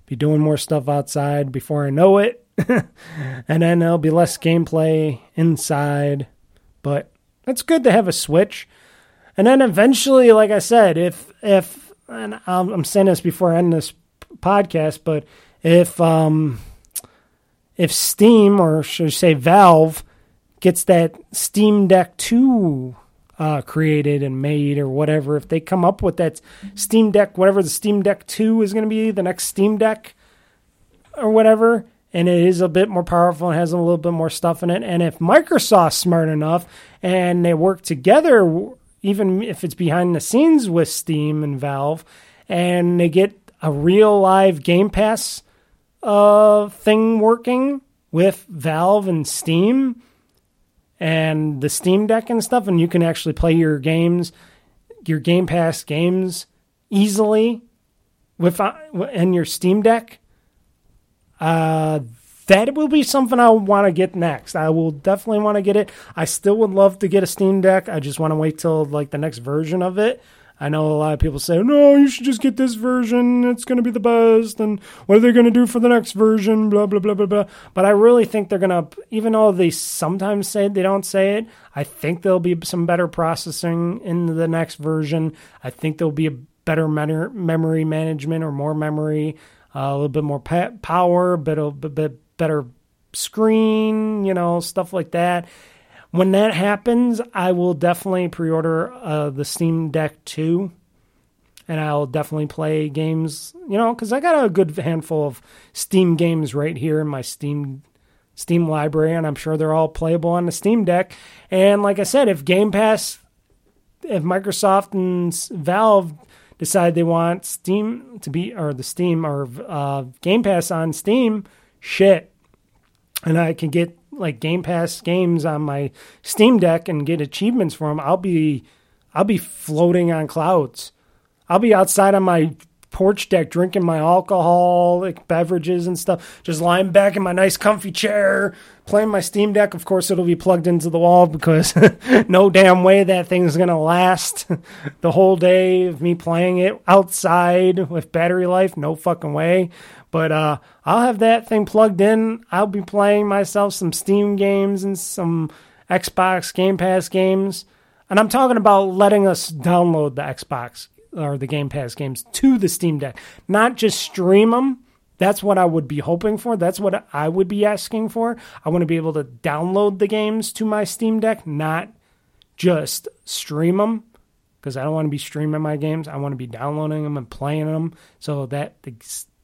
be doing more stuff outside before I know it. and then there'll be less gameplay inside. But it's good to have a Switch. And then eventually, like I said, if if and I'm, saying this before I end this podcast, but if um if Steam or should I say Valve gets that Steam Deck 2 uh, created and made or whatever, if they come up with that Steam Deck, whatever the Steam Deck 2 is going to be, the next Steam Deck or whatever, and it is a bit more powerful and has a little bit more stuff in it, and if Microsoft's smart enough and they work together, even if it's behind the scenes with Steam and Valve, and they get a real live Game Pass uh, thing working with Valve and Steam and the Steam Deck and stuff, and you can actually play your games, your Game Pass games easily with uh, and your Steam Deck. Uh, that will be something I want to get next. I will definitely want to get it. I still would love to get a Steam Deck. I just want to wait till like the next version of it. I know a lot of people say, no, you should just get this version. It's going to be the best. And what are they going to do for the next version? Blah, blah, blah, blah, blah. But I really think they're going to, even though they sometimes say they don't say it, I think there'll be some better processing in the next version. I think there'll be a better memory management or more memory, uh, a little bit more power, a bit, a bit better screen, you know, stuff like that. When that happens, I will definitely pre-order uh, the Steam Deck 2 and I'll definitely play games, you know, cuz I got a good handful of Steam games right here in my Steam Steam library and I'm sure they're all playable on the Steam Deck. And like I said, if Game Pass if Microsoft and Valve decide they want Steam to be or the Steam or uh, Game Pass on Steam, shit. And I can get like Game Pass games on my Steam Deck and get achievements for them, I'll be I'll be floating on clouds. I'll be outside on my porch deck drinking my alcoholic beverages and stuff, just lying back in my nice comfy chair, playing my Steam Deck. Of course, it'll be plugged into the wall because no damn way that thing's going to last the whole day of me playing it outside with battery life. No fucking way. But uh, I'll have that thing plugged in. I'll be playing myself some Steam games and some Xbox Game Pass games. And I'm talking about letting us download the Xbox or the Game Pass games to the Steam Deck, not just stream them. That's what I would be hoping for. That's what I would be asking for. I want to be able to download the games to my Steam Deck, not just stream them because I don't want to be streaming my games. I want to be downloading them and playing them so that the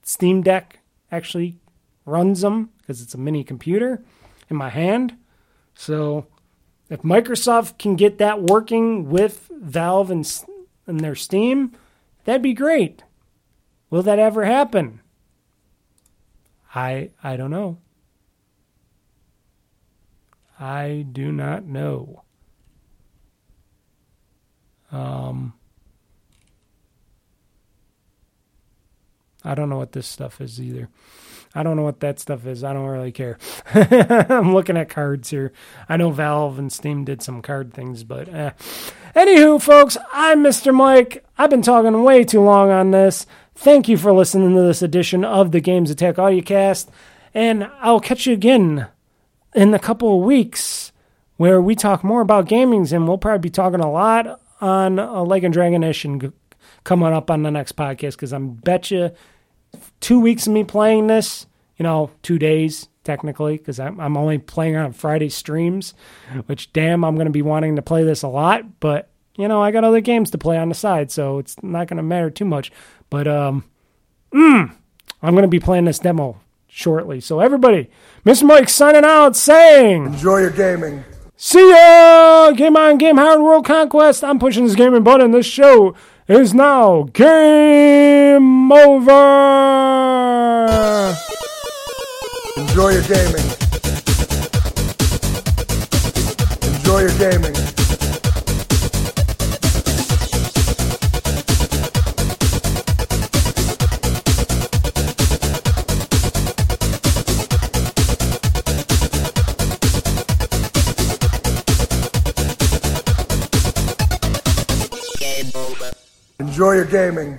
Steam Deck actually runs them because it's a mini computer in my hand. So if Microsoft can get that working with Valve and, and their Steam, that'd be great. Will that ever happen? I I don't know. I do not know. Um I don't know what this stuff is either. I don't know what that stuff is. I don't really care. I'm looking at cards here. I know Valve and Steam did some card things, but eh. Anywho, folks, I'm Mr. Mike. I've been talking way too long on this. Thank you for listening to this edition of the Games Attack Audiocast, and I'll catch you again in a couple of weeks where we talk more about gamings, and we'll probably be talking a lot on a Like and Dragonish and coming up on the next podcast because I'm bet you two weeks of me playing this, you know, two days technically, because I'm, I'm only playing on Friday streams, which damn, I'm going to be wanting to play this a lot, but you know, I got other games to play on the side, so it's not going to matter too much. But um, mm, I'm going to be playing this demo shortly. So everybody, Mr. Mike signing out, saying, enjoy your gaming. See ya! Game on, game hard, world conquest. I'm pushing this gaming button. This show is now game over. Enjoy your gaming. Enjoy your gaming. Enjoy your gaming.